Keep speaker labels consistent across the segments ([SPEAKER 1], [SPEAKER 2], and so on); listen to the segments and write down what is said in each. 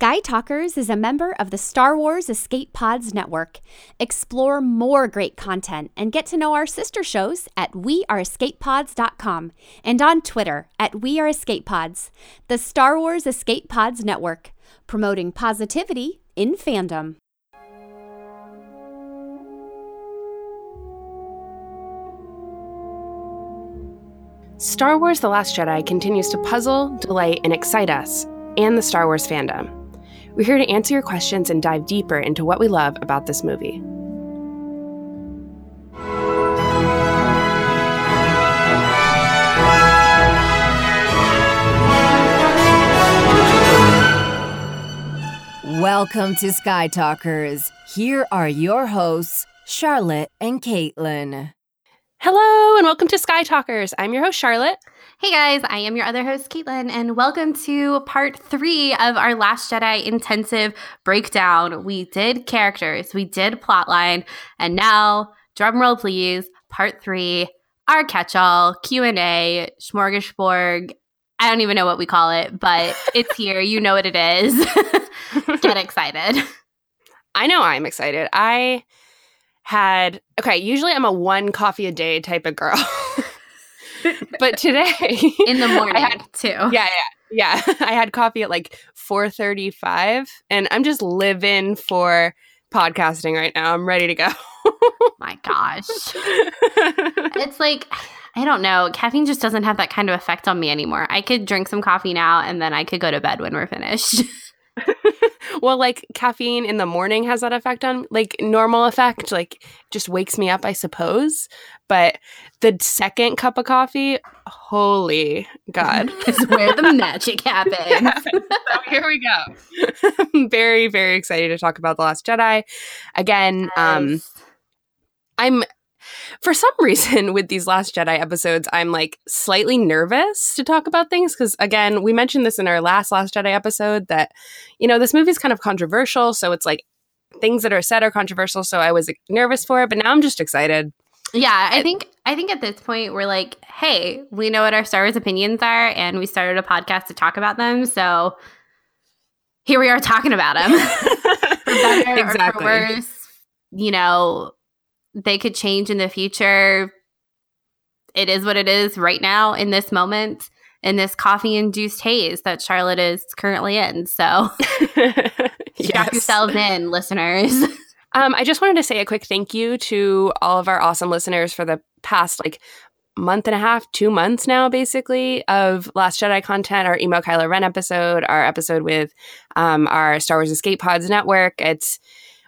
[SPEAKER 1] Sky Talkers is a member of the Star Wars Escape Pods Network. Explore more great content and get to know our sister shows at weareescapepods.com and on Twitter at weareescapepods. The Star Wars Escape Pods Network, promoting positivity in fandom.
[SPEAKER 2] Star Wars The Last Jedi continues to puzzle, delight, and excite us and the Star Wars fandom. We're here to answer your questions and dive deeper into what we love about this movie.
[SPEAKER 3] Welcome to Sky Talkers. Here are your hosts, Charlotte and Caitlin.
[SPEAKER 2] Hello, and welcome to Sky Talkers. I'm your host, Charlotte.
[SPEAKER 4] Hey guys, I am your other host, Caitlin, and welcome to part three of our Last Jedi intensive breakdown. We did characters, we did plotline, and now, drumroll please, part three, our catch-all, Q&A, smorgasbord, I don't even know what we call it, but it's here. You know what it is. Get excited.
[SPEAKER 2] I know I'm excited. I had okay, usually I'm a one coffee a day type of girl. but today
[SPEAKER 4] in the morning I
[SPEAKER 2] had,
[SPEAKER 4] too.
[SPEAKER 2] Yeah, yeah. Yeah. I had coffee at like 4:35 and I'm just living for podcasting right now. I'm ready to go.
[SPEAKER 4] My gosh. it's like I don't know. Caffeine just doesn't have that kind of effect on me anymore. I could drink some coffee now and then I could go to bed when we're finished.
[SPEAKER 2] well, like caffeine in the morning has that effect on like normal effect, like just wakes me up, I suppose. But the second cup of coffee, holy God,
[SPEAKER 4] is where the magic happens.
[SPEAKER 2] so here we go. I'm very, very excited to talk about The Last Jedi. Again, um, I'm for some reason with these last jedi episodes i'm like slightly nervous to talk about things because again we mentioned this in our last last jedi episode that you know this movie's kind of controversial so it's like things that are said are controversial so i was nervous for it but now i'm just excited
[SPEAKER 4] Yeah, I think I think at this point we're like, hey, we know what our Star Wars opinions are, and we started a podcast to talk about them. So here we are talking about them. for better or for
[SPEAKER 2] exactly
[SPEAKER 4] worse, you know, they could change in the future. It is what it is right now in this moment, in this coffee induced haze that Charlotte is currently in. So strap yourselves in, listeners.
[SPEAKER 2] Um, I just wanted to say a quick thank you to all of our awesome listeners for the past like month and a half, two months now, basically, of Last Jedi content, our Emo Kylo Ren episode, our episode with um, our Star Wars Escape Pods network. It's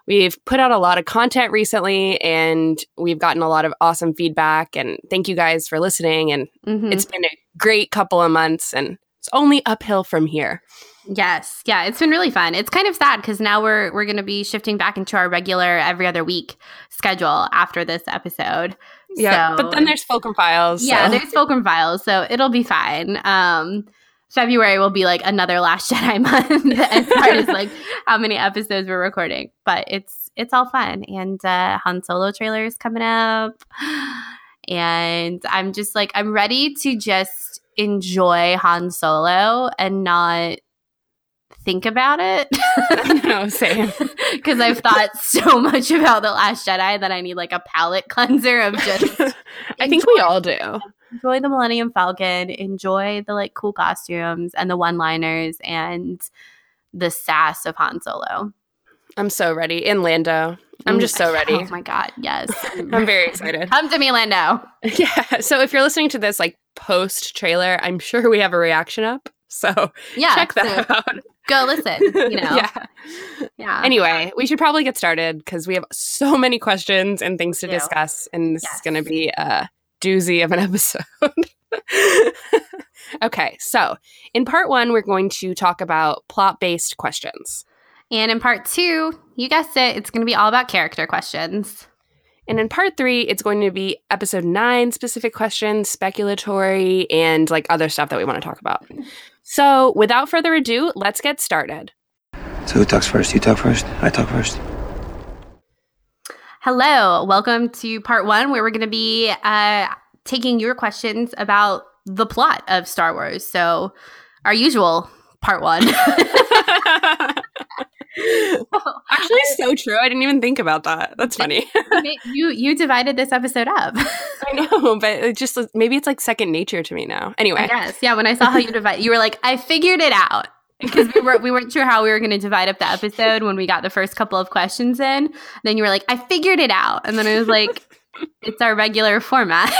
[SPEAKER 2] we've put out a lot of content recently, and we've gotten a lot of awesome feedback. And thank you guys for listening. And
[SPEAKER 4] Mhm.
[SPEAKER 2] it's been a great couple of months, and it's only uphill from here.
[SPEAKER 4] Yes, yeah, it's been really fun. It's kind of sad because now we're we're going to be shifting back into our regular every other week schedule after this episode.
[SPEAKER 2] Yeah,
[SPEAKER 4] So-
[SPEAKER 2] but then there's Fulcrum Files.
[SPEAKER 4] Yeah,
[SPEAKER 2] so-
[SPEAKER 4] there's Fulcrum Files, so it'll be fine. Um, February will be like another Last Jedi month as far as like how many episodes we're recording, but it's it's all fun. And uh, Han Solo trailer is coming up, and I'm just like I'm ready to just enjoy Han Solo and not think about it.
[SPEAKER 2] no, same.
[SPEAKER 4] because I've thought so much about the Last Jedi that I need like a palate cleanser of just
[SPEAKER 2] I think we all do.
[SPEAKER 4] enjoy the Millennium Falcon, enjoy the like cool costumes and the one-liners and the sass of Han Solo.
[SPEAKER 2] I'm so ready. In Lando. I'm just so ready.
[SPEAKER 4] Oh my god, yes.
[SPEAKER 2] I'm very excited.
[SPEAKER 4] Come to me, Lando.
[SPEAKER 2] yeah. So if you're listening to this like post trailer, I'm sure we have a reaction up. So
[SPEAKER 4] Yeah,
[SPEAKER 2] check that
[SPEAKER 4] so
[SPEAKER 2] out.
[SPEAKER 4] go listen. You know,
[SPEAKER 2] Yeah.
[SPEAKER 4] yeah.
[SPEAKER 2] Anyway, we should probably get started because we have so many questions and things to discuss, and this is going to be a doozy of an episode. okay, so in part one, we're going to talk about plot based questions.
[SPEAKER 4] And in part two, you guessed it, it's going to be all about character questions.
[SPEAKER 2] And in part three, it's going to be episode nine specific questions, speculatory, and like other stuff that we want to talk about. So without further ado, let's get started.
[SPEAKER 5] So who talks first? You talk first? I talk first.
[SPEAKER 4] Hello, welcome to part one, where we're going to be uh, taking your questions about the plot of Star Wars. So, our usual part one.
[SPEAKER 2] so true. I didn't even think about that. That's funny.
[SPEAKER 4] you you divided this episode up.
[SPEAKER 2] I know, but it just maybe it's like second nature to me now. Anyway,
[SPEAKER 4] yes, yeah. When I saw how you divide, you were like, I figured it out because we were we weren't sure how we were going to divide up the episode when we got the first couple of questions in. Then you were like, I figured it out, and then I was like, it's our regular format.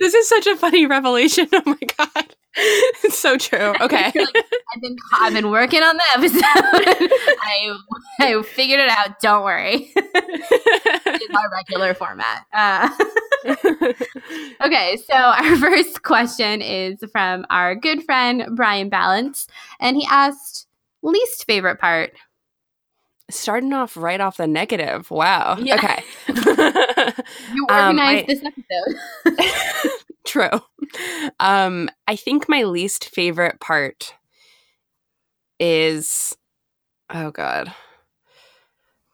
[SPEAKER 2] this is such a funny revelation. Oh my god. It's so true. Okay. like,
[SPEAKER 4] I've been I've been working on the episode. I I figured it out. Don't worry. it's our regular format. Uh, okay, so our first question is from our good friend Brian Balance, and he asked least favorite part.
[SPEAKER 2] Starting off right off the negative. Wow. Yeah. Okay.
[SPEAKER 4] you organized um, I, this episode.
[SPEAKER 2] True. Um, I think my least favorite part is oh god.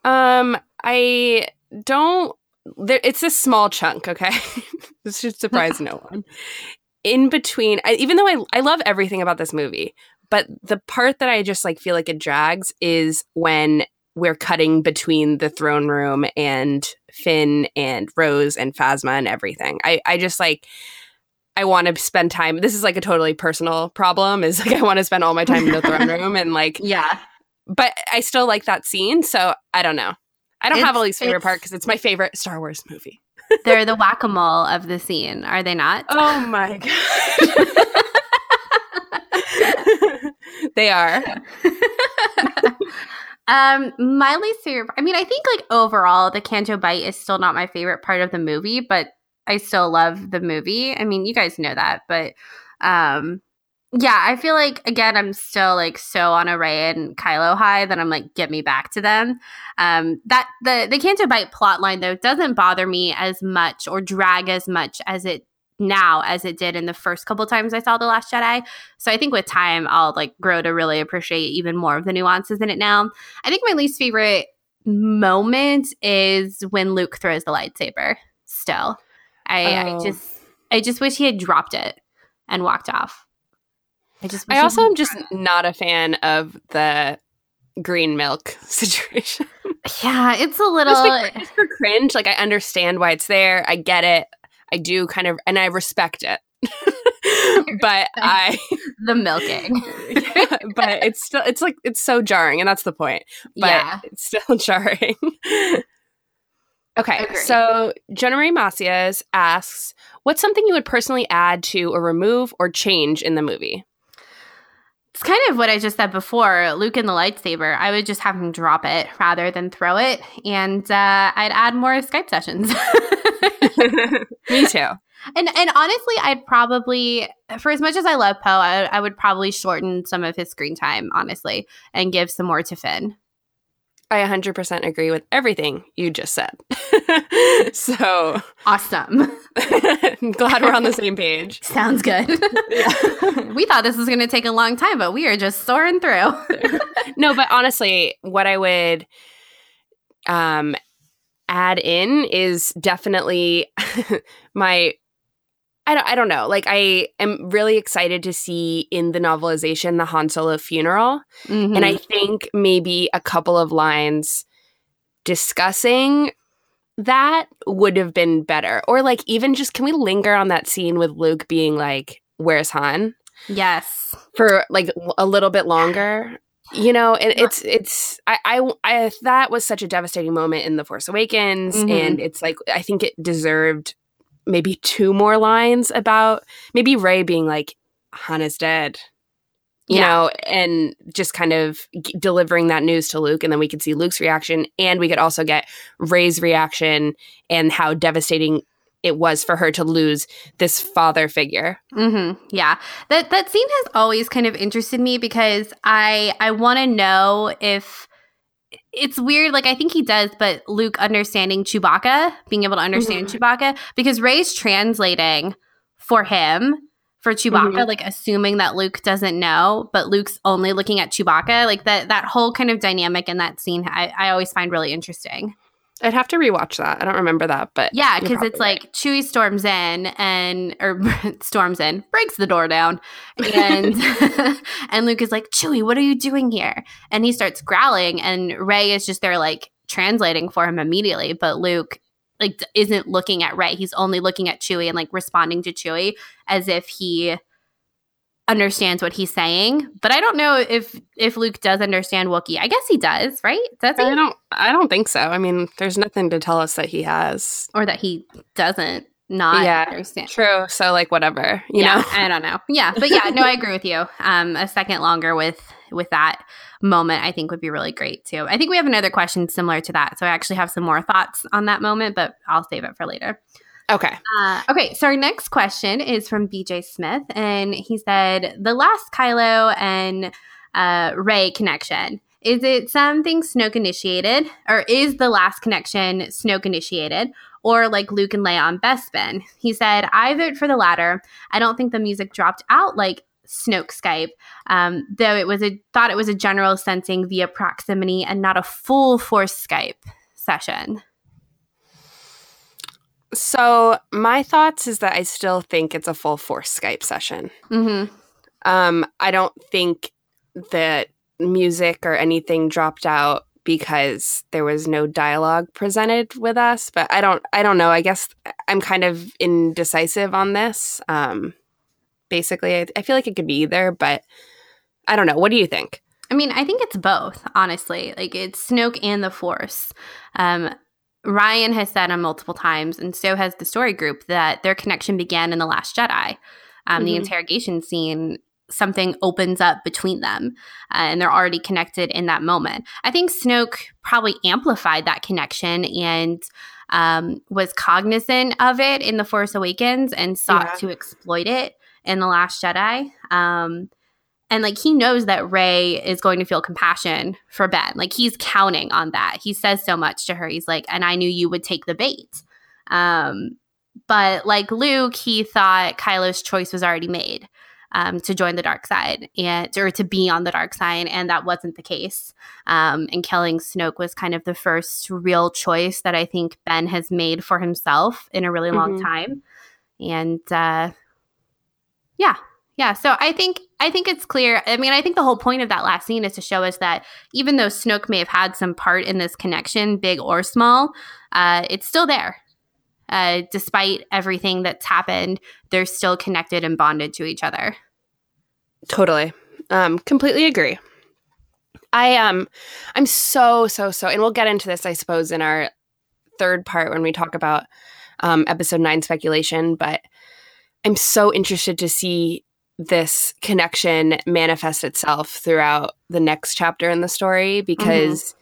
[SPEAKER 2] Um, I don't there, it's a small chunk, okay? this should surprise no one. In between, I, even though I I love everything about this movie, but the part that I just like feel like it drags is when we're cutting between the throne room and Finn and Rose and Phasma and everything. I I just like I want to spend time. This is like a totally personal problem. Is like I want to spend all my time in the throne room and like
[SPEAKER 4] yeah.
[SPEAKER 2] But I still like that scene, so I don't know. I don't it's, have a least favorite part because it's my favorite Star Wars movie.
[SPEAKER 4] they're the whack a mole of the scene, are they not?
[SPEAKER 2] Oh my god, they are.
[SPEAKER 4] um, my least favorite. I mean, I think like overall, the Canto Bight is still not my favorite part of the movie, but I still love the movie. I mean, you guys know that, but um yeah, I feel like again I'm still like so on a Rey and Kylo high that I'm like get me back to them. Um that the the Canto Bight plot line though doesn't bother me as much or drag as much as it now as it did in the first couple times I saw The Last Jedi. So I think with time I'll like grow to really appreciate even more of the nuances in it now. I think my least favorite moment is when Luke throws the lightsaber still. I, oh. I just I just wish he had dropped it and walked off.
[SPEAKER 2] I just I also am just not a fan of the green milk situation.
[SPEAKER 4] Yeah, it's a little
[SPEAKER 2] it's, like, for cringe. Like I understand why it's there. I get it. I do kind of and I respect it. but I
[SPEAKER 4] the milking.
[SPEAKER 2] yeah, but it's still it's like it's so jarring and that's the point. But yeah. it's still jarring. Okay, Agreed. so Jenna Marie Macias asks, "What's something you would personally add to or remove or change in the movie?"
[SPEAKER 4] It's kind of what I just said before. Luke and the lightsaber. I would just have him drop it rather than throw it, and uh, I'd add more Skype sessions.
[SPEAKER 2] Me too.
[SPEAKER 4] And and honestly, I'd probably, for as much as I love Poe, I, I would probably shorten some of his screen time, honestly, and give some more to Finn.
[SPEAKER 2] I 100% agree with everything you just said. so
[SPEAKER 4] awesome.
[SPEAKER 2] glad we're on the same page.
[SPEAKER 4] Sounds good. we thought this was going to take a long time, but we are just soaring through.
[SPEAKER 2] no, but honestly, what I would um add in is definitely my I don't, I don't know. Like, I am really excited to see in the novelization the Han Solo funeral. Mm-hmm. And I think maybe a couple of lines discussing that would have been better. Or, like, even just can we linger on that scene with Luke being like, Where's Han?
[SPEAKER 4] Yes.
[SPEAKER 2] For like a little bit longer. You know, and it's it's I, I I that was such a devastating moment in the Force Awakens, mm-hmm. and it's like I think it deserved maybe two more lines about maybe Rey being like, Hannah's dead. You yeah. know, and just kind of g- delivering that news to Luke, and then we could see Luke's reaction, and we could also get Rey's reaction and how devastating it was for her to lose this father figure.
[SPEAKER 4] Mm-hmm. Yeah, that that scene has always kind of interested me because I I want to know if it's weird. Like I think he does, but Luke understanding Chewbacca, being able to understand mm-hmm. Chewbacca, because Rey's translating for him for Chewbacca, mm-hmm. like assuming that Luke doesn't know, but Luke's only looking at Chewbacca. Like that that whole kind of dynamic in that scene, I, I always find really interesting.
[SPEAKER 2] I'd have to rewatch that. I don't remember that, but
[SPEAKER 4] Yeah, because it's
[SPEAKER 2] probably
[SPEAKER 4] like Chewie storms in and or storms in, breaks the door down, and and Luke is like, Chewie, what are you doing here? And he starts growling, and Rey is just there like translating for him immediately, but Luke like isn't looking at Rey. He's only looking at Chewie and like responding to Chewie as if he understands what he's saying. But I don't know if if Luke does understand Wookiee. I guess he does, right? Does he?
[SPEAKER 2] I don't. I don't think so. I mean, there's nothing to tell us that he has.
[SPEAKER 4] or that he doesn't not
[SPEAKER 2] Yeah,
[SPEAKER 4] understand.
[SPEAKER 2] True. So like whatever. You
[SPEAKER 4] yeah,
[SPEAKER 2] know.
[SPEAKER 4] I don't know. Yeah, but yeah, no, I agree with you. Um, a second longer with with that moment, I think would be really great too. I think we have another question similar to that, so I actually have some more thoughts on that moment, but I'll save it for later.
[SPEAKER 2] Okay.
[SPEAKER 4] Uh, okay, so our next question is from BJ Smith, and he said, "The last Kylo and uh, Rey connection is it something Snoke initiated, or is the last connection Snoke initiated, or like Luke and Leia on Bespin?" He said, "I vote for the latter. I don't think the music dropped out like." Snoke Skype, um, though it was a thought it was a general sensing via proximity and not a full force Skype session.
[SPEAKER 2] So my thoughts is that I still think it's a full force Skype session.
[SPEAKER 4] Mm-hmm.
[SPEAKER 2] Um, I don't think that music or anything dropped out because there was no dialogue presented with us. But I don't. I don't know. I guess I'm kind of indecisive on this. Um, basically, I, I feel like it could be either, but I don't know. What do you think?
[SPEAKER 4] I mean, I think it's both, honestly. Like it's Snoke and the Force. Um, Ryan has said on multiple times, and so has the story group, that their connection began in The Last Jedi. Um, The
[SPEAKER 2] Mhm.
[SPEAKER 4] interrogation scene, something opens up between them, uh, and they're already connected in that moment. I think Snoke probably amplified that connection and um, was cognizant of it in The Force Awakens and sought
[SPEAKER 2] Yeah.
[SPEAKER 4] to exploit it in The Last Jedi. Um, and like he knows that Rey is going to feel compassion for Ben. Like he's counting on that. He says so much to her. He's like, and I knew you would take the bait. Um, but like Luke, he thought Kylo's choice was already made um, to join the dark side and or to be on the dark side, and that wasn't the case. Um, and killing Snoke was kind of the first real choice that I think Ben has made for himself in a really long
[SPEAKER 2] Mhm.
[SPEAKER 4] time. And uh, yeah, yeah. So I think I think it's clear. I mean, I think the whole point of that last scene is to show us that even though Snoke may have had some part in this connection, big or small, uh, it's still there. Uh, despite everything that's happened, they're still connected and bonded to each other.
[SPEAKER 2] Totally. Um, completely agree. I um I'm so so so and we'll get into this I suppose in our third part when we talk about um episode 9 speculation, but I'm so interested to see this connection manifest itself throughout the next chapter in the story because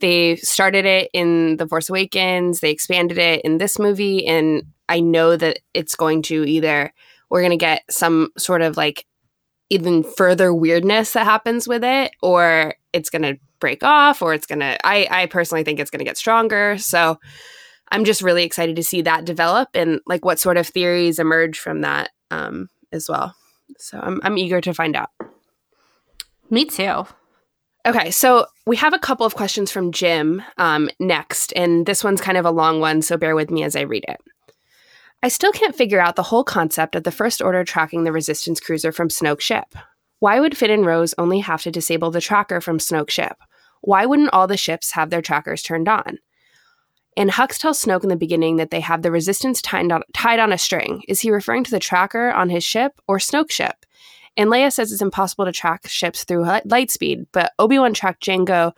[SPEAKER 2] they started it in The Force Awakens, they expanded it in this movie and I know that it's going to either we're going to get some sort of like even further weirdness that happens with it or it's going to break off or it's going to I I personally think it's going to get stronger. So I'm just really excited to see that develop and like what sort of theories emerge from that um as well. So I'm I'm eager to find out.
[SPEAKER 4] Me too.
[SPEAKER 2] Okay, so we have a couple of questions from Jim um, next, and this one's kind of a long one, so bear with me as I read it. I still can't figure out the whole concept of the First Order tracking the Resistance cruiser from Snoke's ship. Why would Finn and Rose only have to disable the tracker from Snoke's ship? Why wouldn't all the ships have their trackers turned on? And Hux tells Snoke in the beginning that they have the Resistance tied on, tied on a string. Is he referring to the tracker on his ship or Snoke's ship? And Leia says it's impossible to track ships through li- light speed, but Obi Wan tracked Jango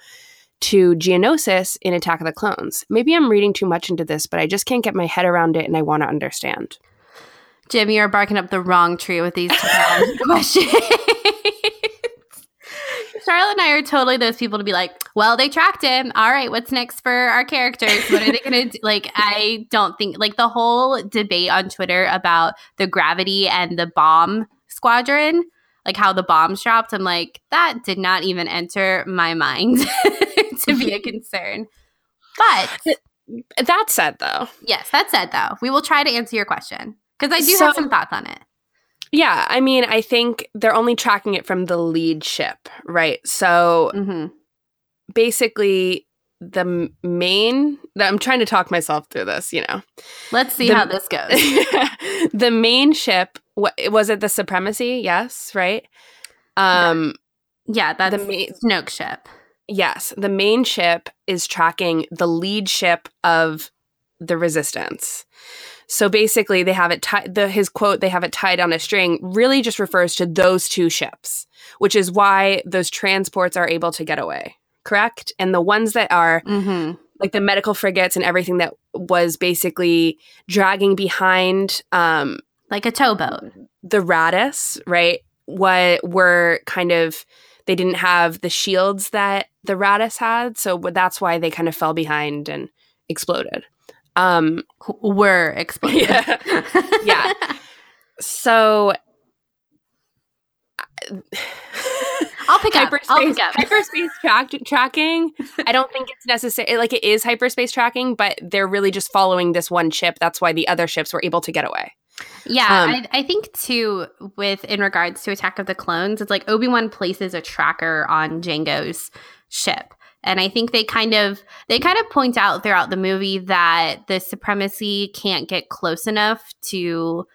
[SPEAKER 2] to Geonosis in Attack of the Clones. Maybe I'm reading too much into this, but I just can't get my head around it and I want to understand.
[SPEAKER 4] Jim, you're barking up the wrong tree with these questions. Charlotte and I are totally those people to be like, well, they tracked him. All right, what's next for our characters? What are they going to do? Like, I don't think, like, the whole debate on Twitter about the gravity and the bomb squadron, like how the bombs dropped, I'm like, that did not even enter my mind to be a concern. But
[SPEAKER 2] That said, though,
[SPEAKER 4] yes, that said, though, we will try to answer your question because I do
[SPEAKER 2] So-
[SPEAKER 4] have some thoughts on it.
[SPEAKER 2] Yeah, I mean, I think they're only tracking it from the lead ship, right? So
[SPEAKER 4] hmm
[SPEAKER 2] basically, the main I'm trying to talk myself through this, you know.
[SPEAKER 4] Let's see
[SPEAKER 2] The-
[SPEAKER 4] how this goes.
[SPEAKER 2] the main ship wa- was it the supremacy? Yes, right? Um
[SPEAKER 4] yeah, that's
[SPEAKER 2] the main
[SPEAKER 4] Snoke ship.
[SPEAKER 2] yes, the main ship is tracking the lead ship of the resistance. So basically they have it tied the his quote they have it tied on a string really just refers to those two ships, which is why those transports are able to get away. Correct? And the ones that are
[SPEAKER 4] Mm-hmm.
[SPEAKER 2] like the medical frigates and everything that was basically dragging behind um
[SPEAKER 4] Like a towboat.
[SPEAKER 2] the Raddus, right? What were kind of they didn't have the shields that the Raddus had, so that's why they kind of fell behind and exploded. Um,
[SPEAKER 4] Were exploded.
[SPEAKER 2] Yeah. Yeah. so
[SPEAKER 4] I'll pick up. I'll
[SPEAKER 2] hyperspace
[SPEAKER 4] pick up.
[SPEAKER 2] hyperspace track- tracking. I don't think it's necessary. Like it is hyperspace tracking, but they're really just following this one ship. That's why the other ships were able to get away.
[SPEAKER 4] Yeah,
[SPEAKER 2] Um,
[SPEAKER 4] I, I think too. With in regards to Attack of the Clones, it's like Obi Wan places a tracker on Jango's ship, and I think they kind of they kind of point out throughout the movie that the supremacy can't get close enough to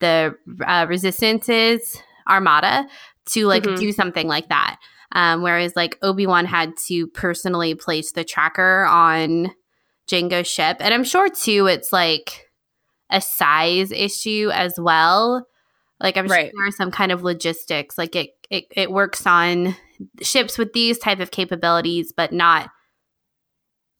[SPEAKER 4] the uh, Resistance's armada to like
[SPEAKER 2] Mhm.
[SPEAKER 4] do something like that. Um, whereas like Obi Wan had to personally place the tracker on Jango's ship, and I'm sure too it's like a size issue as well. Like I'm
[SPEAKER 2] Right.
[SPEAKER 4] sure some kind of logistics. Like it, it it works on ships with these type of capabilities, but not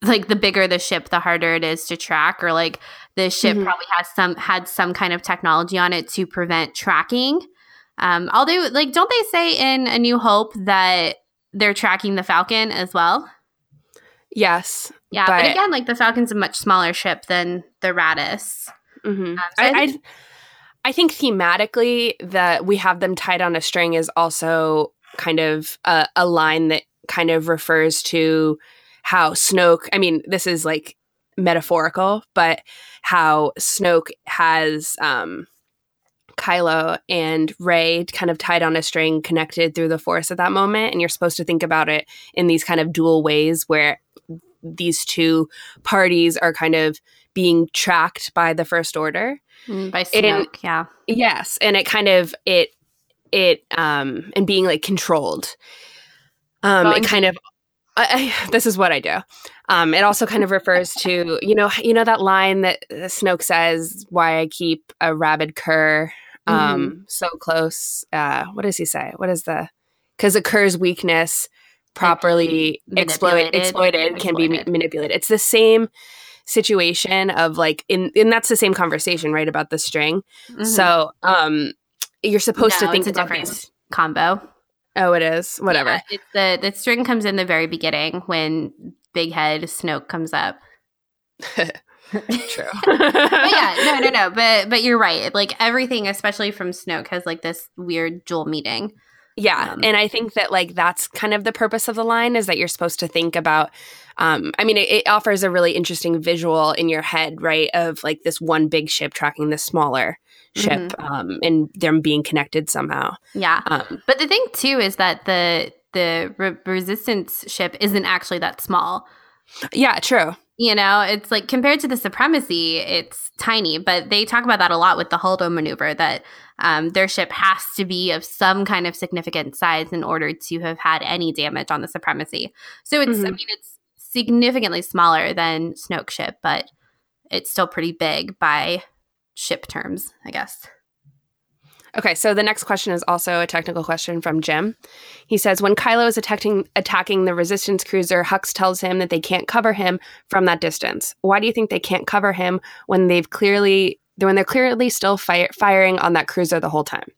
[SPEAKER 4] like the bigger the ship, the harder it is to track. Or like the ship
[SPEAKER 2] Mhm.
[SPEAKER 4] probably has some had some kind of technology on it to prevent tracking. Um, although, like, don't they say in A New Hope that they're tracking the Falcon as well?
[SPEAKER 2] Yes,
[SPEAKER 4] Yeah, but,
[SPEAKER 2] But-
[SPEAKER 4] again, like the Falcon's a much smaller ship than the Raddus.
[SPEAKER 2] hmm
[SPEAKER 4] Um, so I
[SPEAKER 2] I,
[SPEAKER 4] think-
[SPEAKER 2] I I think thematically that we have them tied on a string is also kind of a, a line that kind of refers to how Snoke. I mean, this is like metaphorical, but how Snoke has um, Kylo and Rey kind of tied on a string, connected through the Force at that moment, and you're supposed to think about it in these kind of dual ways where these two parties are kind of being tracked by the First Order.
[SPEAKER 4] Mm, by Snoke, yeah.
[SPEAKER 2] Yes, and it kind of it it um and being like controlled. Um it kind of I, I, this is what I do. Um it also kind of refers to, you know, you know that line that uh, Snoke says why I keep a rabid cur um so close. Uh what does he say? What is the cuz a cur's weakness properly exploit,
[SPEAKER 4] manipulated.
[SPEAKER 2] exploited can be ma- manipulated. It's the same situation of like in and that's the same conversation right about the string
[SPEAKER 4] Mhm.
[SPEAKER 2] so um you're supposed
[SPEAKER 4] No,
[SPEAKER 2] to think
[SPEAKER 4] it's a different combo.
[SPEAKER 2] oh it is whatever
[SPEAKER 4] Yeah, it's the the string comes in the very beginning when Big Head Snoke comes up.
[SPEAKER 2] true
[SPEAKER 4] But yeah, no, no, no. But but you're right. Like everything, especially from Snoke, has like this weird dual meeting.
[SPEAKER 2] yeah
[SPEAKER 4] Um,
[SPEAKER 2] and i think that like that's kind of the purpose of the line is that you're supposed to think about um i mean it, it offers a really interesting visual in your head right of like this one big ship tracking this smaller ship
[SPEAKER 4] Mm-hmm.
[SPEAKER 2] um and them being connected somehow
[SPEAKER 4] Yeah.
[SPEAKER 2] um
[SPEAKER 4] But the thing too is that the the re- resistance ship isn't actually that small.
[SPEAKER 2] yeah true
[SPEAKER 4] You know, it's like compared to the supremacy, it's tiny. But they talk about that a lot with the Holdo maneuver that um, their ship has to be of some kind of significant size in order to have had any damage on the supremacy. So it's, I
[SPEAKER 2] Mhm.
[SPEAKER 4] mean, it's significantly smaller than Snoke ship, but it's still pretty big by ship terms, I guess.
[SPEAKER 2] Okay, so the next question is also a technical question from Jim. He says when Kylo is attacking attacking the Resistance cruiser, Hux tells him that they can't cover him from that distance. Why do you think they can't cover him when they've clearly when they're clearly still fire, firing on that cruiser the whole time?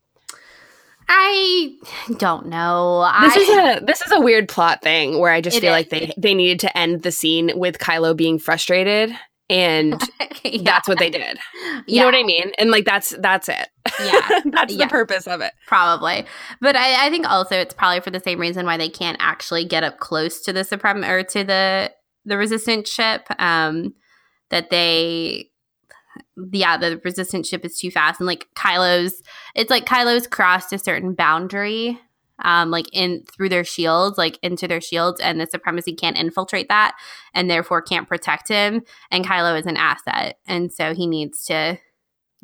[SPEAKER 4] I don't know.
[SPEAKER 2] This
[SPEAKER 4] I,
[SPEAKER 2] is a this is a weird plot thing where I just feel
[SPEAKER 4] is.
[SPEAKER 2] like they they needed to end the scene with Kylo being frustrated and
[SPEAKER 4] yeah.
[SPEAKER 2] that's what they did. You know what I mean? And like that's that's it.
[SPEAKER 4] Yeah.
[SPEAKER 2] that's
[SPEAKER 4] Yeah.
[SPEAKER 2] the purpose of it.
[SPEAKER 4] Probably. But I, I think also it's probably for the same reason why they can't actually get up close to the Supreme or to the the resistance ship. Um that they yeah, the resistance ship is too fast and like Kylo's it's like Kylo's crossed a certain boundary um, like in through their shields, like into their shields, and the supremacy can't infiltrate that, and therefore can't protect him. And Kylo is an asset, and so he needs to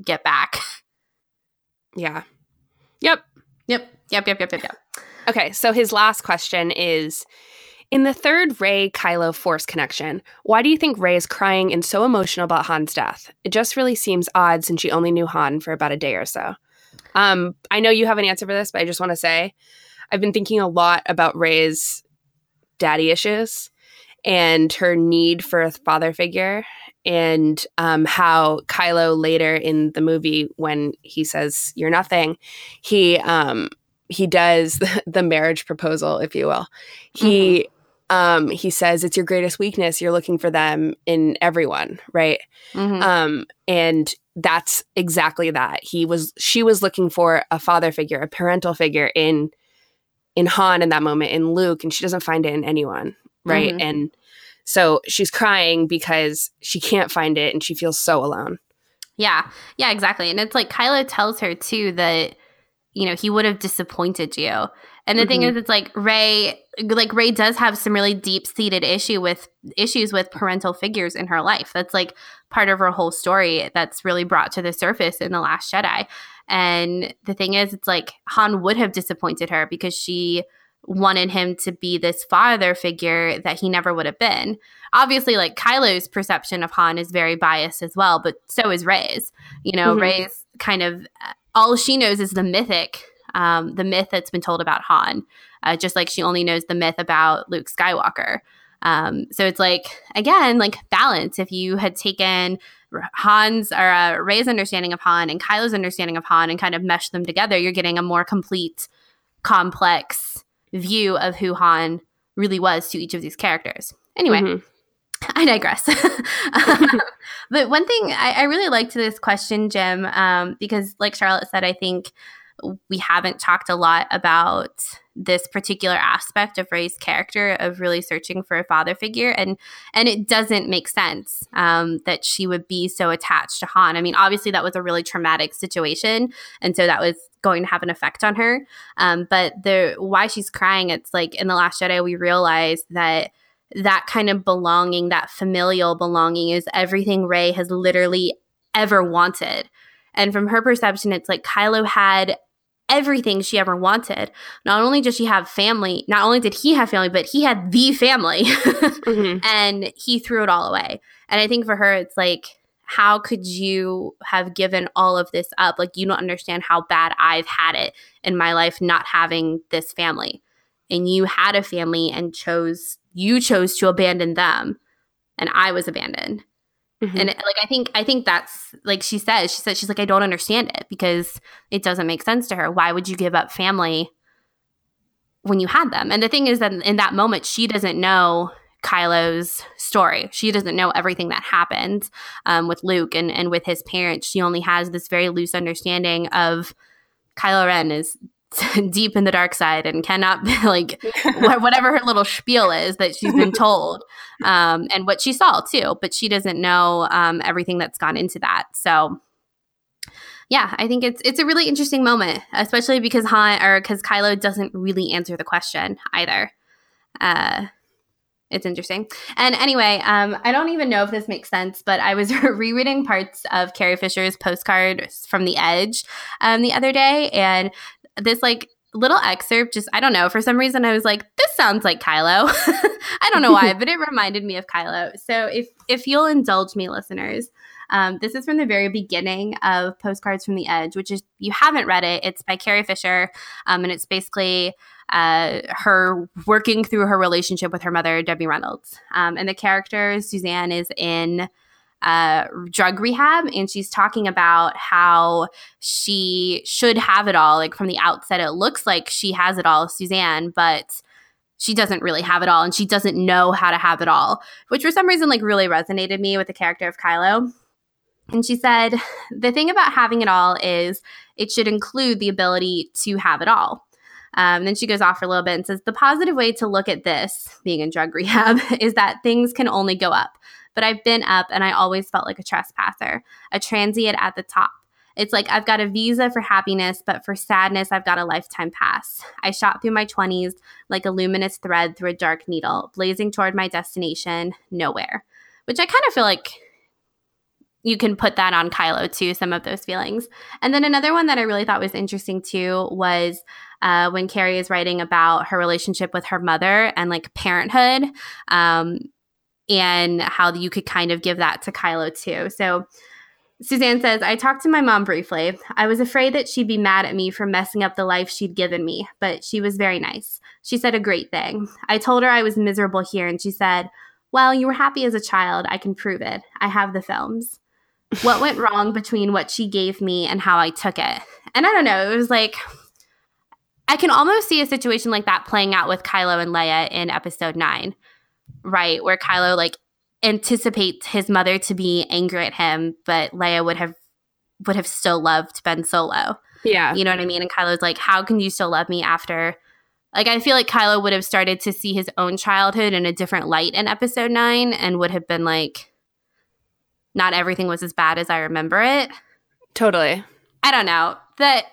[SPEAKER 4] get back.
[SPEAKER 2] Yeah. Yep.
[SPEAKER 4] Yep. Yep. Yep. Yep. Yep. Yep.
[SPEAKER 2] Okay, so his last question is In the third Rey Kylo Force connection, why do you think Rey is crying and so emotional about Han's death? It just really seems odd since she only knew Han for about a day or so. Um, I know you have an answer for this, but I just want to say I've been thinking a lot about Rey's daddy issues and her need for a father figure and um, how Kylo later in the movie when he says you're nothing he um, he does the marriage proposal if you will. He um, he says it's your greatest weakness. You're looking for them in everyone right?
[SPEAKER 4] Mhm.
[SPEAKER 2] um, and that's exactly that. He was she was looking for a father figure a parental figure in in han in that moment in luke and she doesn't find it in anyone right
[SPEAKER 4] Mhm.
[SPEAKER 2] and so she's crying because she can't find it and she feels so alone
[SPEAKER 4] Yeah, yeah, exactly. And it's like Kylo tells her too that you know he would have disappointed you. And the thing
[SPEAKER 2] Mhm.
[SPEAKER 4] is, it's like Rey, like Rey does have some really deep seated issue with issues with parental figures in her life. That's like part of her whole story that's really brought to the surface in the Last Jedi. And the thing is, it's like Han would have disappointed her because she wanted him to be this father figure that he never would have been obviously like Kylo's perception of Han is very biased as well, but so is Rey's. You know,
[SPEAKER 2] Mhm.
[SPEAKER 4] Rey's kind of all she knows is the mythic, um, the myth that's been told about Han, uh, just like she only knows the myth about Luke Skywalker. Um, so it's like again, like balance. If you had taken Han's or uh, Rey's understanding of Han and Kylo's understanding of Han and kind of meshed them together, you're getting a more complete, complex view of who Han really was to each of these characters. Anyway,
[SPEAKER 2] Mhm.
[SPEAKER 4] I digress. but one thing I, I really liked this question, Jim, um, because like Charlotte said, I think we haven't talked a lot about this particular aspect of Rey's character of really searching for a father figure, and and it doesn't make sense um, that she would be so attached to Han. I mean, obviously that was a really traumatic situation, and so that was going to have an effect on her. Um, but the why she's crying, it's like in the Last Jedi, we realized that that kind of belonging, that familial belonging, is everything Rey has literally ever wanted. And from her perception, it's like Kylo had everything she ever wanted. Not only did she have family, not only did he have family, but he had the family.
[SPEAKER 2] Mhm.
[SPEAKER 4] and he threw it all away. And I think for her, it's like, how could you have given all of this up? Like, you don't understand how bad I've had it in my life not having this family. And you had a family and chose, you chose to abandon them. And I was abandoned.
[SPEAKER 2] Mhm.
[SPEAKER 4] And like I think I think that's like she says, she says she's like, I don't understand it because it doesn't make sense to her. Why would you give up family when you had them? And the thing is that in that moment, she doesn't know Kylo's story. She doesn't know everything that happened um, with Luke and, and with his parents. She only has this very loose understanding of Kylo Ren is deep in the dark side and cannot like wh- whatever her little spiel is that she's been told um, and what she saw too but she doesn't know um, everything that's gone into that so yeah i think it's it's a really interesting moment especially because han or because kylo doesn't really answer the question either uh it's interesting. And anyway, um, I don't even know if this makes sense, but I was rereading parts of Carrie Fisher's postcard from The Edge um, the other day, and this like little excerpt just I don't know for some reason I was like this sounds like Kylo. I don't know why, but it reminded me of Kylo. So if if you'll indulge me, listeners. Um, this is from the very beginning of Postcards from the Edge, which is you haven't read it. It's by Carrie Fisher, um, and it's basically uh, her working through her relationship with her mother, Debbie Reynolds. Um, and the character, Suzanne, is in uh, drug rehab, and she's talking about how she should have it all. Like from the outset, it looks like she has it all, Suzanne, but she doesn't really have it all, and she doesn't know how to have it all, which for some reason like really resonated me with the character of Kylo. And she said, the thing about having it all is it should include the ability to have it all. Um, then she goes off for a little bit and says, The positive way to look at this, being in drug rehab, is that things can only go up. But I've been up and I always felt like a trespasser, a transient at the top. It's like I've got a visa for happiness, but for sadness, I've got a lifetime pass. I shot through my 20s like a luminous thread through a dark needle, blazing toward my destination, nowhere. Which I kind of feel like you can put that on Kylo too, some of those feelings. And then another one that I really thought was interesting too was uh, when Carrie is writing about her relationship with her mother and like parenthood, um, and how you could kind of give that to Kylo too. So Suzanne says, I talked to my mom briefly. I was afraid that she'd be mad at me for messing up the life she'd given me, but she was very nice. She said a great thing. I told her I was miserable here, and she said, Well, you were happy as a child. I can prove it. I have the films. what went wrong between what she gave me and how I took it? And I don't know, it was like, I can almost see a situation like that playing out with Kylo and Leia in episode nine, right? Where Kylo like anticipates his mother to be angry at him, but Leia would have would have still loved Ben Solo.
[SPEAKER 2] Yeah.
[SPEAKER 4] You know what I mean? And Kylo's like, How can you still love me after like I feel like Kylo would have started to see his own childhood in a different light in episode nine and would have been like not everything was as bad as I remember it.
[SPEAKER 2] Totally.
[SPEAKER 4] I don't know. That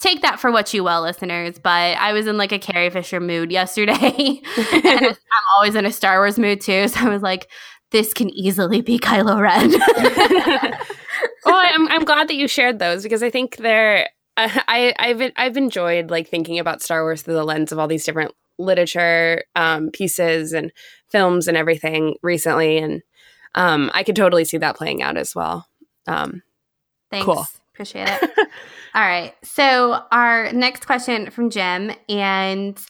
[SPEAKER 4] take that for what you will, listeners. But I was in like a Carrie Fisher mood yesterday. and I'm always in a Star Wars mood too. So I was like, this can easily be Kylo Ren.
[SPEAKER 2] well, I'm, I'm glad that you shared those because I think they're. I I've I've enjoyed like thinking about Star Wars through the lens of all these different literature um, pieces and films and everything recently, and um, I could totally see that playing out as well. Um,
[SPEAKER 4] Thanks. Cool. Appreciate it. All right. So our next question from Jim, and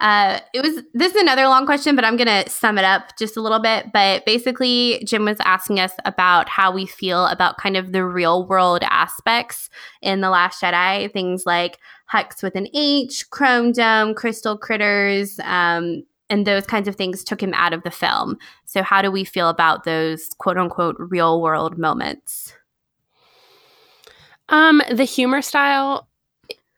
[SPEAKER 4] uh, it was this is another long question, but I'm gonna sum it up just a little bit. But basically, Jim was asking us about how we feel about kind of the real world aspects in the Last Jedi, things like Hux with an H, Chrome Dome, Crystal Critters, um, and those kinds of things took him out of the film. So, how do we feel about those quote unquote real world moments?
[SPEAKER 2] Um, the humor style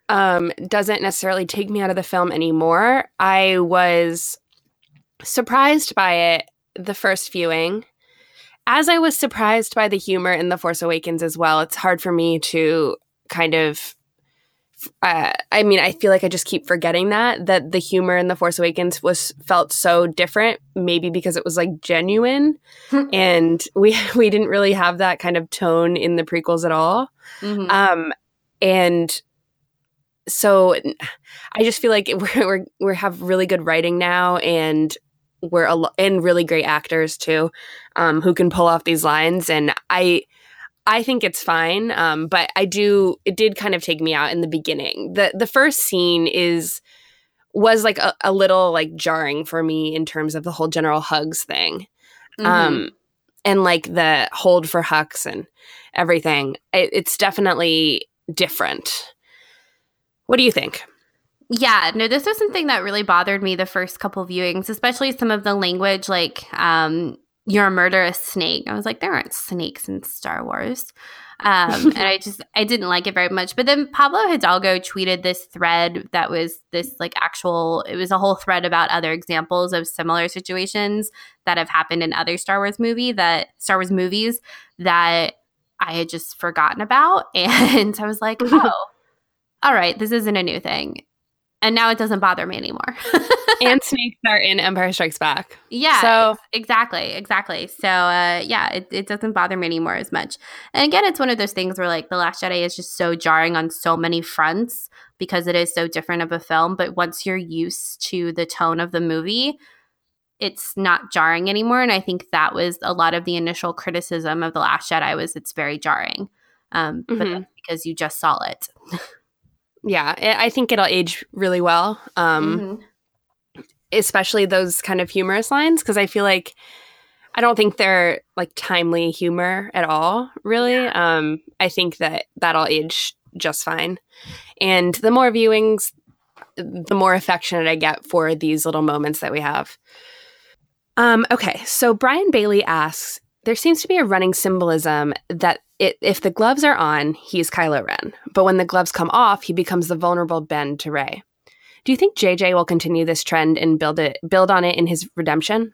[SPEAKER 2] um doesn't necessarily take me out of the film anymore. I was surprised by it the first viewing. As I was surprised by the humor in The Force Awakens as well, it's hard for me to kind of uh, I mean, I feel like I just keep forgetting that that the humor in The Force Awakens was felt so different, maybe because it was like genuine, and we we didn't really have that kind of tone in the prequels at all. Mm-hmm. Um, and so I just feel like we're, we're we have really good writing now, and we're a lo- and really great actors too, um, who can pull off these lines. And I I think it's fine, um, but I do. It did kind of take me out in the beginning. the The first scene is was like a, a little like jarring for me in terms of the whole General Hugs thing, mm-hmm. um, and like the hold for Hux and everything. It, it's definitely different. What do you think?
[SPEAKER 4] Yeah, no, this was something that really bothered me the first couple viewings, especially some of the language, like um, "you're a murderous snake." I was like, there aren't snakes in Star Wars, um, and I just I didn't like it very much. But then Pablo Hidalgo tweeted this thread that was this like actual. It was a whole thread about other examples of similar situations that have happened in other Star Wars movie that Star Wars movies that I had just forgotten about, and I was like, oh all right, this isn't a new thing. And now it doesn't bother me anymore.
[SPEAKER 2] and snakes are in Empire Strikes Back.
[SPEAKER 4] Yeah. So exactly, exactly. So uh, yeah, it, it doesn't bother me anymore as much. And again, it's one of those things where like The Last Jedi is just so jarring on so many fronts because it is so different of a film. But once you're used to the tone of the movie, it's not jarring anymore. And I think that was a lot of the initial criticism of The Last Jedi was it's very jarring. Um, mm-hmm. But because you just saw it.
[SPEAKER 2] yeah, I think it'll age really well. Um, mm-hmm. Especially those kind of humorous lines, because I feel like I don't think they're like timely humor at all, really. Yeah. Um, I think that that'll age just fine. And the more viewings, the more affectionate I get for these little moments that we have. Um, okay, so Brian Bailey asks There seems to be a running symbolism that it, if the gloves are on, he's Kylo Ren. But when the gloves come off, he becomes the vulnerable Ben to Rey. Do you think JJ will continue this trend and build it build on it in his redemption?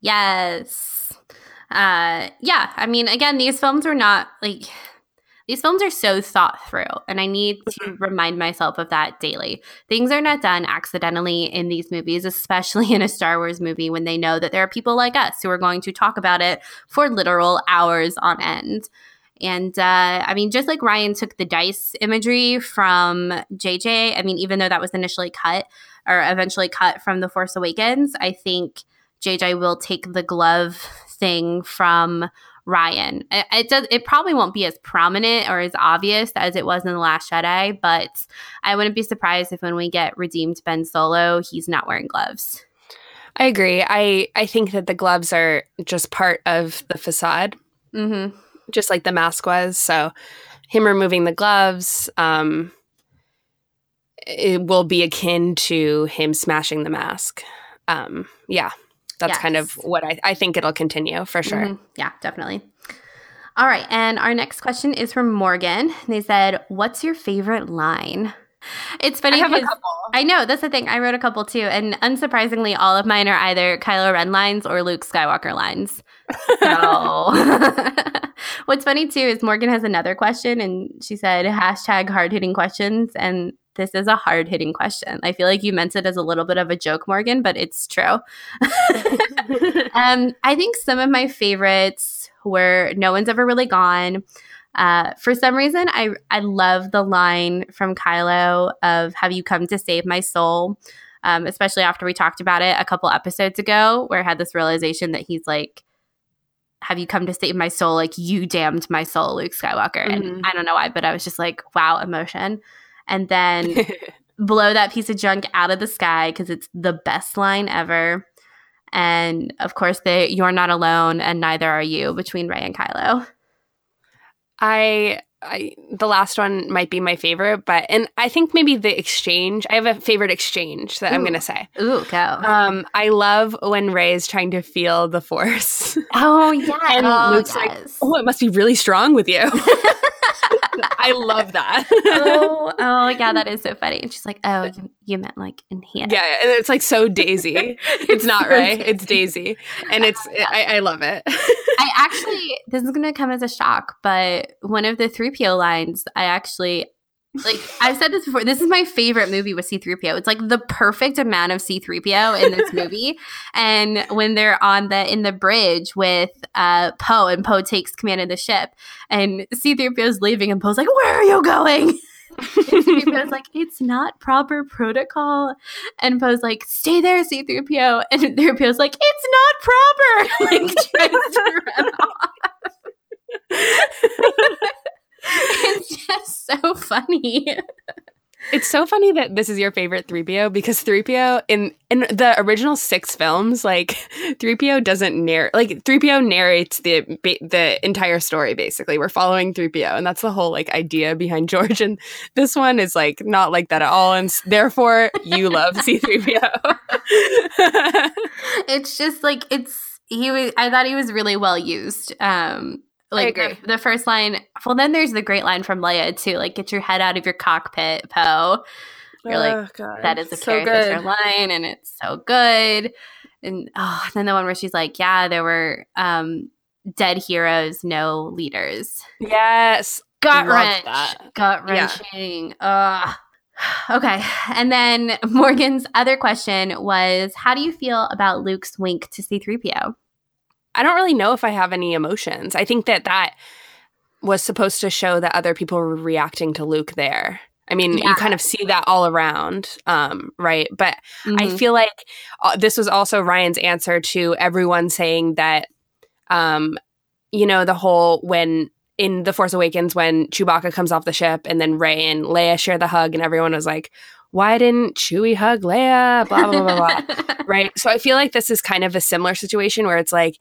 [SPEAKER 4] Yes. Uh yeah, I mean again, these films were not like these films are so thought through, and I need to
[SPEAKER 2] Mhm.
[SPEAKER 4] remind myself of that daily. Things are not done accidentally in these movies, especially in a Star Wars movie when they know that there are people like us who are going to talk about it for literal hours on end. And uh, I mean, just like Ryan took the dice imagery from JJ, I mean, even though that was initially cut or eventually cut from The Force Awakens, I think JJ will take the glove thing from Ryan. It, it does. It probably won't be as prominent or as obvious as it was in the Last Jedi, but I wouldn't be surprised if when we get redeemed Ben Solo, he's not wearing gloves.
[SPEAKER 2] I agree. I I think that the gloves are just part of the facade,
[SPEAKER 4] Mm-hmm.
[SPEAKER 2] just like the mask was. So him removing the gloves, um, it will be akin to him smashing the mask. Um, yeah, that's kind of what I, I think it'll continue for sure.
[SPEAKER 4] Mhm. Yeah, definitely. All right. And our next question is from Morgan. They said, What's your favorite line? It's funny.
[SPEAKER 2] I have a
[SPEAKER 4] 'cause-
[SPEAKER 2] couple.
[SPEAKER 4] I know. That's the thing. I wrote a couple too. And unsurprisingly, all of mine are either Kylo Ren lines or Luke Skywalker lines. So, what's funny too is Morgan has another question and she said, hashtag hard hitting questions. And this is a hard hitting question. I feel like you meant it as a little bit of a joke, Morgan, but it's true. um, I think some of my favorites were No One's Ever Really Gone. Uh, for some reason, I I love the line from Kylo of "Have you come to save my soul?" Um, especially after we talked about it a couple episodes ago, where I had this realization that he's like, "Have you come to save my soul?" Like you damned my soul, Luke Skywalker,
[SPEAKER 2] Mhm.
[SPEAKER 4] and I don't know why, but I was just like, "Wow, emotion!" And then blow that piece of junk out of the sky because it's the best line ever. And of course, the "You're not alone, and neither are you" between Rey and Kylo.
[SPEAKER 2] I, I the last one might be my favorite, but and I think maybe the exchange. I have a favorite exchange that I'm going to say.
[SPEAKER 4] Ooh, go!
[SPEAKER 2] Um, I love when Rey is trying to feel the force.
[SPEAKER 4] oh yeah,
[SPEAKER 2] and
[SPEAKER 4] oh,
[SPEAKER 2] Luke's like, oh, it must be really strong with you. I love that.
[SPEAKER 4] oh, oh yeah, that is so funny. And she's like, "Oh, you, you meant like in here."
[SPEAKER 2] yeah, and it's like so Daisy. It's not
[SPEAKER 4] Rey,
[SPEAKER 2] it's Daisy, and it's I, I love it.
[SPEAKER 4] I actually, this is going to come as a shock, but one of the 3PO lines, I actually, like, I've said this before. This is my favorite movie with C3PO. It's like the perfect amount of C3PO in this movie. and when they're on the, in the bridge with uh, Poe and Poe takes command of the ship and C3PO is leaving and Poe's like, where are you going? And C3PO's like, it's not proper protocol. And Poe's like, stay there, C3PO. And C three PO's like, it's not proper. like, tries to run off. It's just so funny.
[SPEAKER 2] It's so funny that this is your favorite 3PO because 3PO in in the original 6 films like 3PO doesn't narrate like 3PO narrates the the entire story basically. We're following 3PO and that's the whole like idea behind George and this one is like not like that at all and therefore you love C3PO.
[SPEAKER 4] It's just like, it's, he was, I thought he was really well used. Um, like. The, the first line, well, then there's the great line from Leia too, like, get your head out of your cockpit, Poe. You're like,
[SPEAKER 2] Oh, God.
[SPEAKER 4] that is a
[SPEAKER 2] so good.
[SPEAKER 4] line, and it's so good. And oh, and then the one where she's like, "Yeah, there were um, dead heroes, no leaders."
[SPEAKER 2] Yes.
[SPEAKER 4] Gut wrench, gut
[SPEAKER 2] Yeah.
[SPEAKER 4] wrenching. Ugh. Okay, and then Morgan's other question was, "How do you feel about Luke's wink to C-3PO?"
[SPEAKER 2] I don't really know if I have any emotions. I think that that was supposed to show that other people were reacting to Luke there. I mean,
[SPEAKER 4] Yeah.
[SPEAKER 2] you kind of see that all around, um, right? But I
[SPEAKER 4] Mhm.
[SPEAKER 2] feel like uh, this was also Rian's answer to everyone saying that, um, you know, the whole when in The Force Awakens, when Chewbacca comes off the ship and then Rey and Leia share the hug, and everyone was like, why didn't Chewie hug Leia? Blah, blah, blah, blah, right? So I feel like this is kind of a similar situation where it's like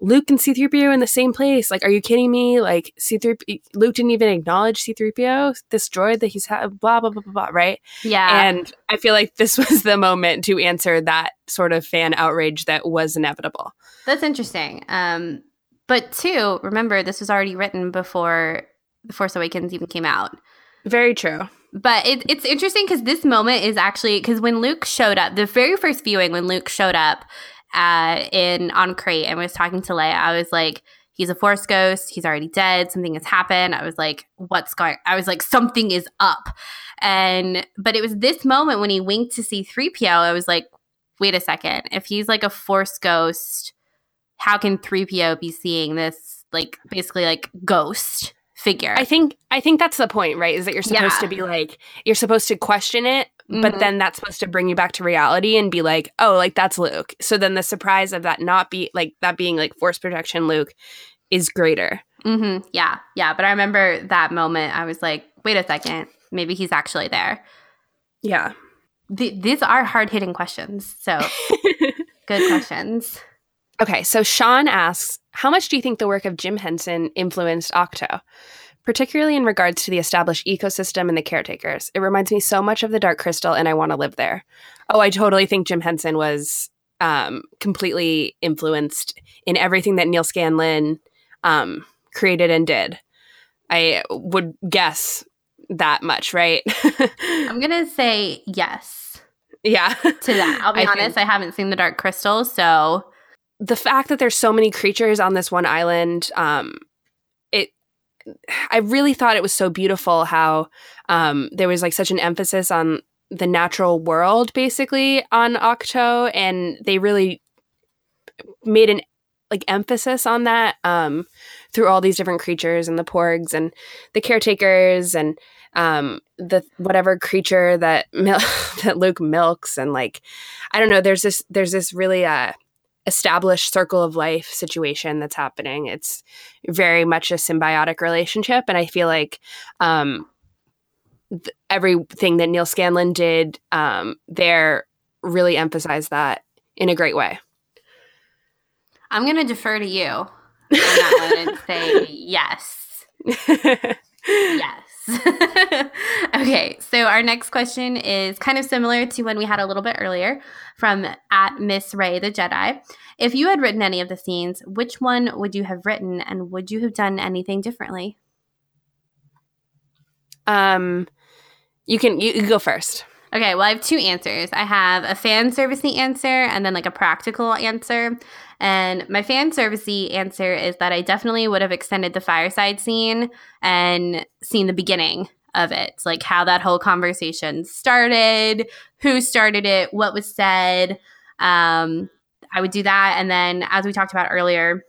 [SPEAKER 2] Luke and C3PO in the same place. Like, are you kidding me? Like, C3 Luke didn't even acknowledge C3PO, this droid that he's had, blah, blah, blah, blah, blah, right?
[SPEAKER 4] yeah,
[SPEAKER 2] And I feel like this was the moment to answer that sort of fan outrage that was inevitable.
[SPEAKER 4] That's interesting. Um, but two, remember this was already written before The Force Awakens even came out.
[SPEAKER 2] Very true.
[SPEAKER 4] But it, it's interesting because this moment is actually because when Luke showed up, the very first viewing when Luke showed up uh, in on Crait and was talking to Leia, I was like, he's a force ghost. He's already dead. Something has happened. I was like, what's going I was like, something is up. And but it was this moment when he winked to C3PO, I was like, wait a second. If he's like a force ghost, how can 3PO be seeing this like basically like ghost figure?
[SPEAKER 2] I think I think that's the point, right? Is that you're supposed
[SPEAKER 4] Yeah.
[SPEAKER 2] to be like you're supposed to question it, but
[SPEAKER 4] Mhm.
[SPEAKER 2] then that's supposed to bring you back to reality and be like, oh, like that's Luke. So then the surprise of that not be like that being like force projection Luke is greater.
[SPEAKER 4] Mm-hmm. Yeah, yeah. But I remember that moment. I was like, wait a second, maybe he's actually there.
[SPEAKER 2] Yeah.
[SPEAKER 4] Th- these are hard hitting questions. So good questions.
[SPEAKER 2] Okay, so Sean asks, how much do you think the work of Jim Henson influenced Ahch-To? Particularly in regards to the established ecosystem and the caretakers. It reminds me so much of the Dark Crystal and I want to live there. Oh, I totally think Jim Henson was um, completely influenced in everything that Neal Scanlan um, created and did. I would guess that much, right?
[SPEAKER 4] I'm gonna say yes
[SPEAKER 2] yeah.
[SPEAKER 4] to that. I'll be
[SPEAKER 2] I think-
[SPEAKER 4] honest. I haven't seen the Dark Crystal, so
[SPEAKER 2] the fact that there's so many creatures on this one island um it i really thought it was so beautiful how um there was like such an emphasis on the natural world basically on Ahch-To and they really made an like emphasis on that um through all these different creatures and the porgs and the caretakers and um the whatever creature that mil- that Luke milks and like I don't know there's this there's this really uh established circle of life situation that's happening it's very much a symbiotic relationship and I feel like um th- everything that Neal Scanlan did um there really emphasized that in a great way
[SPEAKER 4] I'm gonna defer to you on that one and say yes. Yes. okay, so our next question is kind of similar to one we had a little bit earlier from at Miss Rey the Jedi. If you had written any of the scenes, which one would you have written and would you have done anything differently?
[SPEAKER 2] um you can you, you go first
[SPEAKER 4] Okay, well, I have two answers. I have a fan servicey answer and then like a practical answer. And my fan servicey answer is that I definitely would have extended the fireside scene and seen the beginning of it, like how that whole conversation started, who started it, what was said. Um, I would do that. And then, as we talked about earlier,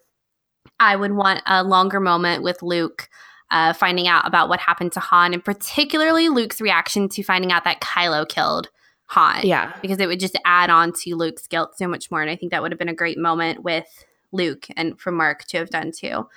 [SPEAKER 4] I would want a longer moment with Luke uh, finding out about what happened to Han, and particularly Luke's reaction to finding out that Kylo killed Han.
[SPEAKER 2] yeah
[SPEAKER 4] Because it would just add on to Luke's guilt so much more. And I think that would have been a great moment with Luke and for Mark to have done too.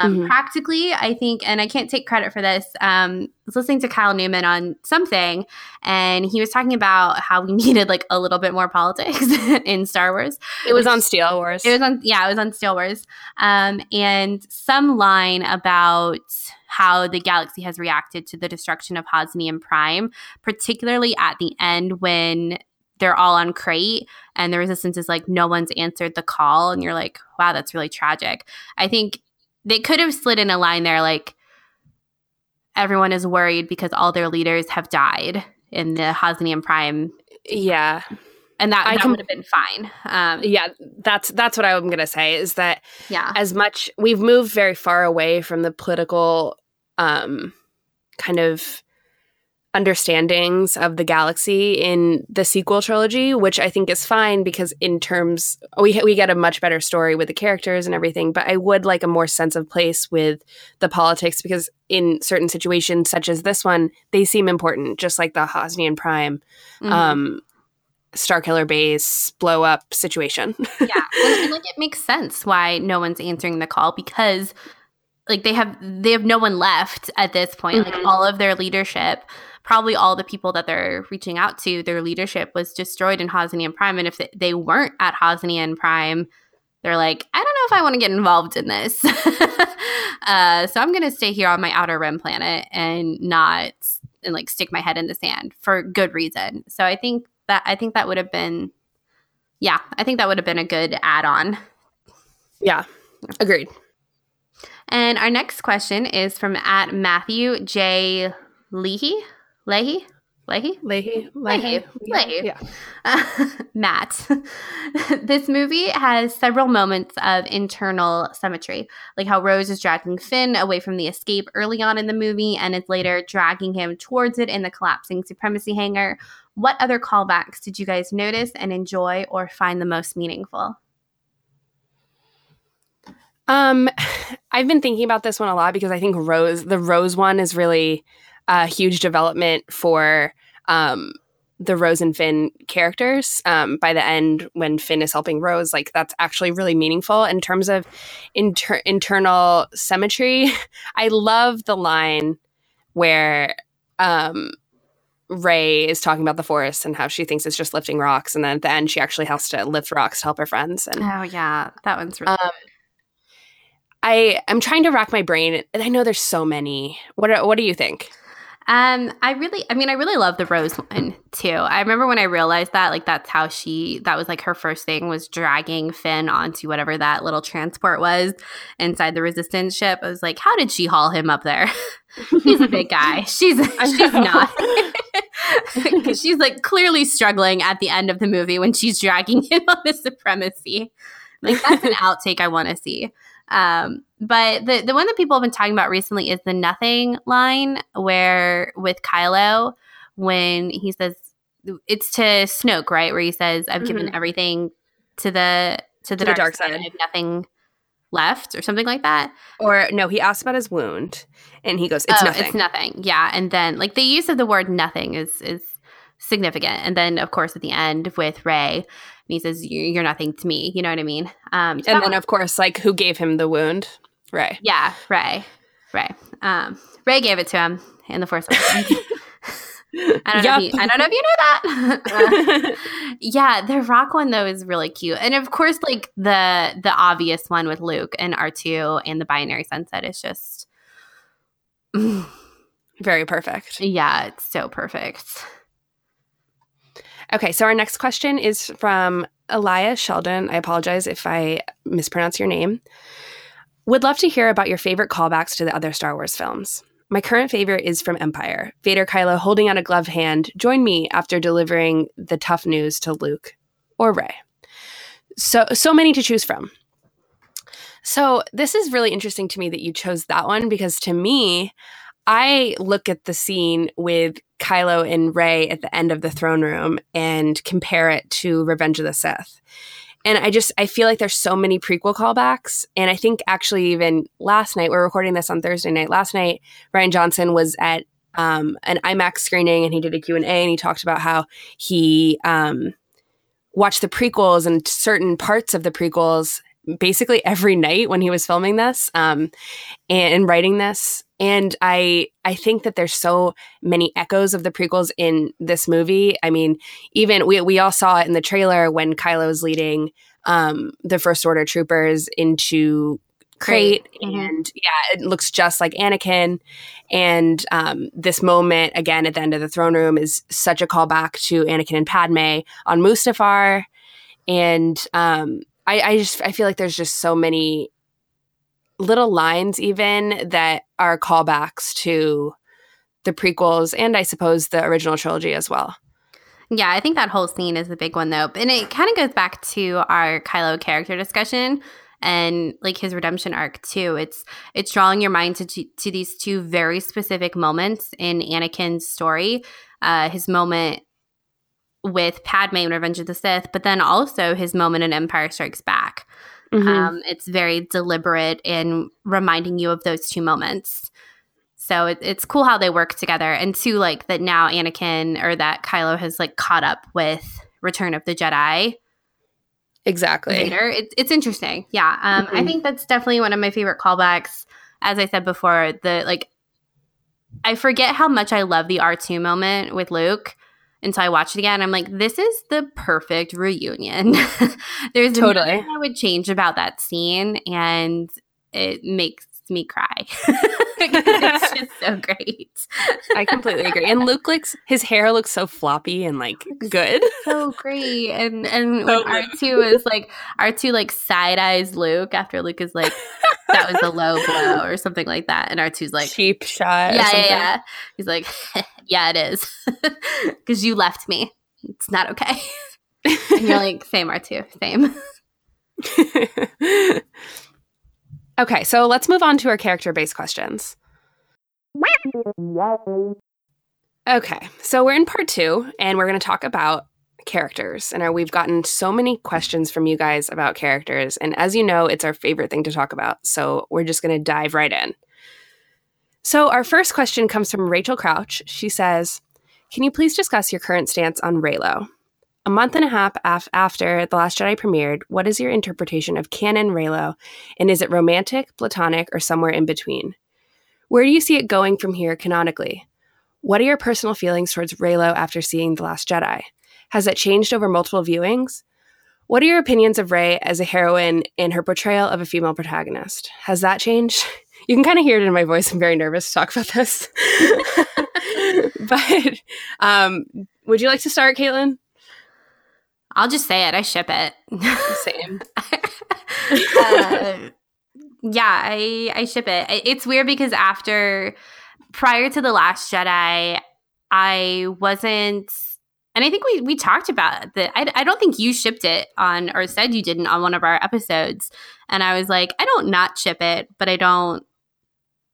[SPEAKER 4] Um,
[SPEAKER 2] Mhm.
[SPEAKER 4] Practically, I think, and I can't take credit for this, um, I was listening to Kyle Newman on something, and he was talking about how we needed like a little bit more politics in Star Wars.
[SPEAKER 2] it was on Steel Wars
[SPEAKER 4] It was on, yeah, it was on Steel Wars. Um, and some line about how the galaxy has reacted to the destruction of Hosnian Prime, particularly at the end when they're all on Crait and the resistance is like, no one's answered the call. And you're like, wow, that's really tragic. I think they could have slid in a line there like, everyone is worried because all their leaders have died in the Hosnian Prime.
[SPEAKER 2] yeah
[SPEAKER 4] And that,
[SPEAKER 2] I
[SPEAKER 4] that
[SPEAKER 2] com-
[SPEAKER 4] would have been fine. Um,
[SPEAKER 2] yeah that's that's what i'm gonna say is that
[SPEAKER 4] yeah.
[SPEAKER 2] as much we've moved very far away from the political um kind of understandings of the galaxy in the sequel trilogy which i think is fine because in terms we we get a much better story with the characters and everything but i would like a more sense of place with the politics because in certain situations such as this one they seem important just like the Hosnian prime
[SPEAKER 4] Mhm.
[SPEAKER 2] um starkiller base blow up situation
[SPEAKER 4] yeah and, like it makes sense why no one's answering the call because like they have they have no one left at this point
[SPEAKER 2] Mhm.
[SPEAKER 4] like all of their leadership probably all the people that they're reaching out to their leadership was destroyed in Hosnian Prime and if they, weren't at Hosnian Prime they're like I don't know if I want to get involved in this uh, so I'm gonna stay here on my outer rim planet and not and like stick my head in the sand for good reason so I think that I think that would have been yeah, I think that would have been a good add on.
[SPEAKER 2] yeah agreed
[SPEAKER 4] And our next question is from at Matthew J. Leahy. Leahy? Leahy?
[SPEAKER 2] Leahy.
[SPEAKER 4] Leahy. Leahy.
[SPEAKER 2] Yeah.
[SPEAKER 4] Uh, Matt. this movie has several moments of internal symmetry, like how Rose is dragging Finn away from the escape early on in the movie and is later dragging him towards it in the collapsing supremacy hangar. What other callbacks did you guys notice and enjoy or find the most meaningful?
[SPEAKER 2] Um, I've been thinking about this one a lot because I think Rose, the Rose one, is really a huge development for um, the Rose and Finn characters. Um, by the end, when Finn is helping Rose, like that's actually really meaningful in terms of inter- internal symmetry. I love the line where um, Rey is talking about the forest and how she thinks it's just lifting rocks, and then at the end, she actually has to lift rocks to help her friends. And
[SPEAKER 4] Oh yeah, that one's really
[SPEAKER 2] um, I I'm trying to rack my brain, and I know there's so many. What what do you think?
[SPEAKER 4] Um, I really, I mean, I really love the Rose one too. I remember when I realized that, like, that's how she, that was like her first thing was dragging Finn onto whatever that little transport was inside the Resistance ship. I was like, how did she haul him up there? He's a big guy. She's, she's not. Because she's like clearly struggling at the end of the movie when she's dragging him on the supremacy. Like, that's an outtake I want to see. Um, but the the one that people have been talking about recently is the nothing line, where with Kylo, when he says it's to Snoke, right? Where he says, "I've given everything to the to the,
[SPEAKER 2] To the
[SPEAKER 4] dark,
[SPEAKER 2] dark
[SPEAKER 4] side.
[SPEAKER 2] side.
[SPEAKER 4] I have nothing left," or something like that.
[SPEAKER 2] Or no, he asks about his wound, and he goes, "It's
[SPEAKER 4] Oh,
[SPEAKER 2] nothing."
[SPEAKER 4] It's nothing. Yeah, and then like the use of the word "nothing" is is significant. And then of course at the end with Rey, he says, "You- "You're nothing to me." You know what I mean? Um, so
[SPEAKER 2] and then, of course, like who gave him the wound? Rey.
[SPEAKER 4] Yeah, Rey. Rey. Um, Rey gave it to him in the Force Awakens. I don't know. If you, I don't know if you know that. yeah, the rock one though is really cute, and of course, like the the obvious one with Luke and R two and the binary sunset is just,
[SPEAKER 2] Very perfect.
[SPEAKER 4] yeah, it's so perfect.
[SPEAKER 2] Okay, so our next question is from Elias Sheldon. I apologize if I mispronounce your name. Would love to hear about your favorite callbacks to the other Star Wars films. My current favorite is from Empire. Vader Kylo holding out a gloved hand, join me after delivering the tough news to Luke or Rey. So so many to choose from. So this is really interesting to me that you chose that one because to me, I look at the scene with Kylo and Rey at the end of the throne room and compare it to Revenge of the Sith. And I just I feel like there's so many prequel callbacks. And I think actually even last night, we're recording this on Thursday night. Last night, Rian Johnson was at um, an IMAX screening and he did a Q&A and he talked about how he um, watched the prequels and certain parts of the prequels basically every night when he was filming this um, and writing this. And I I think that there's so many echoes of the prequels in this movie. I mean, even we we all saw it in the trailer when Kylo is leading um, the First Order troopers into
[SPEAKER 4] Crait. Mhm.
[SPEAKER 2] and yeah, it looks just like Anakin. And um, this moment again at the end of the throne room is such a callback to Anakin and Padme on Mustafar. And um, I, I just I feel like there's just so many little lines even that are callbacks to the prequels and I suppose the original trilogy as well.
[SPEAKER 4] Yeah, I think that whole scene is a big one though. And it kind of goes back to our Kylo character discussion and like his redemption arc too. It's it's drawing your mind to to these two very specific moments in Anakin's story. Uh his moment with Padme in Revenge of the Sith, but then also his moment in Empire Strikes Back.
[SPEAKER 2] Mm-hmm.
[SPEAKER 4] Um, it's very deliberate in reminding you of those two moments. So it, it's cool how they work together, and two, like that now Anakin or that Kylo has like caught up with Return of the Jedi
[SPEAKER 2] exactly.
[SPEAKER 4] Vader. It, it's interesting, yeah. Um, I
[SPEAKER 2] Mhm.
[SPEAKER 4] think that's definitely one of my favorite callbacks. As I said before, the like, I forget how much I love the R two moment with Luke until I watched it again. I'm like, this is the perfect reunion. There's
[SPEAKER 2] Totally.
[SPEAKER 4] nothing I would change about that scene, and it makes me cry. it's just so great.
[SPEAKER 2] I completely agree. And Luke looks his hair looks so floppy and like good.
[SPEAKER 4] So great. And and so when R2 is like R2 like side eyes Luke after Luke is like that was a low blow or something like that. And R2's like
[SPEAKER 2] cheap shot.
[SPEAKER 4] Yeah, yeah, yeah. He's like, Yeah, it is. Because you left me. It's not okay. and you're like, same R2, same.
[SPEAKER 2] Okay, so let's move on to our character based questions. Okay, so we're in part two, and we're going to talk about characters. And we've gotten so many questions from you guys about characters. And as you know, it's our favorite thing to talk about. So we're just going to dive right in. So, our first question comes from Rachel Crouch. She says, Can you please discuss your current stance on Reylo? A month and a half af- after The Last Jedi premiered, what is your interpretation of canon Reylo, And is it romantic, platonic, or somewhere in between? Where do you see it going from here canonically? What are your personal feelings towards Reylo after seeing The Last Jedi? Has it changed over multiple viewings? What are your opinions of Rey as a heroine in her portrayal of a female protagonist? Has that changed? You can kind of hear it in my voice. I'm very nervous to talk about this. but um, would you like to start, Caitlin?
[SPEAKER 4] I'll just say it. I ship it.
[SPEAKER 2] Same.
[SPEAKER 4] uh, yeah, I I ship it. It's weird because after prior to the last Jedi, I wasn't and I think we we talked about that. I, I don't think you shipped it on or said you didn't on one of our episodes. And I was like, I don't not ship it, but I don't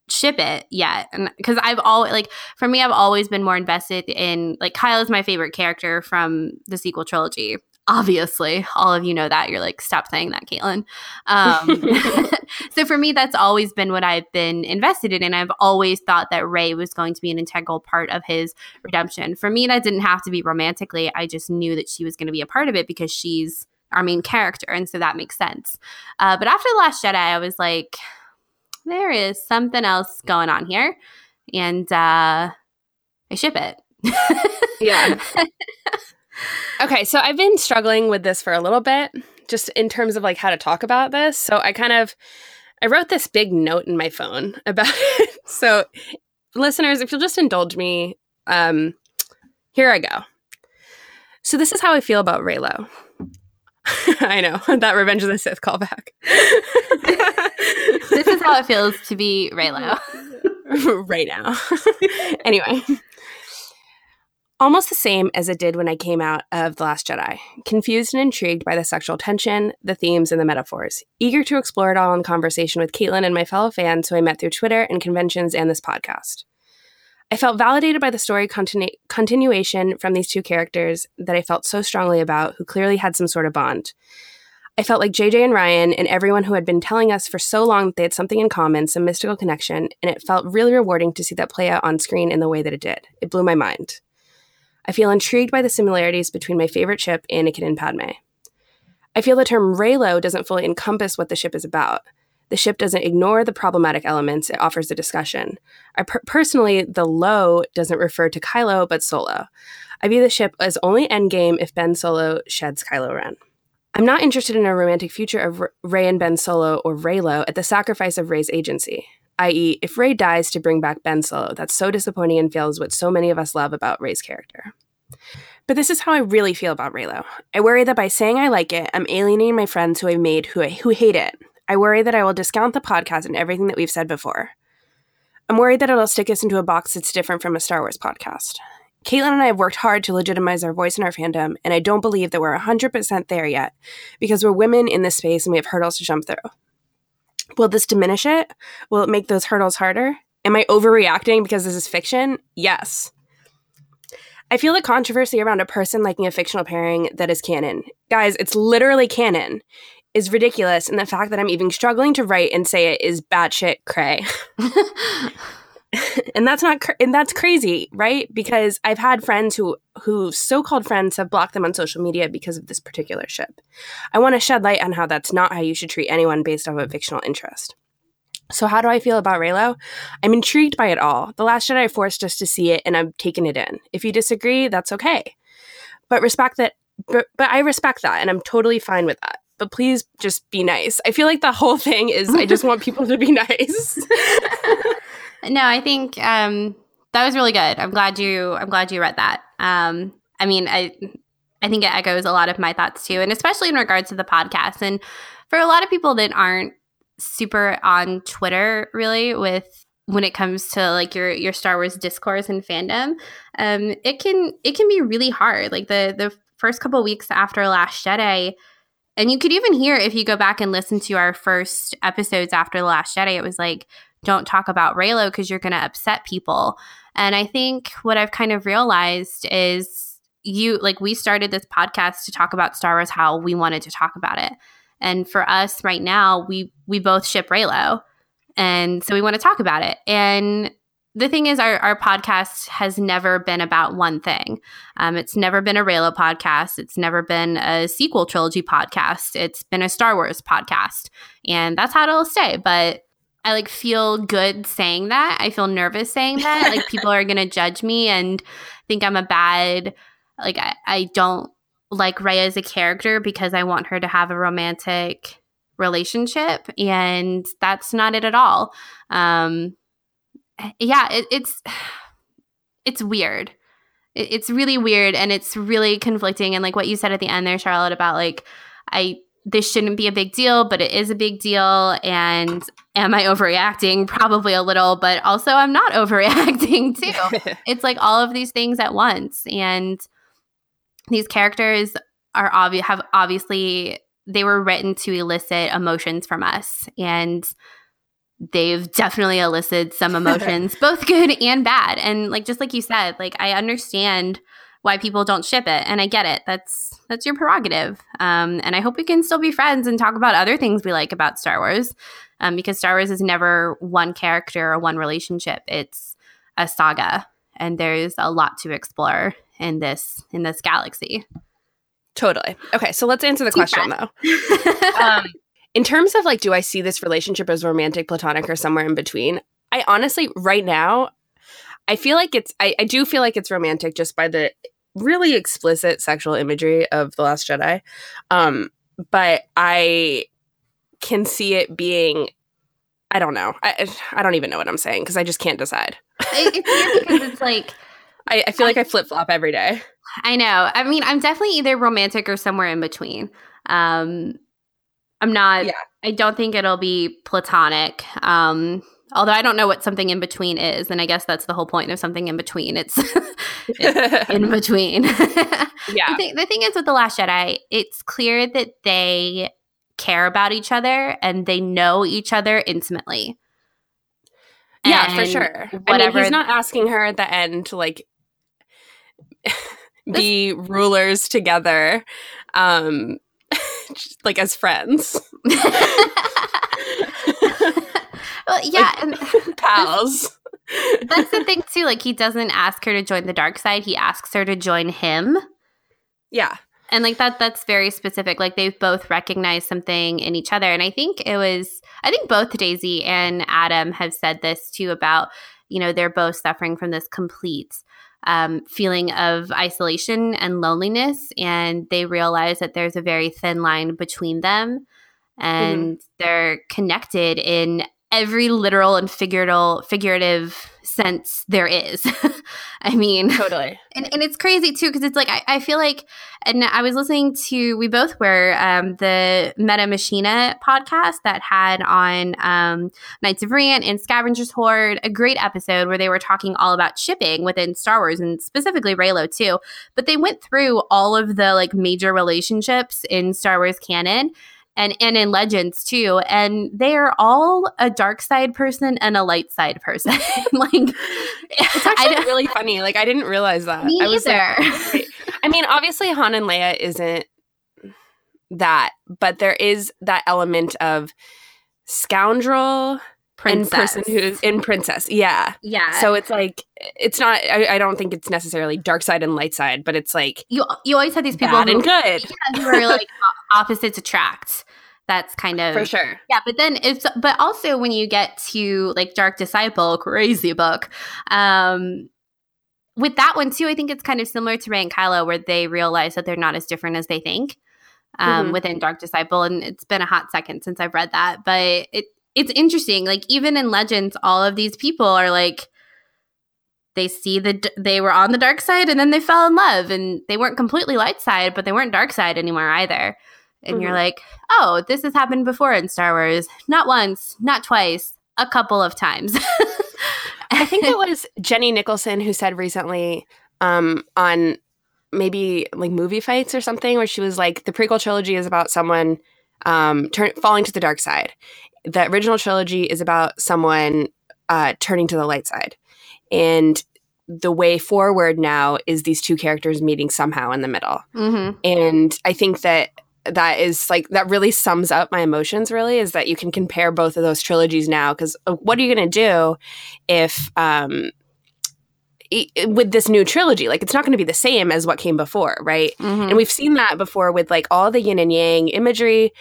[SPEAKER 4] ship it yet and because i've always like for me i've always been more invested in like kylo is my favorite character from the sequel trilogy obviously all of you know that. You're like stop saying that caitlin. Um, so for me that's always been what i've been invested in and i've always thought that rey was going to be an integral part of his redemption. For me that didn't have to be romantically. I just knew that she was going to be a part of it because she's our main character and so that makes sense. Uh, but after the last jedi i was like there is something else going on here and uh i ship it.
[SPEAKER 2] Yeah okay, so I've been struggling with this for a little bit, just in terms of like how to talk about this. So I kind of I wrote this big note in my phone about it. So listeners, if you'll just indulge me, um, here I go. So this is how I feel about Reylo. I know that Revenge of the Sith callback.
[SPEAKER 4] this is how it feels to be Reylo
[SPEAKER 2] right now. anyway, Almost the same as it did when I came out of The Last Jedi, confused and intrigued by the sexual tension, the themes, and the metaphors, eager to explore it all in conversation with Caitlin and my fellow fans who I met through Twitter and conventions and this podcast. I felt validated by the story continu- continuation from these two characters that I felt so strongly about, who clearly had some sort of bond. I felt like JJ and Rian and everyone who had been telling us for so long that they had something in common, some mystical connection, and it felt really rewarding to see that play out on screen in the way that it did. It blew my mind. I feel intrigued by the similarities between my favorite ship, Anakin and Padme. I feel the term Reylo doesn't fully encompass what the ship is about. The ship doesn't ignore the problematic elements, it offers a discussion. I per- personally, the low doesn't refer to Kylo, but Solo. I view the ship as only endgame if Ben Solo sheds Kylo Ren. I'm not interested in a romantic future of Rey and Ben Solo or Reylo at the sacrifice of Rey's agency i.e., if Rey dies to bring back Ben Solo, that's so disappointing and fails what so many of us love about Rey's character. But this is how I really feel about Reylo. I worry that by saying I like it, I'm alienating my friends who I've made who, who hate it. I worry that I will discount the podcast and everything that we've said before. I'm worried that it'll stick us into a box that's different from a Star Wars podcast. Caitlin and I have worked hard to legitimize our voice in our fandom, and I don't believe that we're 100% there yet because we're women in this space and we have hurdles to jump through. Will this diminish it? Will it make those hurdles harder? Am I overreacting because this is fiction? Yes. I feel the controversy around a person liking a fictional pairing that is canon. Guys, it's literally canon. Is ridiculous, and the fact that I'm even struggling to write and say it is batshit cray. and that's not cr- and that's crazy right? Because i've had friends who who so-called friends have blocked them on social media because of this particular ship. I want to shed light on how that's not how you should treat anyone based off of fictional interest. So how do i feel about reylo i'm intrigued by it all. The last jedi forced us to see it and i'm taking it in. If you disagree that's okay. But respect that but, but i respect that and i'm totally fine with that. But please just be nice. I feel like the whole thing is I just want people to be nice.
[SPEAKER 4] no, I think um, that was really good. I'm glad you. I'm glad you read that. Um, I mean, I I think it echoes a lot of my thoughts too, and especially in regards to the podcast. And for a lot of people that aren't super on Twitter, really, with when it comes to like your your Star Wars discourse and fandom, um, it can it can be really hard. Like the the first couple weeks after Last Jedi, and you could even hear if you go back and listen to our first episodes after the Last Jedi, it was like, don't talk about Reylo because you're going to upset people. And I think what I've kind of realized is you like we started this podcast to talk about Star Wars how we wanted to talk about it. And for us right now, we we both ship Reylo. And so we want to talk about it. And the thing is, our, our podcast has never been about one thing. Um, it's never been a Reylo podcast. It's never been a sequel trilogy podcast. It's been a Star Wars podcast. And that's how it'll stay. But I like feel good saying that. I feel nervous saying that. like people are going to judge me and think I'm a bad like I, I don't like Rey as a character because I want her to have a romantic relationship, and that's not it at all. Um, yeah, it, it's it's weird. It, it's really weird, and it's really conflicting. And like what you said at the end there, Charlotte, about like I this shouldn't be a big deal, but it is a big deal. And am I overreacting? Probably a little, but also I'm not overreacting too. it's like all of these things at once, and these characters are obvious have obviously they were written to elicit emotions from us and they've definitely elicited some emotions both good and bad and like just like you said like i understand why people don't ship it and i get it that's that's your prerogative um, and i hope we can still be friends and talk about other things we like about star wars um, because star wars is never one character or one relationship it's a saga and there's a lot to explore in this in this galaxy.
[SPEAKER 2] Totally. Okay, so let's answer the question though. um, in terms of like, do I see this relationship as romantic, platonic, or somewhere in between? I honestly, right now, I feel like it's. I, I do feel like it's romantic just by the really explicit sexual imagery of the Last Jedi. Um, but I can see it being. I don't know. I I don't even know what I'm saying because I just can't decide.
[SPEAKER 4] it's weird because it's like
[SPEAKER 2] I, I feel like I, I flip flop every day.
[SPEAKER 4] I know. I mean, I'm definitely either romantic or somewhere in between. Um, I'm not. Yeah. I don't think it'll be platonic. Um, although I don't know what something in between is, and I guess that's the whole point of something in between. It's, it's in between.
[SPEAKER 2] yeah.
[SPEAKER 4] The thing, the thing is with the Last Jedi, it's clear that they care about each other and they know each other intimately.
[SPEAKER 2] Yeah, for sure. Whatever. I mean, he's not asking her at the end to like be rulers together um like as friends
[SPEAKER 4] well yeah
[SPEAKER 2] like, and pals
[SPEAKER 4] that's the thing too like he doesn't ask her to join the dark side he asks her to join him
[SPEAKER 2] yeah
[SPEAKER 4] and like that that's very specific like they've both recognized something in each other and i think it was i think both daisy and adam have said this too about you know they're both suffering from this complete um, feeling of isolation and loneliness. And they realize that there's a very thin line between them and mm-hmm. they're connected in every literal and figurative figurative sense there is. I mean,
[SPEAKER 2] totally.
[SPEAKER 4] And, and it's crazy too because it's like I, I, feel like, and I was listening to we both were um, the Meta Machina podcast that had on um, Knights of Ren and Scavengers Horde a great episode where they were talking all about shipping within Star Wars and specifically Reylo too. But they went through all of the like major relationships in Star Wars canon and and in legends too and they are all a dark side person and a light side person. Like
[SPEAKER 2] it's actually really funny like i didn't realize that.
[SPEAKER 4] Me
[SPEAKER 2] i was
[SPEAKER 4] either.
[SPEAKER 2] Oh, like i mean obviously han and leia isn't that but there is that element of scoundrel princess. and person who's in princess yeah.
[SPEAKER 4] Yeah.
[SPEAKER 2] So it's like it's not I, I, don't think it's necessarily dark side and light side but it's like
[SPEAKER 4] you you always have these people
[SPEAKER 2] bad who, and good.
[SPEAKER 4] Yeah, who are like opposites attract that's kind of
[SPEAKER 2] for sure
[SPEAKER 4] yeah but then it's but also when you get to like dark disciple crazy book um with that one too i think it's kind of similar to rey and kylo where they realize that they're not as different as they think um,
[SPEAKER 2] Mhm.
[SPEAKER 4] within Dark Disciple, and it's been a hot second since I've read that. But it it's interesting. Like even in Legends, all of these people are like they see the they were on the dark side and then they fell in love and they weren't completely light side but they weren't dark side anymore either and you're
[SPEAKER 2] Mhm.
[SPEAKER 4] like oh this has happened before in star wars not once not twice a couple of times
[SPEAKER 2] I think it was Jenny Nicholson who said recently um, on maybe like movie fights or something, where she was like, the prequel trilogy is about someone um, turn, falling to the dark side. The original trilogy is about someone uh, turning to the light side. And the way forward now is these two characters meeting somehow in the middle.
[SPEAKER 4] hmm
[SPEAKER 2] And I think that that is like that really sums up my emotions really is that you can compare both of those trilogies now because what are you going to do if um with this new trilogy like it's not going to be the same as what came before right?
[SPEAKER 4] Hmm
[SPEAKER 2] and we've seen that before with like all the yin and yang imagery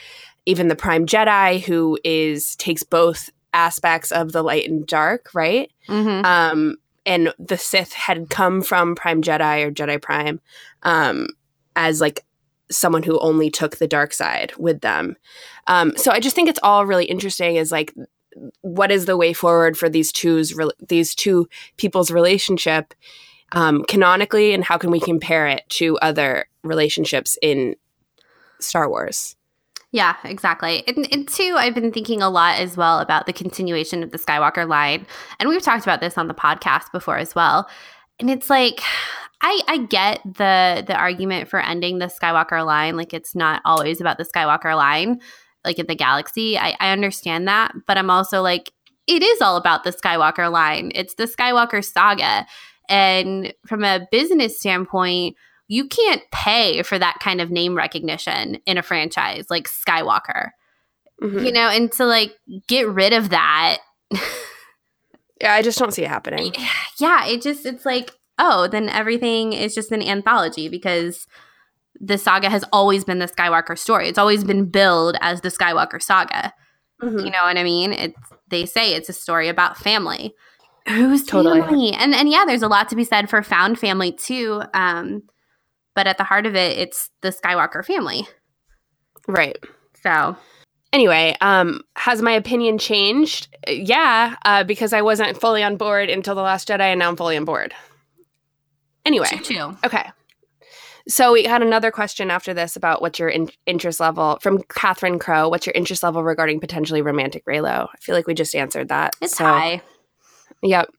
[SPEAKER 2] even the prime jedi who is takes both aspects of the light and dark right?
[SPEAKER 4] Hmm
[SPEAKER 2] um, and the Sith had come from Prime Jedi or Jedi Prime um, as like someone who only took the dark side with them. Um, so I just think it's all really interesting. Is like, what is the way forward for these two's re- these two people's relationship um, canonically, and how can we compare it to other relationships in Star Wars?
[SPEAKER 4] Yeah, exactly. And, and two, I've been thinking a lot as well about the continuation of the Skywalker line. And we've talked about this on the podcast before as well. And it's like I I get the the argument for ending the Skywalker line. Like it's not always about the Skywalker line, like in the galaxy. I, I understand that, but I'm also like, it is all about the Skywalker line. It's the Skywalker saga. And from a business standpoint, you can't pay for that kind of name recognition in a franchise like Skywalker.
[SPEAKER 2] Mhm.
[SPEAKER 4] You know, and to like get rid of that,
[SPEAKER 2] Yeah, I just don't see it happening.
[SPEAKER 4] yeah, it just it's like, oh, then everything is just an anthology because the saga has always been the Skywalker story. It's always been billed as the Skywalker saga.
[SPEAKER 2] Mhm.
[SPEAKER 4] You know what I mean? It's they say it's a story about family. Who's
[SPEAKER 2] Totally.
[SPEAKER 4] family? And and yeah, there's a lot to be said for found family too. Um, but at the heart of it, it's the Skywalker family.
[SPEAKER 2] Right.
[SPEAKER 4] So
[SPEAKER 2] anyway um has my opinion changed yeah uh because i wasn't fully on board until the last jedi and now i'm fully on board anyway
[SPEAKER 4] too.
[SPEAKER 2] okay so we had another question after this about what's your in- interest level from catherine crow what's your interest level regarding potentially romantic reylo i feel like we just answered that
[SPEAKER 4] It's
[SPEAKER 2] so
[SPEAKER 4] high.
[SPEAKER 2] yep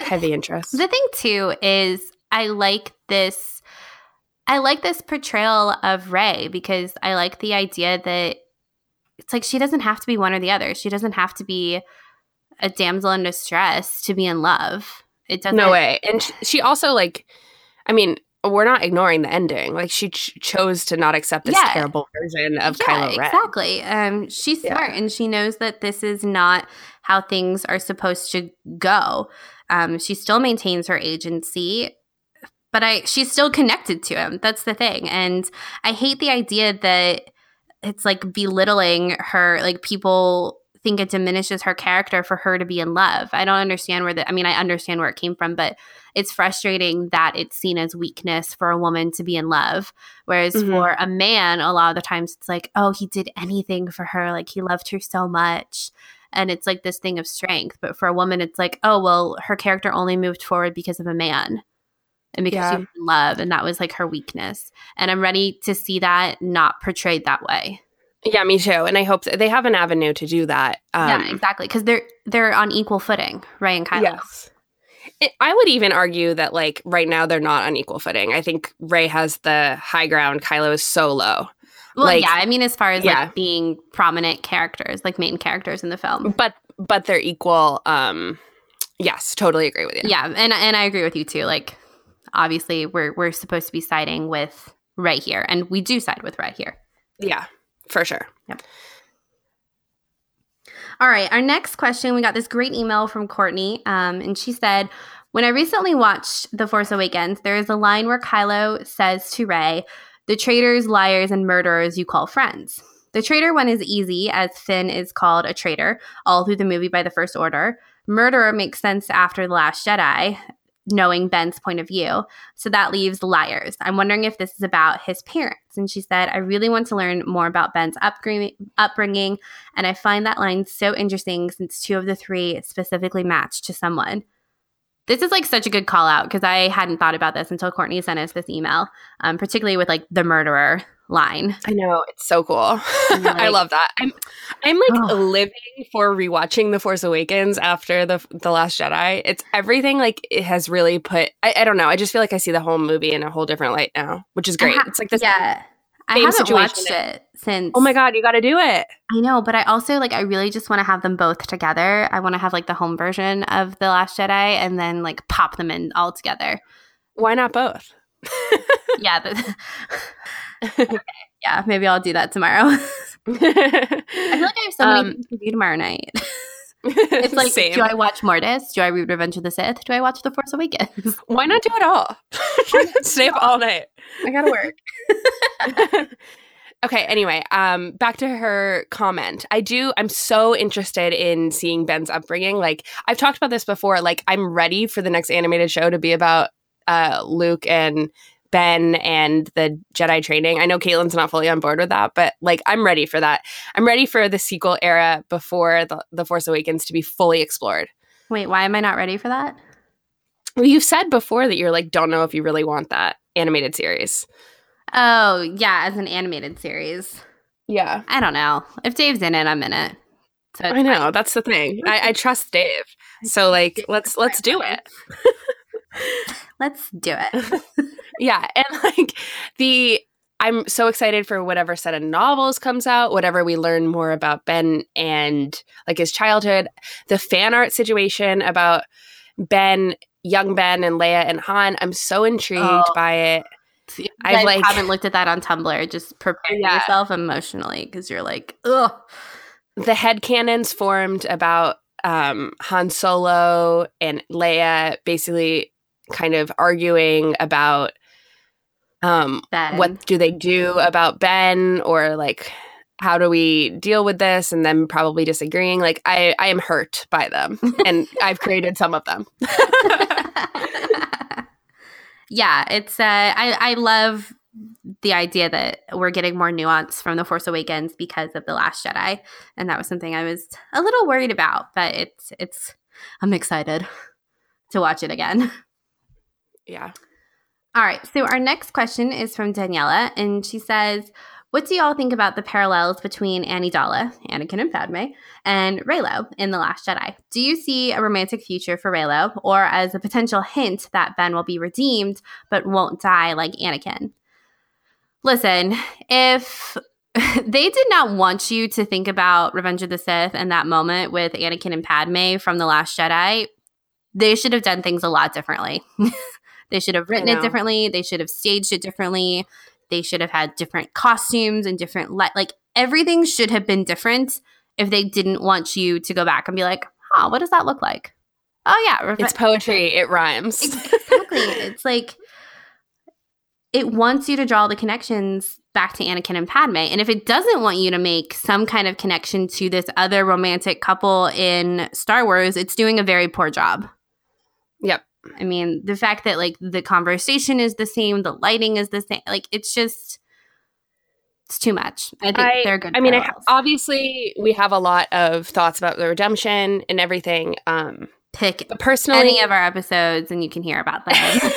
[SPEAKER 2] heavy interest
[SPEAKER 4] The thing too is I like this I like this portrayal of Rey because I like the idea that it's like she doesn't have to be one or the other. She doesn't have to be a damsel in distress to be in love. It doesn't
[SPEAKER 2] no way and she also like i mean we're not ignoring the ending like she ch- chose to not accept this
[SPEAKER 4] Yeah.
[SPEAKER 2] terrible version of
[SPEAKER 4] yeah,
[SPEAKER 2] kylo ren
[SPEAKER 4] exactly. Um, she's
[SPEAKER 2] Yeah.
[SPEAKER 4] smart and she knows that this is not how things are supposed to go. Um, she still maintains her agency, but I she's still connected to him. That's the thing, and I hate the idea that it's like belittling her. Like people think it diminishes her character for her to be in love. I don't understand where the. I mean, I understand where it came from, but it's frustrating that it's seen as weakness for a woman to be in love. Whereas
[SPEAKER 2] Mhm.
[SPEAKER 4] for a man, a lot of the times it's like, oh, he did anything for her. Like he loved her so much. And it's like this thing of strength. But for a woman, it's like, oh, well, her character only moved forward because of a man and because
[SPEAKER 2] Yeah.
[SPEAKER 4] she was in love. And that was like her weakness. And I'm ready to see that not portrayed that way.
[SPEAKER 2] Yeah, me too. And I hope that they have an avenue to do that. Um,
[SPEAKER 4] yeah, exactly. Because they're they're on equal footing, Rey and Kylo.
[SPEAKER 2] Yes. It, I would even argue that, like, right now they're not on equal footing. I think Rey has the high ground. Kylo is so low.
[SPEAKER 4] Well,
[SPEAKER 2] Like-
[SPEAKER 4] yeah. I mean, as far as
[SPEAKER 2] Yeah.
[SPEAKER 4] like being prominent characters, like main characters in the film.
[SPEAKER 2] But but they're equal. Um, yes, totally agree with you.
[SPEAKER 4] Yeah, and and I agree with you too. Like, obviously, we're we're supposed to be siding with Rey here, and we do side with Rey here.
[SPEAKER 2] Yeah, for sure. Yep.
[SPEAKER 4] All right, our next question. We got this great email from Courtney, um, and she said, "When I recently watched The Force Awakens, there is a line where Kylo says to Rey, "The traitors, liars, and murderers you call friends." The traitor one is easy, as Finn is called a traitor all through the movie by the First Order. Murderer makes sense after The Last Jedi. Knowing Ben's point of view. So that leaves liars. I'm wondering if this is about his parents. And she said, I really want to learn more about Ben's upbringing. And I find that line so interesting since two of the three specifically match to someone. This is like such a good call out because I hadn't thought about this until Courtney sent us this email, um, particularly with like the murderer line.
[SPEAKER 2] I know it's so cool. Like, I love that. I'm I'm like oh. living for rewatching The Force Awakens after the the Last Jedi. It's everything like it has really put. I, I don't know. I just feel like I see the whole movie in a whole different light now, which is great. Ha- it's like this.
[SPEAKER 4] Yeah. I haven't situation. watched it since.
[SPEAKER 2] Oh my god, you got to do it!
[SPEAKER 4] I know, but I also like. I really just want to have them both together. I want to have like the home version of the Last Jedi, and then like pop them in all together.
[SPEAKER 2] Why not both?
[SPEAKER 4] yeah. The, okay. Yeah, maybe I'll do that tomorrow. I feel like I have so many um, to do tomorrow night. It's like, Same. do I watch Mortis? Do I read Revenge of the Sith? Do I watch The Force Awakens?
[SPEAKER 2] Why not do it all? Stay up all night.
[SPEAKER 4] I gotta work.
[SPEAKER 2] okay, anyway, um, back to her comment. I do, I'm so interested in seeing Ben's upbringing. Like, I've talked about this before. Like, I'm ready for the next animated show to be about uh, Luke and Ben and the Jedi training. I know Caitlin's not fully on board with that, but like I'm ready for that. I'm ready for the sequel era before the, the Force Awakens to be fully explored.
[SPEAKER 4] Wait, why am I not ready for that?
[SPEAKER 2] Well, you've said before that you're like, don't know if you really want that animated series.
[SPEAKER 4] Oh, yeah, as an animated series.
[SPEAKER 2] Yeah.
[SPEAKER 4] I don't know. If Dave's in it, I'm in it.
[SPEAKER 2] So I know, fine. that's the thing. I, I trust Dave. So like let's let's do it.
[SPEAKER 4] let's do it.
[SPEAKER 2] yeah. And like the I'm so excited for whatever set of novels comes out, whatever we learn more about Ben and like his childhood, the fan art situation about Ben, young Ben and Leia and Han. I'm so intrigued oh. by it.
[SPEAKER 4] I like, haven't looked at that on Tumblr. Just prepare yeah. yourself emotionally because you're like, ugh.
[SPEAKER 2] The head canons formed about um, Han Solo and Leia basically kind of arguing about um, what do they do about Ben or like how do we deal with this and then probably disagreeing? Like i i am hurt by them and i've created some of them.
[SPEAKER 4] Yeah it's uh i i love the idea that we're getting more nuance from the force awakens because of the last jedi and that was something i was a little worried about but it's it's i'm excited to watch it again
[SPEAKER 2] yeah.
[SPEAKER 4] All right. So our next question is from Daniela, and she says, "What do y'all think about the parallels between Amidala, Anakin and Padme, and Reylo in the Last Jedi? Do you see a romantic future for Reylo, or as a potential hint that Ben will be redeemed but won't die like Anakin?" Listen, if they did not want you to think about Revenge of the Sith and that moment with Anakin and Padme from The Last Jedi, they should have done things a lot differently. They should have written it differently. They should have staged it differently. They should have had different costumes and different light. like everything should have been different if they didn't want you to go back and be like, "Huh, what does that look like?" Oh yeah,
[SPEAKER 2] it's poetry. It rhymes.
[SPEAKER 4] exactly. it's like it wants you to draw the connections back to Anakin and Padme. And if it doesn't want you to make some kind of connection to this other romantic couple in Star Wars, it's doing a very poor job.
[SPEAKER 2] Yep.
[SPEAKER 4] I mean, the fact that like the conversation is the same, the lighting is the same, like it's just it's too much. I think I, they're good.
[SPEAKER 2] I mean, I, obviously, we have a lot of thoughts about the redemption and everything. Um,
[SPEAKER 4] Pick personally any of our episodes, and you can hear about them.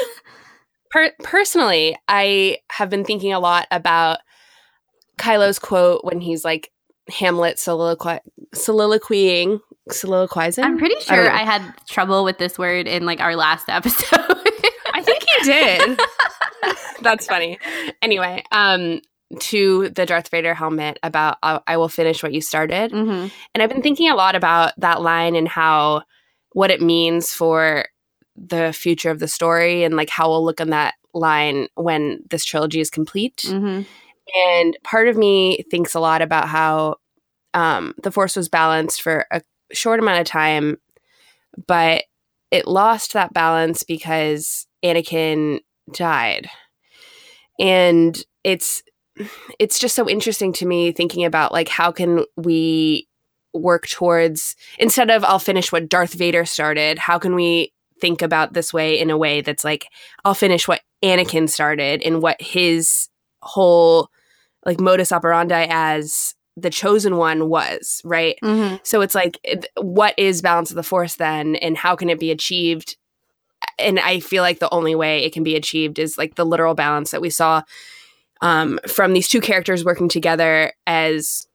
[SPEAKER 2] per- personally, I have been thinking a lot about Kylo's quote when he's like Hamlet soliloqui- soliloquying soliloquizing.
[SPEAKER 4] I'm pretty sure I, I, had trouble with this word in like our last episode.
[SPEAKER 2] I think you did. That's funny. Anyway, um, to the Darth Vader helmet about uh, I will finish what you started. Mm-hmm. And I've been thinking a lot about that line and how what it means for the future of the story and like how we'll look on that line when this trilogy is complete. Mm-hmm. And part of me thinks a lot about how um, the Force was balanced for a short amount of time, but it lost that balance because Anakin died. And it's it's just so interesting to me thinking about like how can we work towards instead of I'll finish what Darth Vader started, how can we think about this way in a way that's like I'll finish what Anakin started and what his whole like modus operandi as the chosen one was, right?
[SPEAKER 4] Mm-hmm.
[SPEAKER 2] So it's like what is balance of the force then and how can it be achieved? And I feel like the only way it can be achieved is like the literal balance that we saw um, from these two characters working together as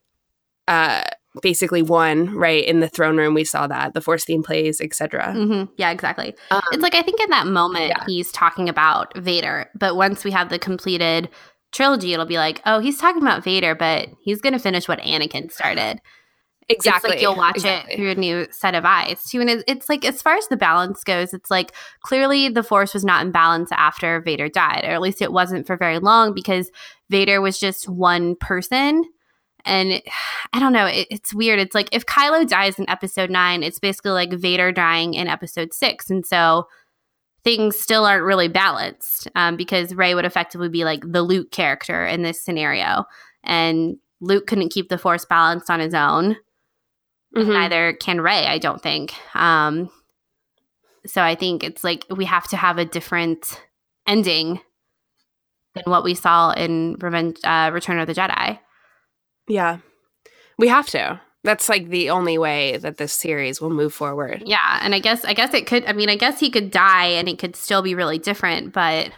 [SPEAKER 2] uh, basically one, right? In the throne room, we saw that the force theme plays, etc.
[SPEAKER 4] Mm-hmm. Yeah, exactly.
[SPEAKER 2] Um,
[SPEAKER 4] it's like I think in that moment
[SPEAKER 2] yeah.
[SPEAKER 4] he's talking about Vader, but once we have the completed trilogy, it'll be like, oh, he's talking about Vader, but he's going to finish what Anakin started.
[SPEAKER 2] exactly.
[SPEAKER 4] It's like you'll watch
[SPEAKER 2] exactly.
[SPEAKER 4] it through a new set of eyes too. And it's like as far as the balance goes, it's like clearly the Force was not in balance after Vader died, or at least it wasn't for very long because Vader was just one person. And it- I don't know, it, it's weird. It's like if Kylo dies in Episode Nine, it's basically like Vader dying in Episode Six, and so things still aren't really balanced um, because Rey would effectively be like the Luke character in this scenario, and Luke couldn't keep the Force balanced on his own
[SPEAKER 2] Mhm.
[SPEAKER 4] neither can Rey, I don't think. Um, so I think it's like we have to have a different ending than what we saw in Revenge, uh, Return of the Jedi.
[SPEAKER 2] Yeah, we have to. That's like the only way that this series will move forward.
[SPEAKER 4] Yeah, and I guess I guess it could. I mean, I guess he could die and it could still be really different, but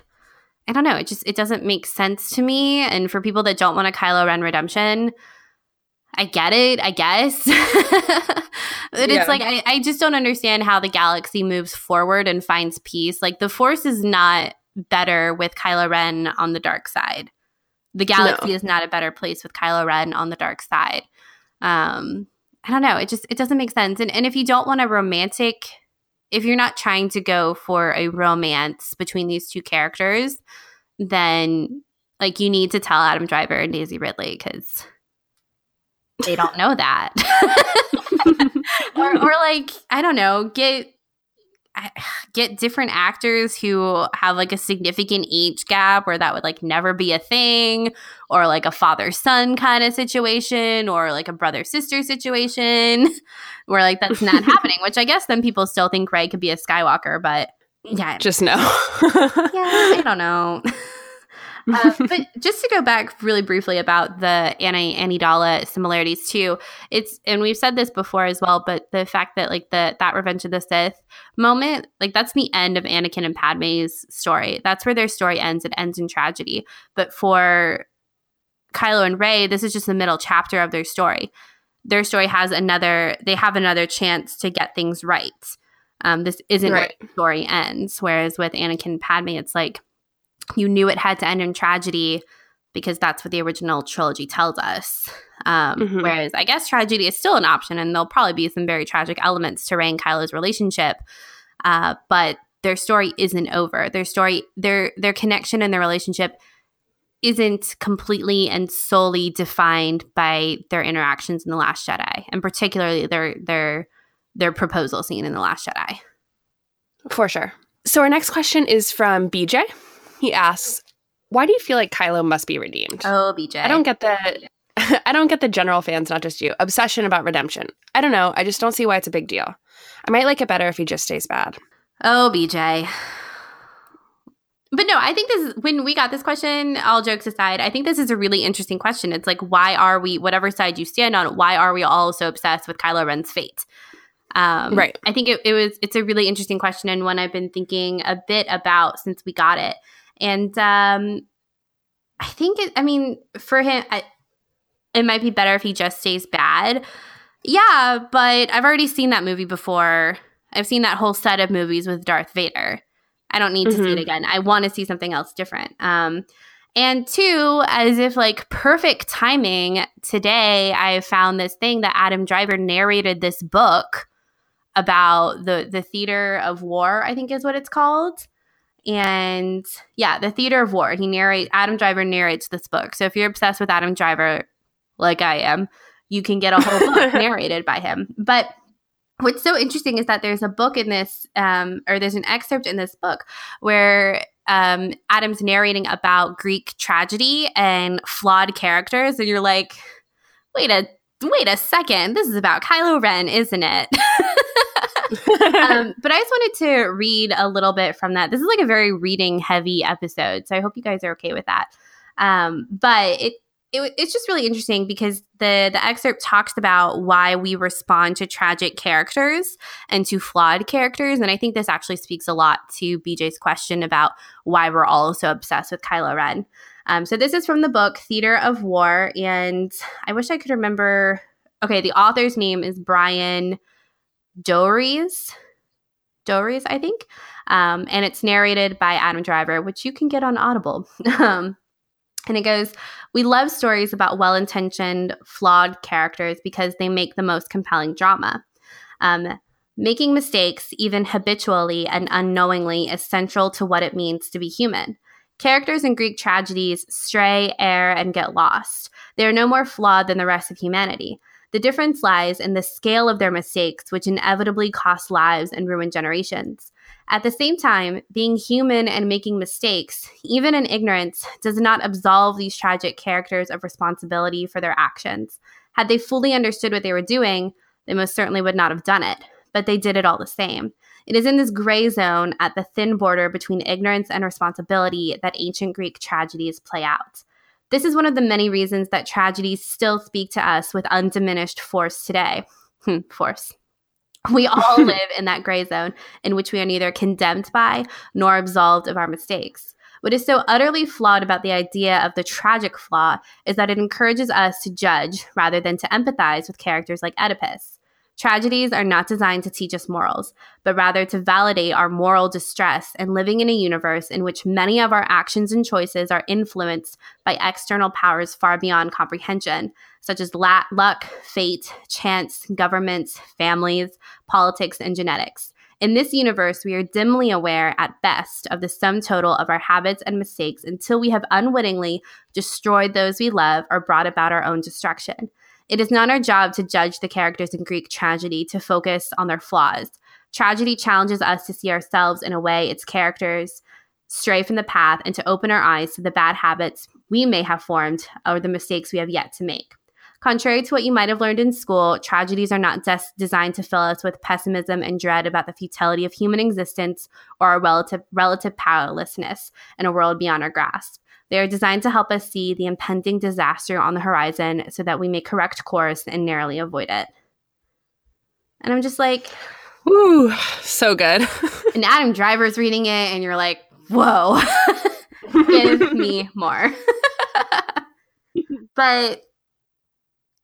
[SPEAKER 4] I don't know. It just it doesn't make sense to me. And for people that don't want a Kylo Ren redemption, I get it. I guess, but
[SPEAKER 2] Yeah.
[SPEAKER 4] it's like I, I just don't understand how the galaxy moves forward and finds peace. Like the Force is not better with Kylo Ren on the dark side. The galaxy
[SPEAKER 2] No.
[SPEAKER 4] is not a better place with Kylo Ren on the dark side. Um, I don't know. It just it doesn't make sense. And and if you don't want a romantic, if you're not trying to go for a romance between these two characters, then like you need to tell Adam Driver and Daisy Ridley because they don't know that. or, or like I don't know, get get different actors who have like a significant age gap where that would like never be a thing or like a father son kind of situation or like a brother sister situation where like that's not happening which i guess then people still think rey could be a skywalker but yeah
[SPEAKER 2] Just no.
[SPEAKER 4] yeah i don't know uh, but just to go back really briefly about the Anna Amidala similarities too, it's and we've said this before as well, but the fact that like the that Revenge of the Sith moment, like that's the end of Anakin and Padme's story. That's where their story ends. It ends in tragedy. But for Kylo and Rey, this is just the middle chapter of their story. Their story has another. They have another chance to get things right. Um, this isn't
[SPEAKER 2] Right.
[SPEAKER 4] where the story ends. Whereas with Anakin and Padme, it's like you knew it had to end in tragedy because that's what the original trilogy tells us. Um,
[SPEAKER 2] Mhm.
[SPEAKER 4] Whereas I guess tragedy is still an option, and there'll probably be some very tragic elements to Rey and Kylo's relationship. Uh, but their story isn't over. Their story, their their connection and their relationship isn't completely and solely defined by their interactions in the Last Jedi, and particularly their their their proposal scene in the Last Jedi.
[SPEAKER 2] For sure. So our next question is from BJ. He asks, "Why do you feel like Kylo must be redeemed?"
[SPEAKER 4] Oh, BJ,
[SPEAKER 2] I don't get the I don't get the general fans, not just you, obsession about redemption. I don't know. I just don't see why it's a big deal. I might like it better if he just stays bad.
[SPEAKER 4] Oh, BJ. But no, I think this is when we got this question, all jokes aside, I think this is a really interesting question. It's like, why are we, whatever side you stand on, why are we all so obsessed with Kylo Ren's fate? Um,
[SPEAKER 2] Right.
[SPEAKER 4] I think it, it was, it's a really interesting question and one I've been thinking a bit about since we got it. And um, I think it, I mean, for him, I, it might be better if he just stays bad. Yeah, but I've already seen that movie before. I've seen that whole set of movies with Darth Vader. I don't need to see it
[SPEAKER 2] Mhm.
[SPEAKER 4] again. I want to see something else different. Um, and two, as if like perfect timing, today I found this thing that Adam Driver narrated this book about the the theater of war. I think is what it's called. And yeah, the theater of war. He narrate Adam Driver narrates this book. So if you're obsessed with Adam Driver, like I am, you can get a whole book narrated by him. But what's so interesting is that there's a book in this, um, or there's an excerpt in this book where um, Adam's narrating about Greek tragedy and flawed characters, and you're like, wait a wait a second, this is about Kylo Ren, isn't it? um, but I just wanted to read a little bit from that. This is like a very reading heavy episode, so I hope you guys are okay with that. Um, but it, it it's just really interesting because the the excerpt talks about why we respond to tragic characters and to flawed characters, and I think this actually speaks a lot to BJ's question about why we're all so obsessed with Kylo Ren. Um, so this is from the book Theater of War, and I wish I could remember. Okay, the author's name is Bryan Doerries. Doerries, I think. Um, and it's narrated by Adam Driver, which you can get on Audible. um, and it goes, We love stories about well intentioned, flawed characters because they make the most compelling drama. Um, making mistakes, even habitually and unknowingly, is central to what it means to be human. Characters in Greek tragedies stray, err, and get lost. They are no more flawed than the rest of humanity. The difference lies in the scale of their mistakes, which inevitably cost lives and ruin generations. At the same time, being human and making mistakes, even in ignorance, does not absolve these tragic characters of responsibility for their actions. Had they fully understood what they were doing, they most certainly would not have done it, but they did it all the same. It is in this gray zone at the thin border between ignorance and responsibility that ancient Greek tragedies play out. This is one of the many reasons that tragedies still speak to us with undiminished force today. Hmm, force. We all live in that gray zone in which we are neither condemned by nor absolved of our mistakes. What is so utterly flawed about the idea of the tragic flaw is that it encourages us to judge rather than to empathize with characters like Oedipus. Tragedies are not designed to teach us morals, but rather to validate our moral distress and living in a universe in which many of our actions and choices are influenced by external powers far beyond comprehension, such as la- luck, fate, chance, governments, families, politics, and genetics. In this universe, we are dimly aware at best of the sum total of our habits and mistakes until we have unwittingly destroyed those we love or brought about our own destruction. It is not our job to judge the characters in Greek tragedy, to focus on their flaws. Tragedy challenges us to see ourselves in a way its characters stray from the path and to open our eyes to the bad habits we may have formed or the mistakes we have yet to make. Contrary to what you might have learned in school, tragedies are not des- designed to fill us with pessimism and dread about the futility of human existence or our relative, relative powerlessness in a world beyond our grasp. They are designed to help us see the impending disaster on the horizon so that we may correct course and narrowly avoid it. And I'm just like,
[SPEAKER 2] Ooh, so good.
[SPEAKER 4] and Adam Driver's reading it, and you're like, whoa, give me more. but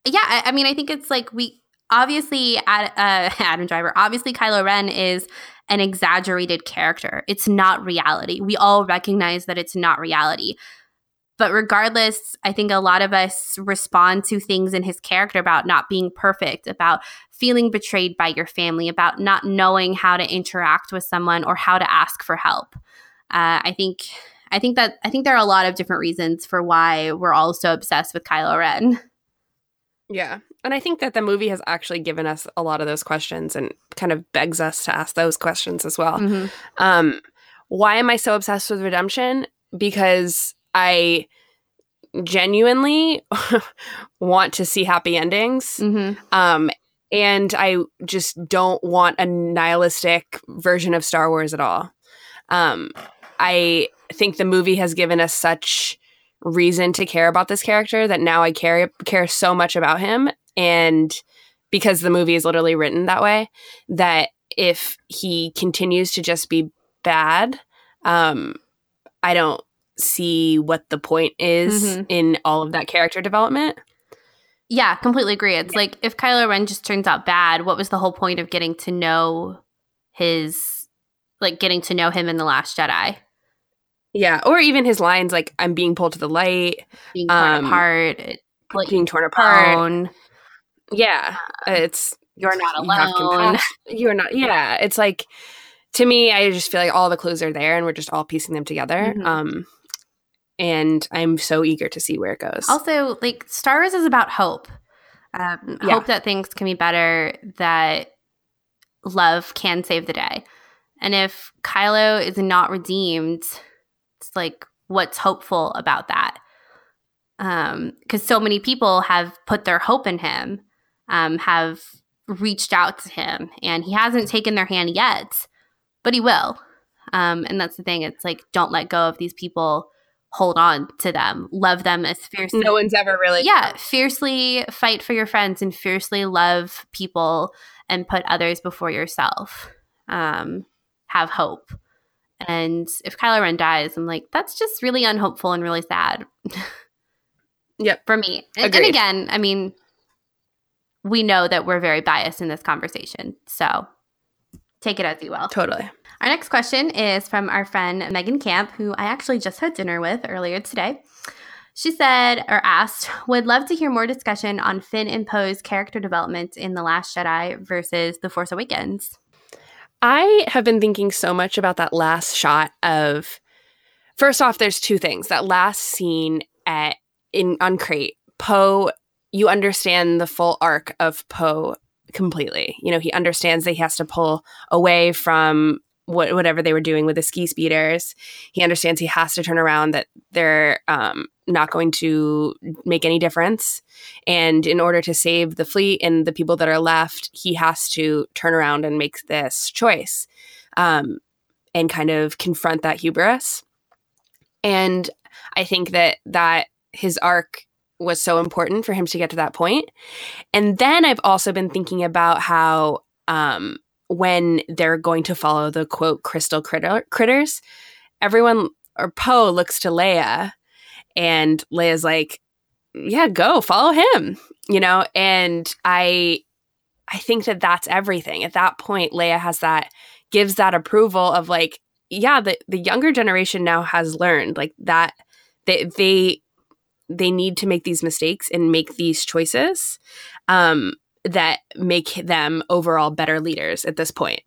[SPEAKER 4] yeah, I, I, mean, I think it's like we obviously, Ad, uh, Adam Driver, obviously, Kylo Ren is an exaggerated character. It's not reality. We all recognize that it's not reality. But regardless, I think a lot of us respond to things in his character about not being perfect, about feeling betrayed by your family, about not knowing how to interact with someone or how to ask for help. Uh, I think I think that I think there are a lot of different reasons for why we're all so obsessed with Kylo Ren.
[SPEAKER 2] Yeah. And I think that the movie has actually given us a lot of those questions and kind of begs us to ask those questions as well.
[SPEAKER 4] Mm-hmm.
[SPEAKER 2] Um, why am I so obsessed with redemption? Because I genuinely want to see happy endings.
[SPEAKER 4] Mm-hmm.
[SPEAKER 2] Um, and I just don't want a nihilistic version of Star Wars at all. Um, I think the movie has given us such reason to care about this character that now I care care so much about him and because the movie is literally written that way that if he continues to just be bad um I don't see what the point is
[SPEAKER 4] Mhm.
[SPEAKER 2] in all of that character development.
[SPEAKER 4] Yeah, completely agree. It's like if Kylo Ren just turns out bad, what was the whole point of getting to know his like getting to know him in the Last Jedi?
[SPEAKER 2] Yeah, or even his lines like "I'm being pulled to the light,"
[SPEAKER 4] Being torn
[SPEAKER 2] Um,
[SPEAKER 4] apart, like
[SPEAKER 2] being torn apart.
[SPEAKER 4] alone.
[SPEAKER 2] Yeah, it's
[SPEAKER 4] You're not
[SPEAKER 2] you
[SPEAKER 4] alone.
[SPEAKER 2] You're not. Yeah, it's like to me, I just feel like all the clues are there, and we're just all piecing them together.
[SPEAKER 4] Mhm.
[SPEAKER 2] Um, and I'm so eager to see where it goes.
[SPEAKER 4] Also, like Star Wars is about hope. Um,
[SPEAKER 2] Yeah.
[SPEAKER 4] Hope that things can be better. That love can save the day. And if Kylo is not redeemed, it's like what's hopeful about that? Um, because so many people have put their hope in him, um, have reached out to him and he hasn't taken their hand yet, but he will. Um, and that's the thing. It's like, don't let go of these people. Hold on to them. Love them as fiercely.
[SPEAKER 2] No one's ever really.
[SPEAKER 4] Yeah. Fiercely fight for your friends and fiercely love people and put others before yourself. Um, have hope. And if Kylo Ren dies, I'm like, that's just really unhopeful and really sad.
[SPEAKER 2] Yep.
[SPEAKER 4] For me. And, and again, I mean, we know that we're very biased in this conversation. So take it as you will.
[SPEAKER 2] Totally.
[SPEAKER 4] Our next question is from our friend Megan Camp, who I actually just had dinner with earlier today. She said or asked, would love to hear more discussion on Finn and Poe's character development in The Last Jedi versus The Force Awakens.
[SPEAKER 2] I have been thinking so much about that last shot of first off, there's two things. That last scene at in on Crait, Poe, you understand the full arc of Poe completely. You know, he understands that he has to pull away from what, whatever they were doing with the ski speeders. He understands he has to turn around, that they're um, not going to make any difference. And in order to save the fleet and the people that are left, he has to turn around and make this choice um, and kind of confront that hubris. And I think that that his arc was so important for him to get to that point. And then I've also been thinking about how um, when they're going to follow the quote crystal critter- critters, everyone or Poe looks to Leia, and Leia's like, "Yeah, go follow him," you know. And I, I think that that's everything. At that point, Leia has that gives that approval of like, yeah, the the younger generation now has learned like that they they they need to make these mistakes and make these choices um, that make them overall better leaders at this point.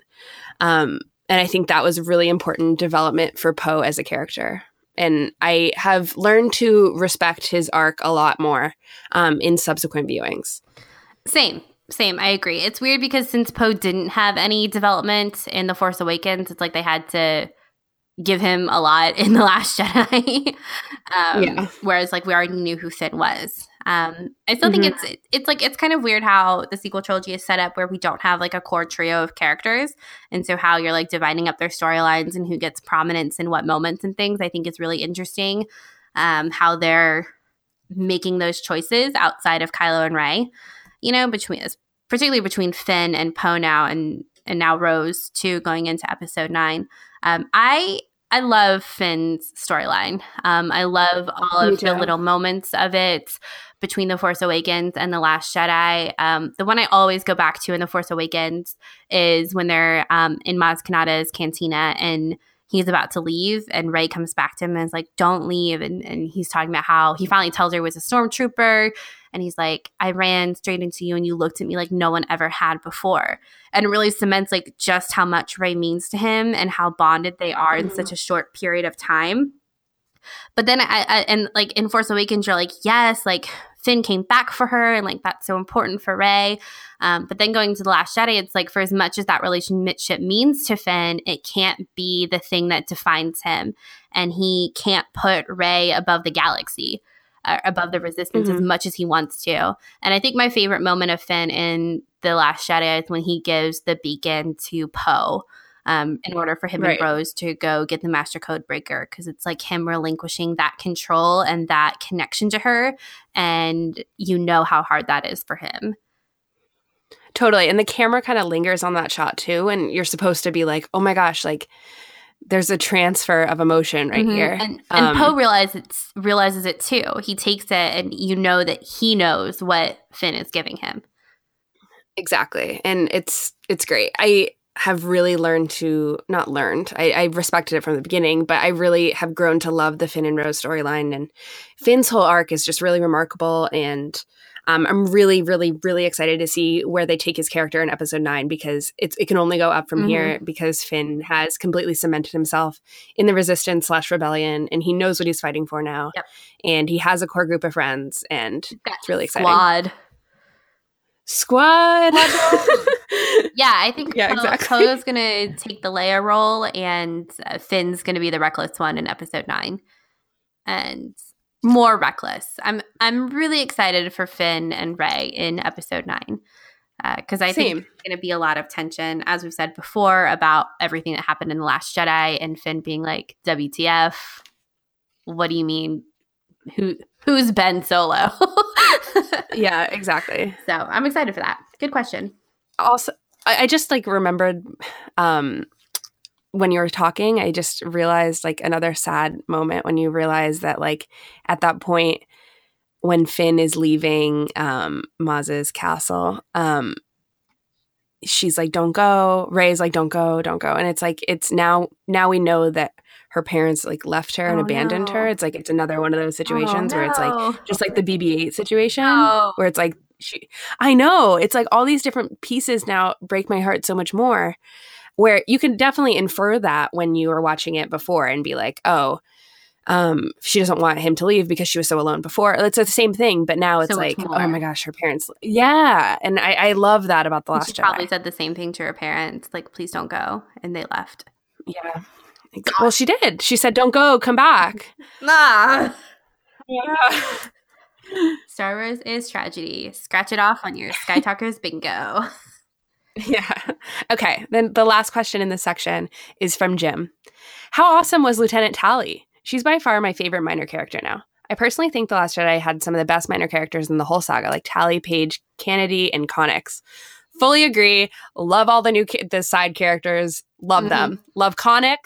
[SPEAKER 2] Um, and I think that was really important development for Poe as a character. And I have learned to respect his arc a lot more um, in subsequent viewings.
[SPEAKER 4] Same. Same. I agree. It's weird because since Poe didn't have any development in The Force Awakens, it's like they had to give him a lot in The Last Jedi. um,
[SPEAKER 2] Yeah.
[SPEAKER 4] Whereas, like, we already knew who Finn was. Um, I still think
[SPEAKER 2] Mhm.
[SPEAKER 4] it's it's like it's kind of weird how the sequel trilogy is set up where we don't have like a core trio of characters, and so how you're like dividing up their storylines and who gets prominence in what moments and things. I think is really interesting. Um, how they're making those choices outside of Kylo and Rey, you know, between particularly between Finn and Poe now, and and now Rose too, going into Episode Nine. Um, I I love Finn's storyline. Um, I love all of the little moments of it between The Force Awakens and The Last Jedi. Um, the one I always go back to in The Force Awakens is when they're um, in Maz Kanata's cantina and he's about to leave and Rey comes back to him and is like, don't leave. And, and he's talking about how he finally tells her he was a stormtrooper. And he's like, I ran straight into you and you looked at me like no one ever had before. And it really cements like just how much Rey means to him and how bonded they are in
[SPEAKER 2] Mhm.
[SPEAKER 4] such a short period of time. But then I, I and like in Force Awakens, you're like, yes, like Finn came back for her, and like that's so important for Rey. Um, but then going to the Last Jedi, it's like for as much as that relationship means to Finn, it can't be the thing that defines him, and he can't put Rey above the galaxy, uh, above the Resistance as
[SPEAKER 2] Mhm.
[SPEAKER 4] much as he wants to. And I think my favorite moment of Finn in the Last Jedi is when he gives the beacon to Poe um, in order for him
[SPEAKER 2] Right.
[SPEAKER 4] and Rose to go get the Master Code Breaker because it's like him relinquishing that control and that connection to her, and you know how hard that is for him.
[SPEAKER 2] Totally. And the camera kind of lingers on that shot too. And you're supposed to be like, oh my gosh, like there's a transfer of emotion right
[SPEAKER 4] Mhm.
[SPEAKER 2] here.
[SPEAKER 4] and, and
[SPEAKER 2] Um,
[SPEAKER 4] Poe realizes realizes it too. He takes it, and you know that he knows what Finn is giving him.
[SPEAKER 2] Exactly. And it's it's great. I have really learned to not learned. I, I respected it from the beginning, but I really have grown to love the Finn and Rose storyline. And Finn's whole arc is just really remarkable. And um, I'm really, really, really excited to see where they take his character in episode nine because it's it can only go up from
[SPEAKER 4] Mhm.
[SPEAKER 2] here because Finn has completely cemented himself in the resistance slash rebellion and he knows what he's fighting for now.
[SPEAKER 4] Yep.
[SPEAKER 2] And he has a core group of friends and it's really exciting.
[SPEAKER 4] Squad.
[SPEAKER 2] Squad.
[SPEAKER 4] Yeah, I think
[SPEAKER 2] Yeah,
[SPEAKER 4] Poe,
[SPEAKER 2] exactly.
[SPEAKER 4] Poe's gonna take the Leia role, and uh, Finn's gonna be the reckless one in Episode Nine, and more reckless. I'm I'm really excited for Finn and Rey in Episode Nine. because I
[SPEAKER 2] Same.
[SPEAKER 4] think there's going to be a lot of tension, as we've said before, about everything that happened in the Last Jedi, and Finn being like, "WTF? What do you mean? Who who's Ben Solo?"
[SPEAKER 2] Yeah, exactly.
[SPEAKER 4] so I'm excited for that. Good question.
[SPEAKER 2] also I, I just like remembered um when you were talking i just realized like another sad moment when you realize that like at that point when finn is leaving um maz's castle um she's like don't go rey's like don't go don't go and it's like it's now now we know that her parents like left her and
[SPEAKER 4] Oh,
[SPEAKER 2] abandoned
[SPEAKER 4] no.
[SPEAKER 2] her. It's like it's another one of those situations where it's like
[SPEAKER 4] Oh,
[SPEAKER 2] just like the bb8 situation where it's like she I know it's like all these different pieces now break my heart so much more where you can definitely infer that when you were watching it before and be like oh um she doesn't want him to leave because she was so alone before. It's the same thing but now it's
[SPEAKER 4] So
[SPEAKER 2] like oh my gosh her parents yeah and I, I love that about the
[SPEAKER 4] And
[SPEAKER 2] last
[SPEAKER 4] she
[SPEAKER 2] Jedi.
[SPEAKER 4] probably said the same thing to her parents, like, "Please don't go," and they left.
[SPEAKER 2] yeah well she did she said don't go come back
[SPEAKER 4] Ah.
[SPEAKER 2] yeah
[SPEAKER 4] Star Wars is tragedy. Scratch it off on your Sky Talkers bingo.
[SPEAKER 2] Yeah. Okay. Then the last question in this section is from Jim. How awesome was Lieutenant Tallie? She's by far my favorite minor character now. I personally think The Last Jedi had some of the best minor characters in the whole saga, like Tallie, Paige, Canady, and Connix. Fully agree. Love all the new ca- the side characters. Love them. Love Connix.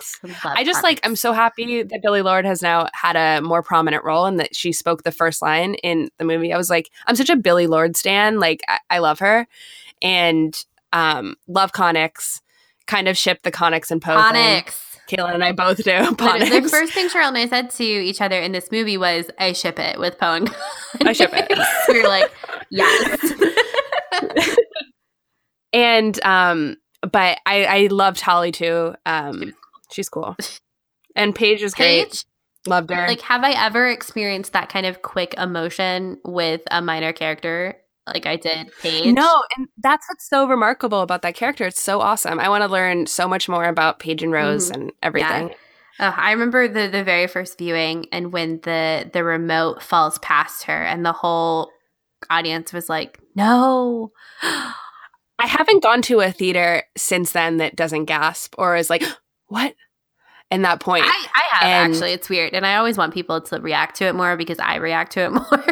[SPEAKER 2] I just like I'm so happy that Billie Lourd has now had a more prominent role and that she spoke the first line in the movie. I was like, I'm such a Billie Lourd stan. Like I, I love her. And um love Connix. Kind of ship the Connix and Poe.
[SPEAKER 4] Onyx.
[SPEAKER 2] Kayla and I both do.
[SPEAKER 4] The, the first thing Cheryl and I said to each other in this movie was, "I ship it with Poe and
[SPEAKER 2] I ship it.
[SPEAKER 4] we were like, "Yes."
[SPEAKER 2] and um but I I loved Holly too. Um she's cool. And Paige is great. Loved her.
[SPEAKER 4] like, have I ever experienced that kind of quick emotion with a minor character like I did Paige?
[SPEAKER 2] No, and that's what's so remarkable about that character. It's so awesome. I want to learn so much more about Paige and Rose
[SPEAKER 4] Mhm.
[SPEAKER 2] and everything.
[SPEAKER 4] Uh, I remember the the very first viewing and when the the remote falls past her and the whole audience was like, "No."
[SPEAKER 2] I haven't gone to a theater since then that doesn't gasp or is like, "What?" And that point.
[SPEAKER 4] I, I have
[SPEAKER 2] And-
[SPEAKER 4] actually. It's weird, and I always want people to react to it more because I react to it more.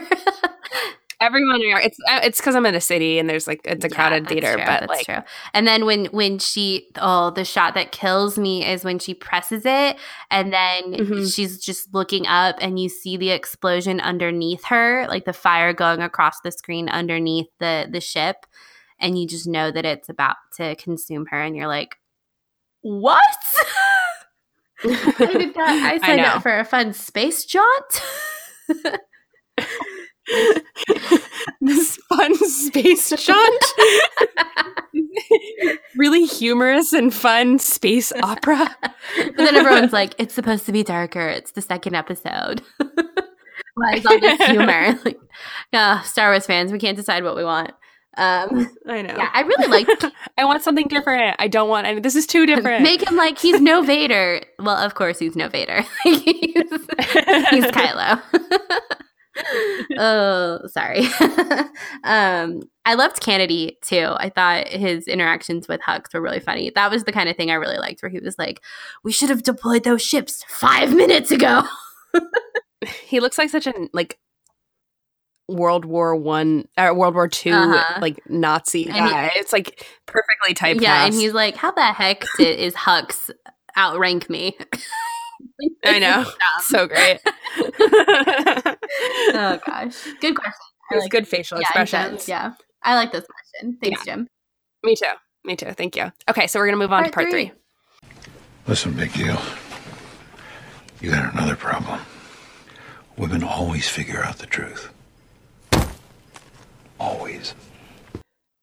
[SPEAKER 2] Everyone, it's uh, it's because I'm in a city and there's like it's a
[SPEAKER 4] Yeah,
[SPEAKER 2] crowded theater,
[SPEAKER 4] true,
[SPEAKER 2] but
[SPEAKER 4] that's
[SPEAKER 2] like
[SPEAKER 4] true. And then when when she oh the shot that kills me is when she presses it and then
[SPEAKER 2] Mhm.
[SPEAKER 4] she's just looking up and you see the explosion underneath her, like the fire going across the screen underneath the the ship, and you just know that it's about to consume her, and you're like, what? I. I
[SPEAKER 2] I
[SPEAKER 4] signed
[SPEAKER 2] know.
[SPEAKER 4] up for a fun space jaunt.
[SPEAKER 2] this fun space jaunt. really humorous and fun space opera.
[SPEAKER 4] But then everyone's like, it's supposed to be darker. It's the second episode. Why is all this humor? like, uh, Star Wars fans, we can't decide what we want. Um,
[SPEAKER 2] I know.
[SPEAKER 4] yeah, I really like
[SPEAKER 2] I want something different. I don't want any. This is too different.
[SPEAKER 4] make him like he's no Vader. Well, of course he's no Vader. he's, he's Kylo. oh, sorry. um, I loved Canady too. I thought his interactions with Hux were really funny. That was the kind of thing I really liked, where he was like, "We should have deployed those ships five minutes ago."
[SPEAKER 2] he looks like such a like World War One or World War 2
[SPEAKER 4] Uh-huh.
[SPEAKER 2] like Nazi
[SPEAKER 4] And he-
[SPEAKER 2] guy. it's like perfectly typecast.
[SPEAKER 4] Yeah, and he's like, "How the heck did, is Hux outrank me?"
[SPEAKER 2] I know. so great.
[SPEAKER 4] oh gosh, good question. I
[SPEAKER 2] His
[SPEAKER 4] like-
[SPEAKER 2] good facial
[SPEAKER 4] yeah,
[SPEAKER 2] expressions.
[SPEAKER 4] yeah, I like this question. Thanks, Jim.
[SPEAKER 2] Me too. Me too. Thank you. Okay, so we're gonna move on to
[SPEAKER 4] Part
[SPEAKER 2] part
[SPEAKER 4] three.
[SPEAKER 2] three.
[SPEAKER 6] Listen, big deal. You got another problem. Women always figure out the truth. Always.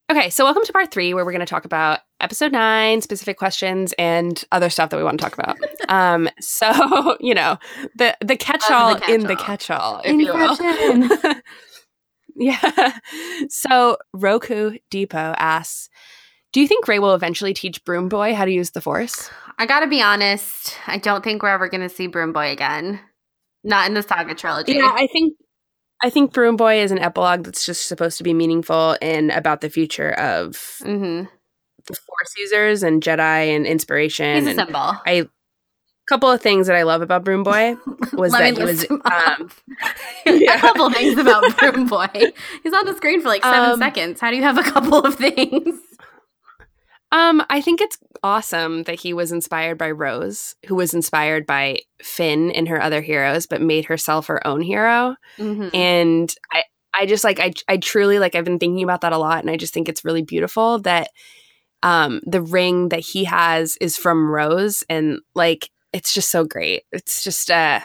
[SPEAKER 2] Okay, so welcome to part three, where we're going to talk about episode nine, specific questions, and other stuff that we want to talk about. um, so you know the the catch-all
[SPEAKER 4] the
[SPEAKER 2] in the
[SPEAKER 4] catch-all.
[SPEAKER 2] catch-all, if you will. Yeah. So Roku Depot asks, "Do you think Rey will eventually teach Broom Boy how to use the Force?"
[SPEAKER 4] I gotta be honest. I don't think we're ever gonna see Broom Boy again. Not in the Saga trilogy.
[SPEAKER 2] Yeah, I think I think Broom Boy is an epilogue that's just supposed to be meaningful and about the future of
[SPEAKER 4] Mm-hmm.
[SPEAKER 2] the Force users and Jedi and inspiration.
[SPEAKER 4] He's a symbol.
[SPEAKER 2] I couple of things that I love about Broom Boy was that he was um,
[SPEAKER 4] a couple things about Broom Boy. He's on the screen for like seven
[SPEAKER 2] Um,
[SPEAKER 4] seconds. How do you have a couple of things?
[SPEAKER 2] Um, I think it's awesome that he was inspired by Rose, who was inspired by Finn and her other heroes, but made herself her own hero.
[SPEAKER 4] Mhm.
[SPEAKER 2] And I, I just like I, I truly like I've been thinking about that a lot, and I just think it's really beautiful that, um, the ring that he has is from Rose, and like it's just so great. It's just uh.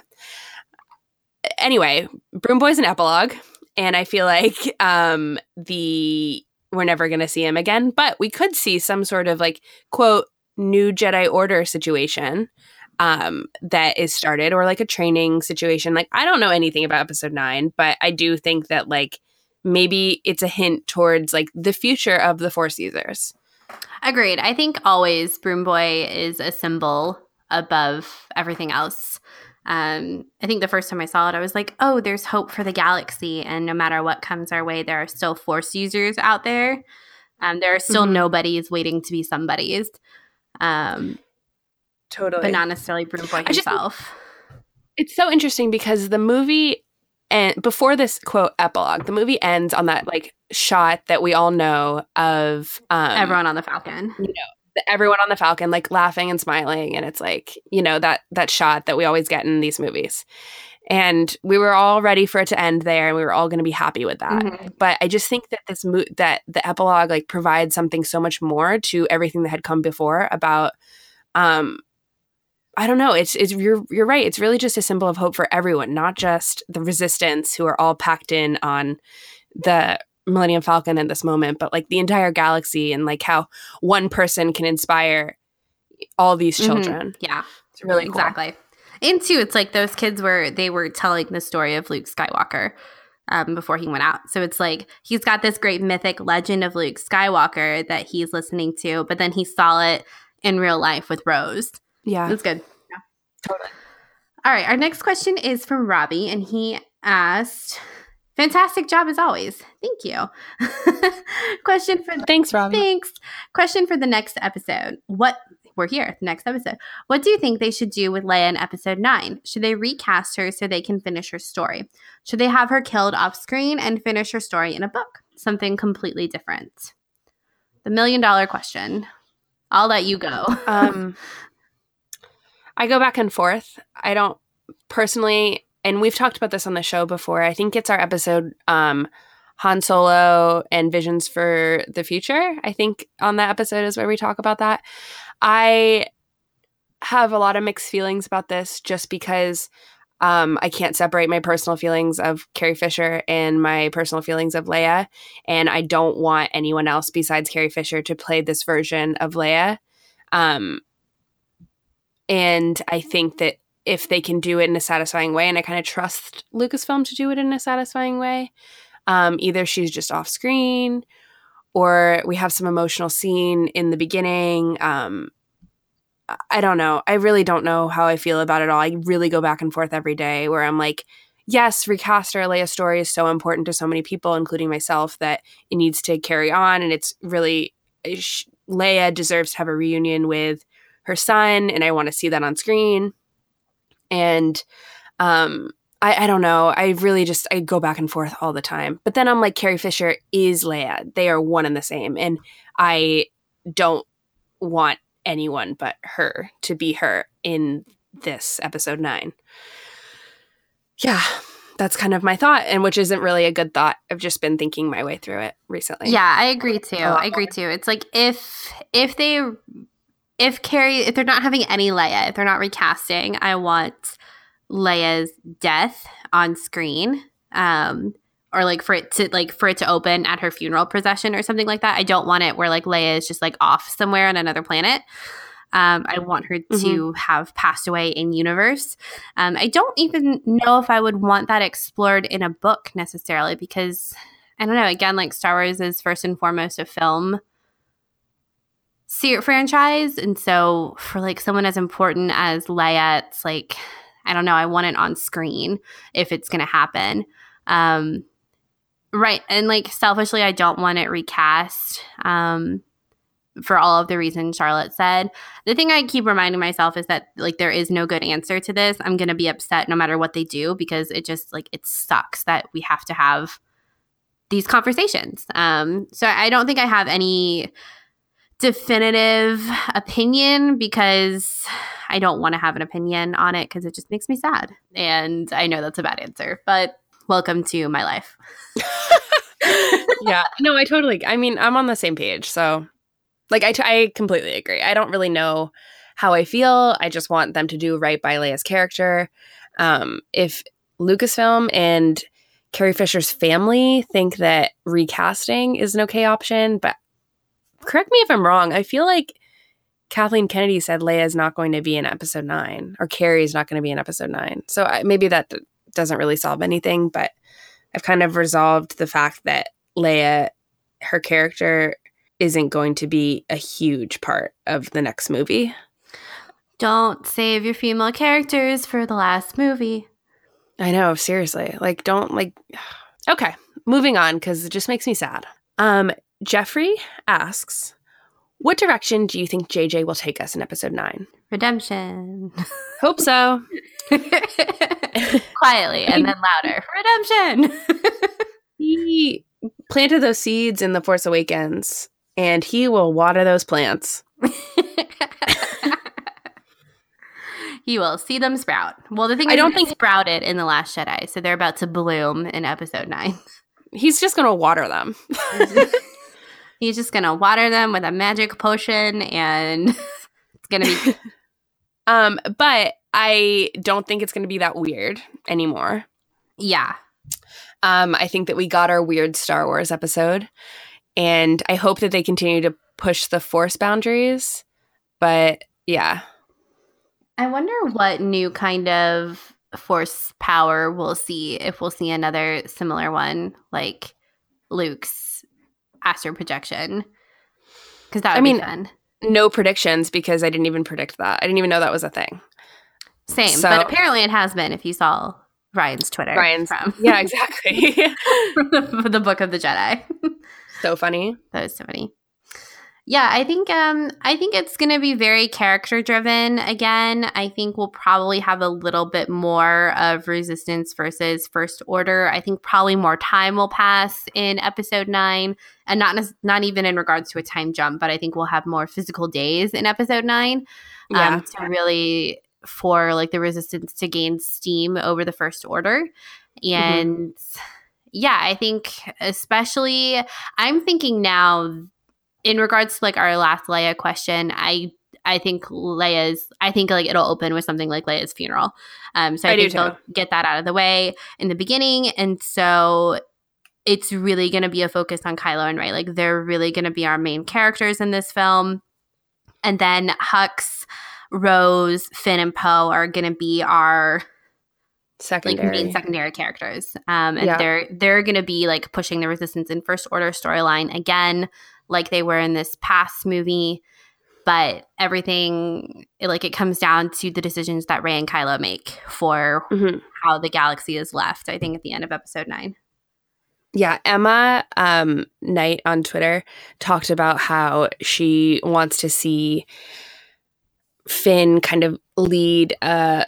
[SPEAKER 2] Anyway, Broom Boy's an epilogue, and I feel like um the we're never going to see him again, but we could see some sort of like quote new Jedi Order situation um that is started or like a training situation. Like I don't know anything about episode 9, but I do think that like maybe it's a hint towards like the future of the Force users.
[SPEAKER 4] Agreed. I think always Broom Boy is a symbol above everything else. Um, I think the first time I saw it, I was like, oh, there's hope for the galaxy. And no matter what comes our way, there are still Force users out there. Um, there are still
[SPEAKER 2] Mhm.
[SPEAKER 4] nobodies waiting to be somebodies. Um,
[SPEAKER 2] Totally.
[SPEAKER 4] but not necessarily Broom Boy
[SPEAKER 2] I just- it's so interesting because the movie and before this quote epilogue, the movie ends on that like shot that we all know of um
[SPEAKER 4] Everyone on the Falcon.
[SPEAKER 2] the- everyone on the Falcon like laughing and smiling, and it's like you know that that shot that we always get in these movies. And we were all ready for it to end there, and we were all going to be happy with that.
[SPEAKER 4] Mhm.
[SPEAKER 2] But I just think that this mo- that the epilogue like provides something so much more to everything that had come before about um I don't know. It's it's you're you're right. It's really just a symbol of hope for everyone, not just the resistance who are all packed in on the Millennium Falcon at this moment, but like the entire galaxy and like how one person can inspire all these
[SPEAKER 4] Mhm.
[SPEAKER 2] children.
[SPEAKER 4] Yeah.
[SPEAKER 2] It's really cool.
[SPEAKER 4] Exactly. And two, it's like those kids were they were telling the story of Luke Skywalker um, before he went out. So it's like he's got this great mythic legend of Luke Skywalker that he's listening to, but then he saw it in real life with Rose.
[SPEAKER 2] Yeah.
[SPEAKER 4] That's good. Yeah.
[SPEAKER 2] Totally.
[SPEAKER 4] All right. Our next question is from Robbie, and he asked, "Fantastic job as always. Thank you." question for
[SPEAKER 2] Thanks, Robbie.
[SPEAKER 4] Thanks. Question for the next episode. What we're here, the next episode. What do you think they should do with Leia in episode nine? Should they recast her so they can finish her story? Should they have her killed off screen and finish her story in a book? Something completely different. The million dollar question. I'll let you go.
[SPEAKER 2] um I go back and forth. I don't personally and we've talked about this on the show before. I think it's our episode um Han Solo and Visions for the Future. I think on that episode is where we talk about that. I have a lot of mixed feelings about this just because um, I can't separate my personal feelings of Carrie Fisher and my personal feelings of Leia. And I don't want anyone else besides Carrie Fisher to play this version of Leia. Um, and I think that if they can do it in a satisfying way, and I kind of trust Lucasfilm to do it in a satisfying way, um, either she's just off screen or we have some emotional scene in the beginning. Um, I- don't know. I really don't know how I feel about it all. I really go back and forth every day where I'm like, yes, recast our Leia story is so important to so many people, including myself, that it needs to carry on. And it's really, Leia deserves to have a reunion with her son, and I want to see that on screen. And um, I, I don't know. I really just I go back and forth all the time. But then I'm like, Carrie Fisher is Leia. They are one and the same, and I don't want anyone but her to be her in this episode nine. Yeah, that's kind of my thought, and which isn't really a good thought. I've just been thinking my way through it recently.
[SPEAKER 4] Yeah, I agree too. I agree too. It's like if if they if Carrie if they're not having any Leia, if they're not recasting, I want Leia's death on screen. Um or like for it to like for it to open at her funeral procession or something like that. I don't want it where like Leia is just like off somewhere on another planet. Um, I want her to have passed away in universe. Um, I don't even know if I would want that explored in a book necessarily because I don't know. Again, like Star Wars is first and foremost a film ser- franchise, and so for like someone as important as Leia, it's like I don't know. I want it on screen if it's going to happen. Um, right. And like selfishly, I don't want it recast. Um, for all of the reasons Charlotte said. The thing I keep reminding myself is that like there is no good answer to this. I'm going to be upset no matter what they do because it just like it sucks that we have to have these conversations. Um so I don't think I have any definitive opinion because I don't want to have an opinion on it because it just makes me sad. And I know that's a bad answer, but welcome to my life.
[SPEAKER 2] yeah. No, I totally. I mean, I'm on the same page. So, like, I, t- I completely agree. I don't really know how I feel. I just want them to do right by Leia's character. Um, if Lucasfilm and Carrie Fisher's family think that recasting is an okay option, but correct me if I'm wrong. I feel like Kathleen Kennedy said Leia is not going to be in episode nine, or Carrie is not going to be in episode nine. So I, maybe that d- doesn't really solve anything, but I've kind of resolved the fact that Leia, her character, isn't going to be a huge part of the next movie.
[SPEAKER 4] Don't save your female characters for the last movie.
[SPEAKER 2] I know, seriously. Like, don't like. Okay, moving on because it just makes me sad. Um, Jeffrey asks, "What direction do you think JJ will take us in episode nine?
[SPEAKER 4] Redemption.
[SPEAKER 2] Hope so.
[SPEAKER 4] Quietly and then louder. Redemption.
[SPEAKER 2] he planted those seeds in the Force Awakens, and he will water those plants.
[SPEAKER 4] you will see them sprout. Well, the thing
[SPEAKER 2] I don't think-
[SPEAKER 4] sprouted in the Last Jedi, so they're about to bloom in Episode Nine.
[SPEAKER 2] He's just gonna water them.
[SPEAKER 4] He's just gonna water them with a magic potion, and it's gonna be
[SPEAKER 2] um, but I don't think it's gonna be that weird anymore.
[SPEAKER 4] yeah.
[SPEAKER 2] Um, I think that we got our weird Star Wars episode, and I hope that they continue to push the Force boundaries. But yeah,
[SPEAKER 4] I wonder what new kind of force power we'll see if we'll see another similar one like Luke's astral projection. Because that would
[SPEAKER 2] I mean,
[SPEAKER 4] fun.
[SPEAKER 2] no predictions because I didn't even predict that. I didn't even know that was a thing.
[SPEAKER 4] Same,
[SPEAKER 2] so-
[SPEAKER 4] but apparently it has been. If you saw Rian's Twitter,
[SPEAKER 2] Rian's-
[SPEAKER 4] from
[SPEAKER 2] Yeah, exactly.
[SPEAKER 4] the, the Book of the Jedi.
[SPEAKER 2] so funny.
[SPEAKER 4] That was so funny. Yeah, I think um I think it's gonna be very character driven again. I think we'll probably have a little bit more of resistance versus first order. I think probably more time will pass in episode nine, and not not even in regards to a time jump, but I think we'll have more physical days in episode nine.
[SPEAKER 2] Yeah.
[SPEAKER 4] Um, to really for like the resistance to gain steam over the first order, and yeah, I think especially I'm thinking now in regards to like our last Leia question, I I think Leia's I think like it'll open with something like Leia's funeral. Um so I,
[SPEAKER 2] I do
[SPEAKER 4] think they'll get that out of the way in the beginning. And so it's really gonna be a focus on Kylo and Rey. Like they're really gonna be our main characters in this film. And then Hux, Rose, Finn, and Poe are gonna be our like
[SPEAKER 2] Secondary.
[SPEAKER 4] main secondary characters. Um, and
[SPEAKER 2] Yeah.
[SPEAKER 4] they're they're going to be like pushing the resistance in first order storyline again, like they were in this past movie. But everything it, like it comes down to the decisions that Rey and Kylo make for
[SPEAKER 2] Mhm.
[SPEAKER 4] how the galaxy is left. I think at the end of episode nine.
[SPEAKER 2] Yeah, Emma um, Knight on Twitter talked about how she wants to see Finn kind of lead a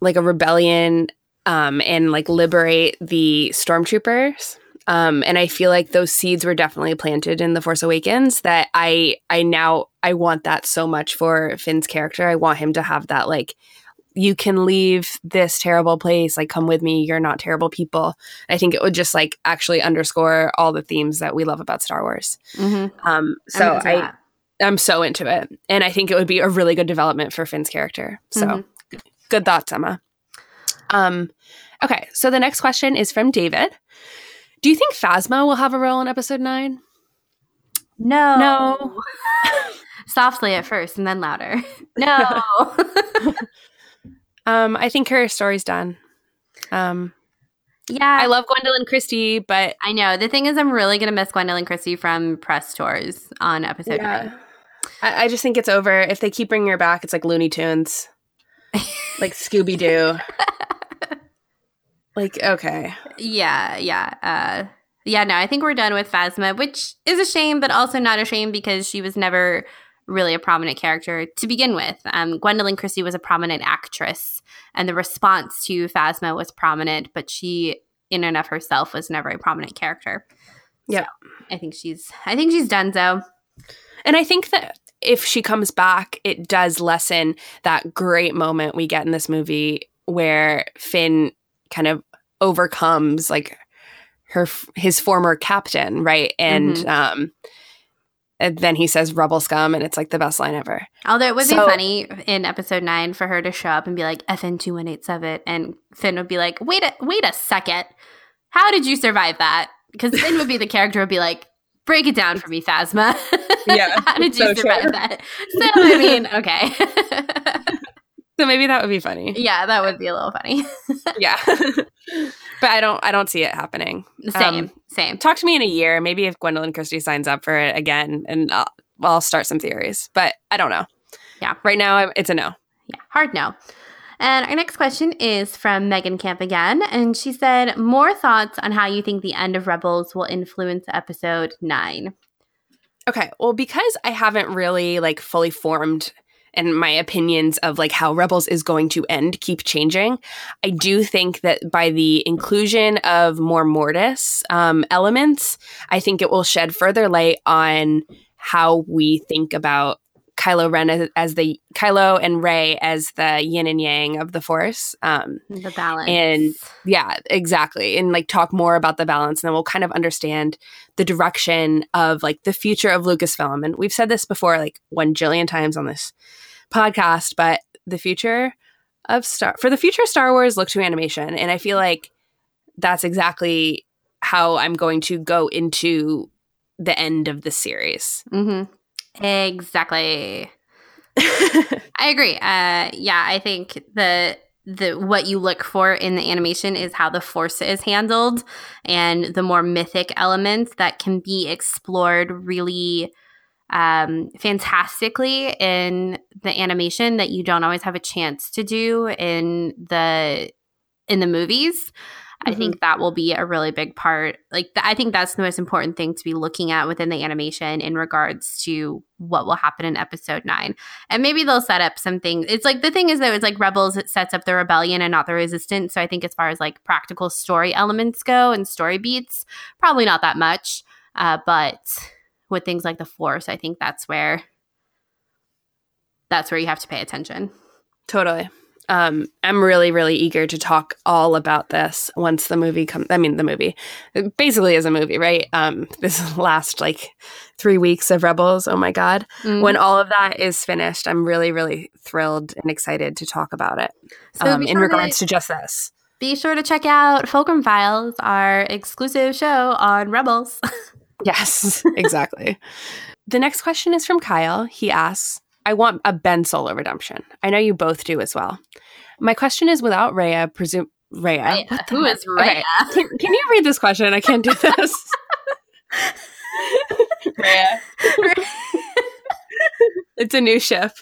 [SPEAKER 2] like a rebellion um, and like liberate the stormtroopers. Um, and I feel like those seeds were definitely planted in the Force Awakens. That I I now I want that so much for Finn's character. I want him to have that like you can leave this terrible place like come with me you're not terrible people i think it would just like actually underscore all the themes that we love about star wars
[SPEAKER 4] Mm-hmm.
[SPEAKER 2] um so i i'm so into it and i think it would be a really good development for finn's character so
[SPEAKER 4] Mhm.
[SPEAKER 2] good thoughts emma um okay so the next question is from david do you think phasma will have a role in episode 9
[SPEAKER 4] no,
[SPEAKER 2] No.
[SPEAKER 4] softly at first and then louder. No.
[SPEAKER 2] um i think her story's done um
[SPEAKER 4] yeah,
[SPEAKER 2] i love gwendoline christie but
[SPEAKER 4] I know. The thing is, I'm really gonna miss Gwendoline Christie from press tours on episode nine.
[SPEAKER 2] I, I just think it's over. If they keep bringing her back, it's like Looney Tunes, like Scooby Doo. Like, okay.
[SPEAKER 4] Yeah, yeah. Uh, yeah, no, I think we're done with Phasma, which is a shame, but also not a shame because she was never really a prominent character to begin with. Um, Gwendoline Christie was a prominent actress, and the response to Phasma was prominent, but she, in and of herself, was never a prominent character.
[SPEAKER 2] Yeah,
[SPEAKER 4] so I think she's. I think she's done so.
[SPEAKER 2] And I think that if she comes back, it does lessen that great moment we get in this movie where Finn kind of overcomes like her his former captain, right? And mm-hmm. um and then he says rebel scum and it's like the best line ever.
[SPEAKER 4] Although it would so, be funny in episode 9 for her to show up and be like FN2187 and Finn would be like, "Wait a wait a second. How did you survive that?" Cuz Finn would be the character would be like, "Break it down for me, Phasma."
[SPEAKER 2] Yeah.
[SPEAKER 4] How did you so survive true. that? So I mean, okay.
[SPEAKER 2] So maybe that would be funny.
[SPEAKER 4] Yeah, that would be a little funny.
[SPEAKER 2] yeah. but I don't I don't see it happening.
[SPEAKER 4] Same. Um, same.
[SPEAKER 2] Talk to me in a year, maybe if Gwendoline Christie signs up for it again and I'll, I'll start some theories, but I don't know.
[SPEAKER 4] Yeah.
[SPEAKER 2] Right now it's a no.
[SPEAKER 4] Yeah, hard no. And our next question is from Megan Camp again. And she said, More thoughts on how you think the end of Rebels will influence episode nine.
[SPEAKER 2] Okay. Well, because I haven't really like fully formed and my opinions of like how Rebels is going to end keep changing. I do think that by the inclusion of more Mortis um, elements, I think it will shed further light on how we think about Kylo Ren as, as, the Kylo and Rey as the yin and yang of the Force. Um,
[SPEAKER 4] the balance,
[SPEAKER 2] and yeah, exactly, and like talk more about the balance, and then we'll kind of understand the direction of like the future of Lucasfilm. And we've said this before, like one jillion times on this podcast, but the future of Star for the future of Star Wars look to animation, and I feel like that's exactly how I'm going to go into the end of the series.
[SPEAKER 4] Mm-hmm. Exactly. I agree. Uh, yeah, I think the the what you look for in the animation is how the force is handled and the more mythic elements that can be explored really um, fantastically in the animation that you don't always have a chance to do in the in the movies. Mm-hmm. I think that will be a really big part. Like, th- I think that's the most important thing to be looking at within the animation in regards to what will happen in episode nine. And maybe they'll set up something. It's like the thing is though, it's like Rebels, it sets up the rebellion and not the resistance. So I think as far as like practical story elements go and story beats, probably not that much. Uh, but with things like the force i think that's where that's where you have to pay attention
[SPEAKER 2] totally um, i'm really really eager to talk all about this once the movie comes i mean the movie basically is a movie right? Um, this last like three weeks of rebels oh my god. Mm. When all of that is finished i'm really really thrilled and excited to talk about it. So um, in regards to, to just this.
[SPEAKER 4] be sure to check out fulcrum files our exclusive show on rebels.
[SPEAKER 2] Yes, exactly. the next question is from Kyle. He asks, I want a Ben Solo redemption. I know you both do as well. My question is without Raya, presume Raya.
[SPEAKER 4] Raya. Who is Raya?
[SPEAKER 2] Okay. Can, can, you read this question? I can't do this. Raya. it's a new ship.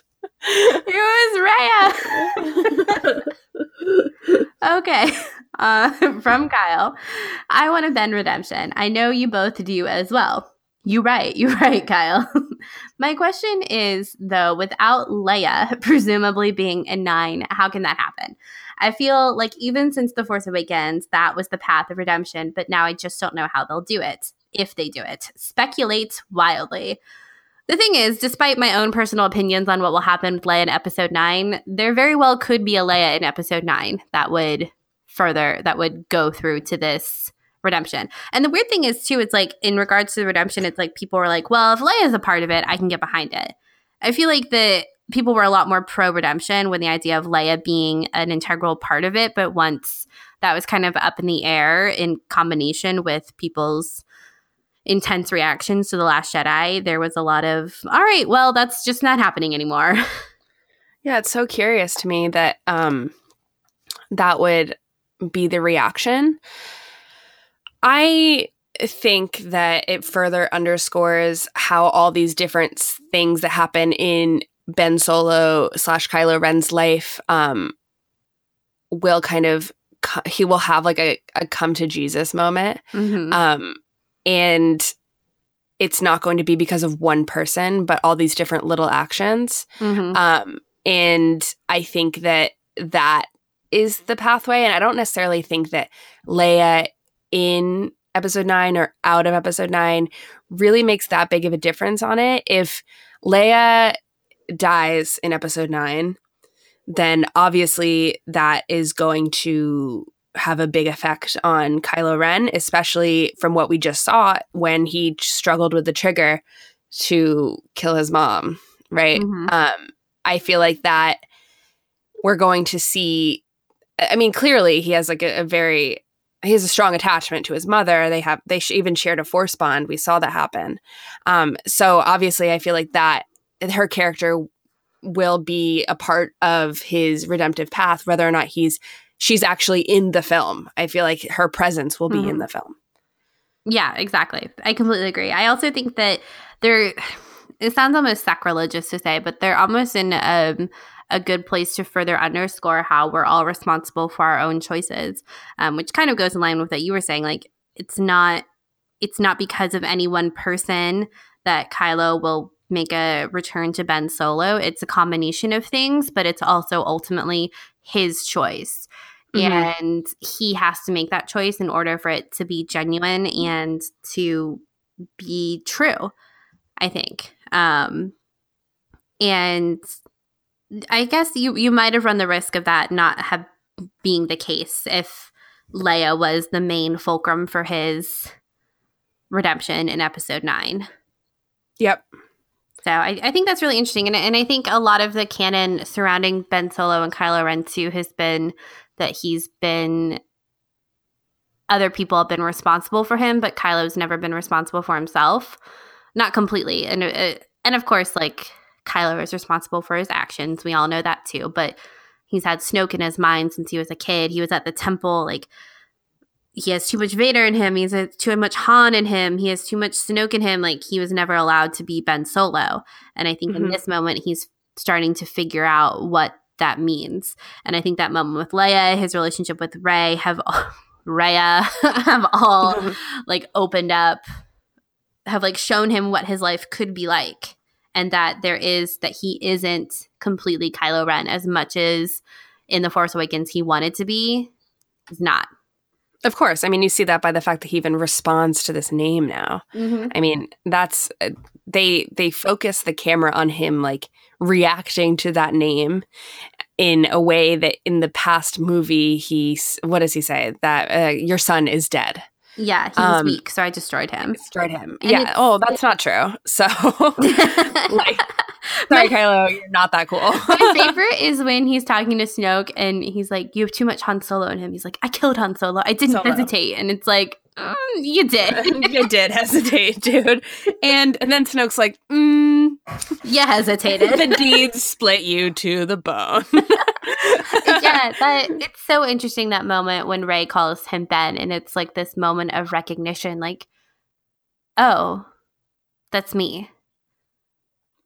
[SPEAKER 4] Who is Raya? okay. Uh, from Kyle. I want a Ben redemption. I know you both do as well. You right. You're right, Kyle. My question is though, without Leia presumably being a nine, how can that happen? I feel like even since The Force Awakens, that was the path of redemption, but now I just don't know how they'll do it, if they do it. Speculate wildly. The thing is, despite my own personal opinions on what will happen with Leia in episode 9, there very well could be a Leia in episode 9 that would further, that would go through to this redemption. And the weird thing is, too, it's like in regards to the redemption, it's like people were like, well, if Leia is a part of it, I can get behind it. I feel like the people were a lot more pro redemption when the idea of Leia being an integral part of it. But once that was kind of up in the air in combination with people's intense reactions to The Last Jedi, there was a lot of, all right, well, that's just not happening anymore.
[SPEAKER 2] yeah, it's so curious to me that um, that would be the reaction. I think that it further underscores how all these different things that happen in Ben Solo slash Kylo Ren's life um, will kind of he will have like a, a come to Jesus moment.
[SPEAKER 4] Mhm.
[SPEAKER 2] Um, and it's not going to be because of one person, but all these different little actions.
[SPEAKER 4] Mhm.
[SPEAKER 2] Um, and I think that that is the pathway. And I don't necessarily think that Leia in episode nine or out of episode nine really makes that big of a difference on it. If Leia dies in episode nine, then obviously that is going to have a big effect on Kylo Ren, especially from what we just saw when he struggled with the trigger to kill his mom, right?
[SPEAKER 4] Mhm.
[SPEAKER 2] Um, I feel like that we're going to see. I mean, clearly he has like a, a very he has a strong attachment to his mother. They have they sh- even shared a force bond. We saw that happen. Um, so obviously, I feel like that her character will be a part of his redemptive path, whether or not he's she's actually in the film. I feel like her presence will be in
[SPEAKER 4] Mhm.
[SPEAKER 2] the film.
[SPEAKER 4] Yeah, exactly. I completely agree. I also think that they're, it sounds almost sacrilegious to say, but they're almost in um, a good place to further underscore how we're all responsible for our own choices, um, which kind of goes in line with what you were saying. Like, it's not, it's not because of any one person that Kylo will make a return to Ben Solo. It's a combination of things, but it's also ultimately his choice.
[SPEAKER 2] Mhm.
[SPEAKER 4] And he has to make that choice in order for it to be genuine and to be true, I think. Um, and I guess you, you might have run the risk of that not have being the case if Leia was the main fulcrum for his redemption in episode nine.
[SPEAKER 2] Yep.
[SPEAKER 4] So I, I think that's really interesting. And, and I think a lot of the canon surrounding Ben Solo and Kylo Ren too has been that he's been other people have been responsible for him, but Kylo's never been responsible for himself. Not completely. And uh, and of course, like Kylo is responsible for his actions. We all know that too. But he's had Snoke in his mind since he was a kid. He was at the temple, like he has too much Vader in him. He has too much Han in him. He has too much Snoke in him. Like he was never allowed to be Ben Solo. And I think in
[SPEAKER 2] Mhm.
[SPEAKER 4] this moment, he's starting to figure out what that means. And I think that moment with Leia, his relationship with Rey, have Raya have all like opened up, have like shown him what his life could be like, and that there is that he isn't completely Kylo Ren as much as in the Force Awakens he wanted to be. He's not.
[SPEAKER 2] Of course. I mean, you see that by the fact that he even responds to this name now. I mean, that's uh, they they focus the camera on him like reacting to that name in a way that in the past movie he's what does he say that uh, your son is dead
[SPEAKER 4] Yeah, he was
[SPEAKER 2] Um,
[SPEAKER 4] weak, so I destroyed him.
[SPEAKER 2] destroyed him
[SPEAKER 4] And
[SPEAKER 2] yeah oh that's not true so like sorry kylo you're not that cool
[SPEAKER 4] My favorite is when he's talking to Snoke and he's like, "You have too much Han Solo," in him he's like, "I killed Han Solo. I didn't
[SPEAKER 2] Solo.
[SPEAKER 4] hesitate." And it's like, mm, "You did.
[SPEAKER 2] you did hesitate dude and and then snoke's like mm,
[SPEAKER 4] you hesitated."
[SPEAKER 2] the deeds split you to the bone
[SPEAKER 4] yeah, but it's so interesting that moment when Rey calls him Ben, and it's like this moment of recognition, like, oh, that's me.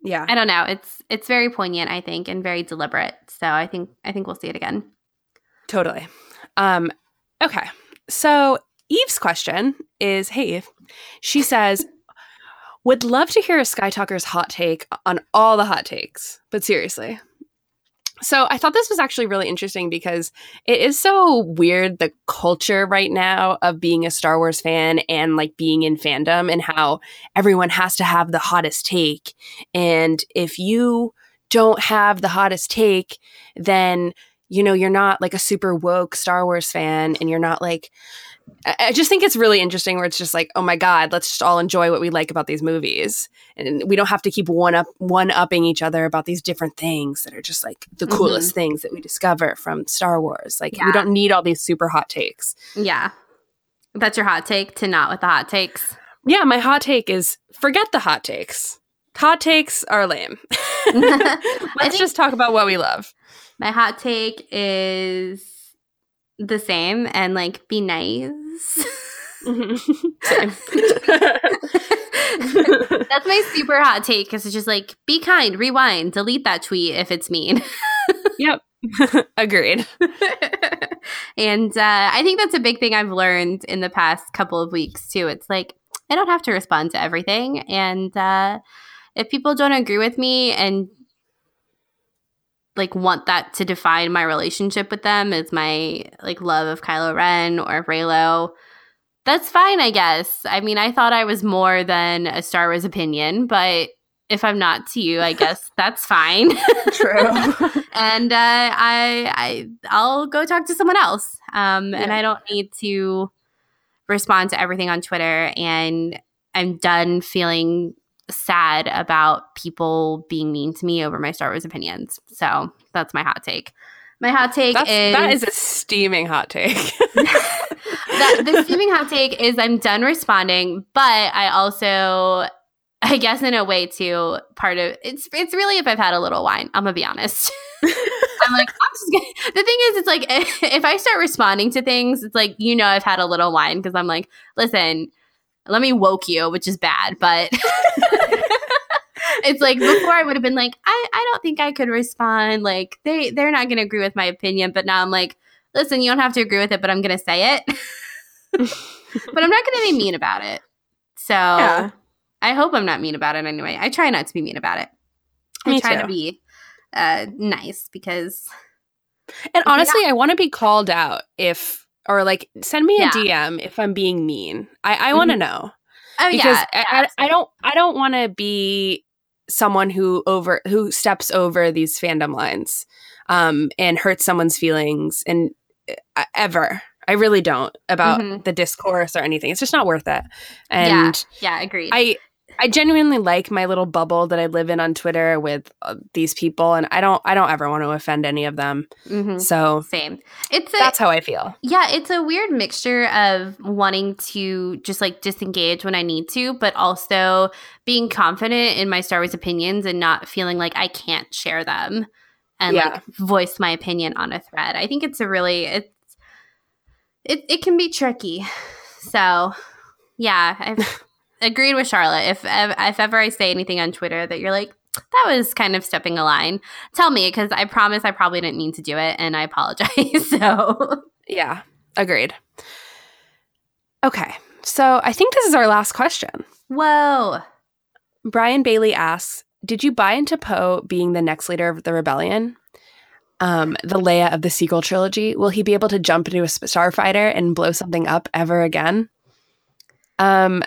[SPEAKER 2] yeah
[SPEAKER 4] I don't know. It's it's very poignant, I think, and very deliberate. So I think I think we'll see it again.
[SPEAKER 2] Totally. Um, okay. So Eve's question is Hey, Eve. She says, Would love to hear a Skytalker's hot take on all the hot takes, but seriously. So I thought this was actually really interesting because it is so weird the culture right now of being a Star Wars fan and like being in fandom and how everyone has to have the hottest take. And if you don't have the hottest take, then you know, you're not like a super woke Star Wars fan and you're not like, I just think it's really interesting where it's just like, oh my God, let's just all enjoy what we like about these movies. And we don't have to keep one up, one upping each other about these different things that are just like the
[SPEAKER 4] Mhm.
[SPEAKER 2] coolest things that we discover from Star Wars. Like,
[SPEAKER 4] Yeah.
[SPEAKER 2] we don't need all these super hot takes.
[SPEAKER 4] Yeah, that's your hot take to not with the hot takes.
[SPEAKER 2] Yeah, my hot take is forget the hot takes. Hot takes are lame. Let's
[SPEAKER 4] think-
[SPEAKER 2] just talk about what we love.
[SPEAKER 4] My hot take is the same and like be nice.
[SPEAKER 2] Same.
[SPEAKER 4] That's my super hot take because it's just like be kind, rewind, delete that tweet if it's mean.
[SPEAKER 2] yep. Agreed.
[SPEAKER 4] and uh, I think that's a big thing I've learned in the past couple of weeks too. It's like I don't have to respond to everything, and uh, if people don't agree with me and like want that to define my relationship with them is my like love of Kylo Ren or Reylo. that's fine, I guess. I mean, I thought I was more than a Star Wars opinion, but if I'm not to you, I guess that's fine.
[SPEAKER 2] True.
[SPEAKER 4] and uh, I, I, I'll go talk to someone else. Um, And I don't need to respond to everything on Twitter. And I'm done feeling sad about people being mean to me over my Star Wars opinions. So that's my hot take. My hot take
[SPEAKER 2] That's,
[SPEAKER 4] is
[SPEAKER 2] that is a steaming hot take.
[SPEAKER 4] that the steaming hot take is I'm done responding, but I also I guess in a way too, part of it's it's really if I've had a little wine. I'm gonna be honest. I'm like, I'm just gonna, the thing is, it's like if I start responding to things, it's like you know I've had a little wine because I'm like, listen, let me woke you, which is bad, but it's like before I would have been like, I, I don't think I could respond. Like they they're not gonna agree with my opinion, but now I'm like, listen, you don't have to agree with it, but I'm gonna say it. but I'm not gonna be mean about it. So
[SPEAKER 2] Yeah.
[SPEAKER 4] I hope I'm not mean about it anyway. I try not to be mean about it.
[SPEAKER 2] Me I
[SPEAKER 4] try
[SPEAKER 2] too.
[SPEAKER 4] to be uh, nice because
[SPEAKER 2] And honestly, I want to be called out if, or like, send me a
[SPEAKER 4] Yeah.
[SPEAKER 2] DM if I'm being mean. I, I want to
[SPEAKER 4] Mhm.
[SPEAKER 2] know
[SPEAKER 4] oh
[SPEAKER 2] because
[SPEAKER 4] yeah,
[SPEAKER 2] I, I, I don't, I don't want to be someone who over who steps over these fandom lines, um, and hurts someone's feelings and uh, ever. I really don't about
[SPEAKER 4] Mhm.
[SPEAKER 2] the discourse or anything. It's just not worth it. And
[SPEAKER 4] yeah, agreed.
[SPEAKER 2] I I genuinely like my little bubble that I live in on Twitter with uh, these people, and I don't I don't ever want to offend any of them.
[SPEAKER 4] Mhm.
[SPEAKER 2] So
[SPEAKER 4] Same. It's a,
[SPEAKER 2] that's how I feel.
[SPEAKER 4] Yeah, it's a weird mixture of wanting to just like disengage when I need to, but also being confident in my Star Wars opinions and not feeling like I can't share them and
[SPEAKER 2] Yeah.
[SPEAKER 4] like voice my opinion on a thread. I think it's a really it's it it can be tricky. So, yeah, I've agreed with Charlotte. If if ever I say anything on Twitter that you're like that was kind of stepping a line, tell me because I promise I probably didn't mean to do it and I apologize. so,
[SPEAKER 2] Yeah, agreed. Okay, so I think this is our last question.
[SPEAKER 4] whoa.
[SPEAKER 2] Brian Bailey asks, "Did you buy into Poe being the next leader of the rebellion?" Um, the Leia of the sequel trilogy. Will he be able to jump into a starfighter and blow something up ever again? Um,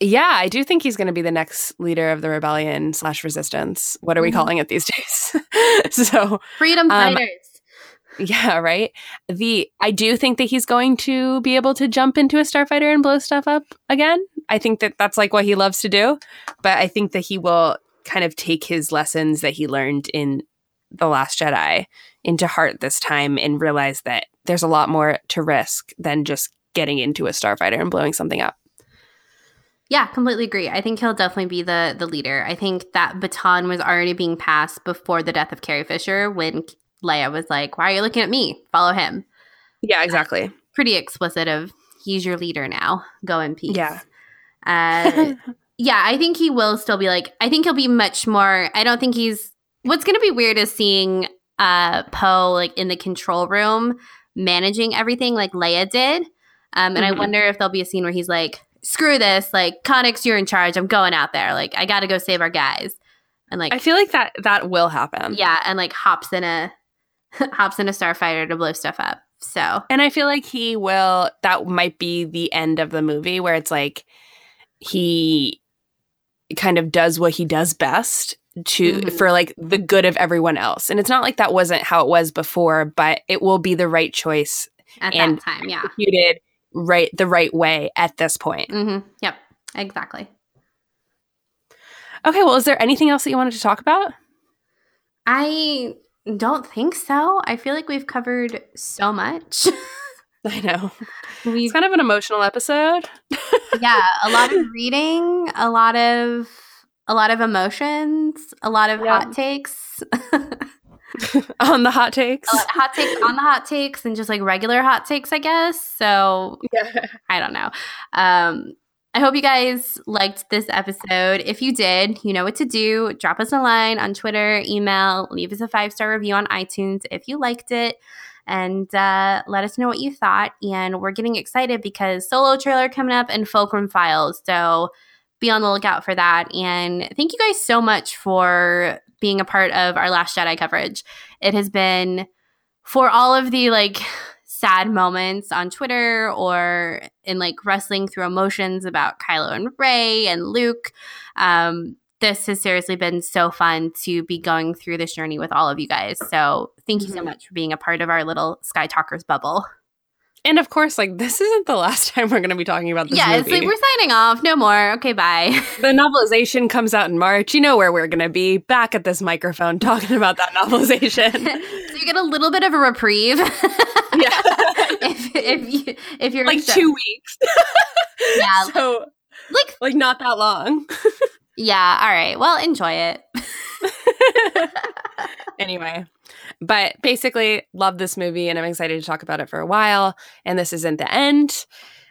[SPEAKER 2] yeah, I do think he's going to be the next leader of the rebellion slash resistance. What are we
[SPEAKER 4] Mhm.
[SPEAKER 2] calling it these days? so
[SPEAKER 4] Freedom
[SPEAKER 2] Um,
[SPEAKER 4] fighters.
[SPEAKER 2] yeah, right. The I do think that he's going to be able to jump into a starfighter and blow stuff up again. I think that that's like what he loves to do, but I think that he will kind of take his lessons that he learned in the Last Jedi into heart this time and realize that there's a lot more to risk than just getting into a starfighter and blowing something up.
[SPEAKER 4] Yeah, completely agree. I think he'll definitely be the the leader. I think that baton was already being passed before the death of Carrie Fisher when Leia was like, "Why are you looking at me? Follow him."
[SPEAKER 2] Yeah, exactly.
[SPEAKER 4] Pretty explicit of he's your leader now. Go in peace.
[SPEAKER 2] Yeah.
[SPEAKER 4] Uh, yeah, I think he will still be like. I think he'll be much more. I don't think he's. What's going to be weird is seeing uh Poe like in the control room managing everything like Leia did. Um, and I
[SPEAKER 2] Mhm.
[SPEAKER 4] wonder if there'll be a scene where he's like, "Screw this! Like, Connix, you're in charge. I'm going out there. Like, I got to go save our guys." And like,
[SPEAKER 2] I feel like that that will happen.
[SPEAKER 4] yeah, and like hops in a hops in a starfighter to blow stuff up. So
[SPEAKER 2] And I feel like he will, that might be the end of the movie where it's like he kind of does what he does best to
[SPEAKER 4] Mhm.
[SPEAKER 2] for like the good of everyone else. And it's not like that wasn't how it was before, but it will be the right choice
[SPEAKER 4] at
[SPEAKER 2] And-
[SPEAKER 4] that time, yeah.
[SPEAKER 2] executed right the right way at this point.
[SPEAKER 4] hmm Yep. Exactly.
[SPEAKER 2] Okay, well, is there anything else that you wanted to talk about?
[SPEAKER 4] I don't think so. I feel like we've covered so much.
[SPEAKER 2] I know.
[SPEAKER 4] we've
[SPEAKER 2] It's kind of an emotional episode.
[SPEAKER 4] yeah, a lot of reading, a lot of a lot of emotions, a lot of
[SPEAKER 2] Yeah.
[SPEAKER 4] hot takes.
[SPEAKER 2] on the hot takes.
[SPEAKER 4] Of hot takes on the hot takes and just like regular hot takes, I guess. So
[SPEAKER 2] Yeah.
[SPEAKER 4] I don't know. Um, I hope you guys liked this episode. If you did, you know what to do. Drop us a line on Twitter, email, leave us a five star review on iTunes if you liked it. and uh, let us know what you thought. And we're getting excited because solo trailer coming up and Fulcrum Files. So be on the lookout for that. And thank you guys so much for being a part of our Last Jedi coverage. It has been for all of the like sad moments on Twitter or in like wrestling through emotions about Kylo and Rey and Luke. Um, this has seriously been so fun to be going through this journey with all of you guys. So thank you so mm-hmm. much for being a part of our little Skytalkers bubble.
[SPEAKER 2] And of course, like this isn't the last time we're going to be talking about this.
[SPEAKER 4] Yeah,
[SPEAKER 2] movie.
[SPEAKER 4] it's like we're signing off. No more. Okay, bye.
[SPEAKER 2] The novelization comes out in March. You know where we're going to be back at this microphone talking about that novelization.
[SPEAKER 4] so you get a little bit of a reprieve. yeah, if if you if you're
[SPEAKER 2] like two weeks.
[SPEAKER 4] yeah,
[SPEAKER 2] so like like not that long.
[SPEAKER 4] yeah. All right. Well, enjoy it.
[SPEAKER 2] anyway, but basically, love this movie and I'm excited to talk about it for a while. And this isn't the end.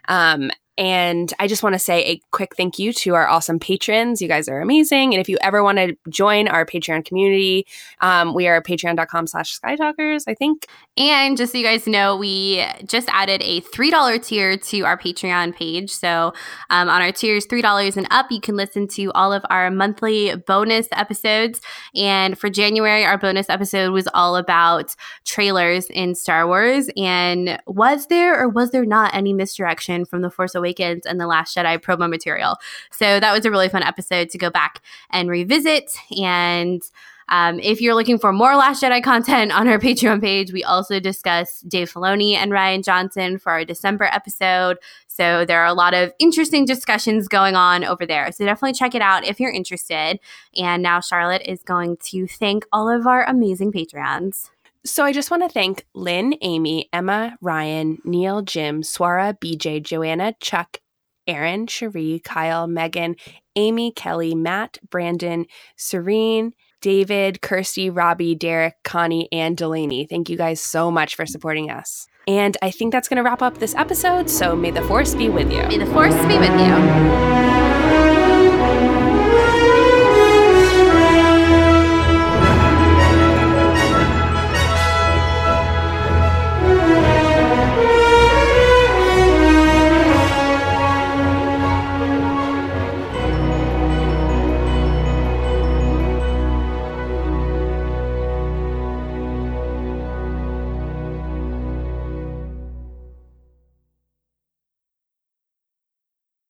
[SPEAKER 2] Um, and I just want to say a quick thank you to our awesome patrons. You guys are amazing. And if you ever want to join our Patreon community, um, we are patreon.com slash skytalkers, I think.
[SPEAKER 4] And just so you guys know, we just added a $3 tier to our Patreon page. So um, on our tiers, $3 and up, you can listen to all of our monthly bonus episodes. And for January, our bonus episode was all about trailers in Star Wars. And was there or was there not any misdirection from The Force Awakens? Awakens and The Last Jedi promo material. So that was a really fun episode to go back and revisit. And um, if you're looking for more Last Jedi content on our Patreon page, we also discuss Dave Filoni and Rian Johnson for our December episode. So there are a lot of interesting discussions going on over there. So definitely check it out if you're interested. And now Charlotte is going to thank all of our amazing Patreons.
[SPEAKER 2] So I just want to thank Lynn, Amy, Emma, Ryan, Neil, Jim, Swara, BJ, Joanna, Chuck, Aaron, Cherie, Kyle, Megan, Amy, Kelly, Matt, Brandon, Serene, David, Kirsty, Robbie, Derek, Connie, and Delaney. Thank you guys so much for supporting us. And I think that's going to wrap up this episode. So may the force be with you.
[SPEAKER 4] May the force be with you.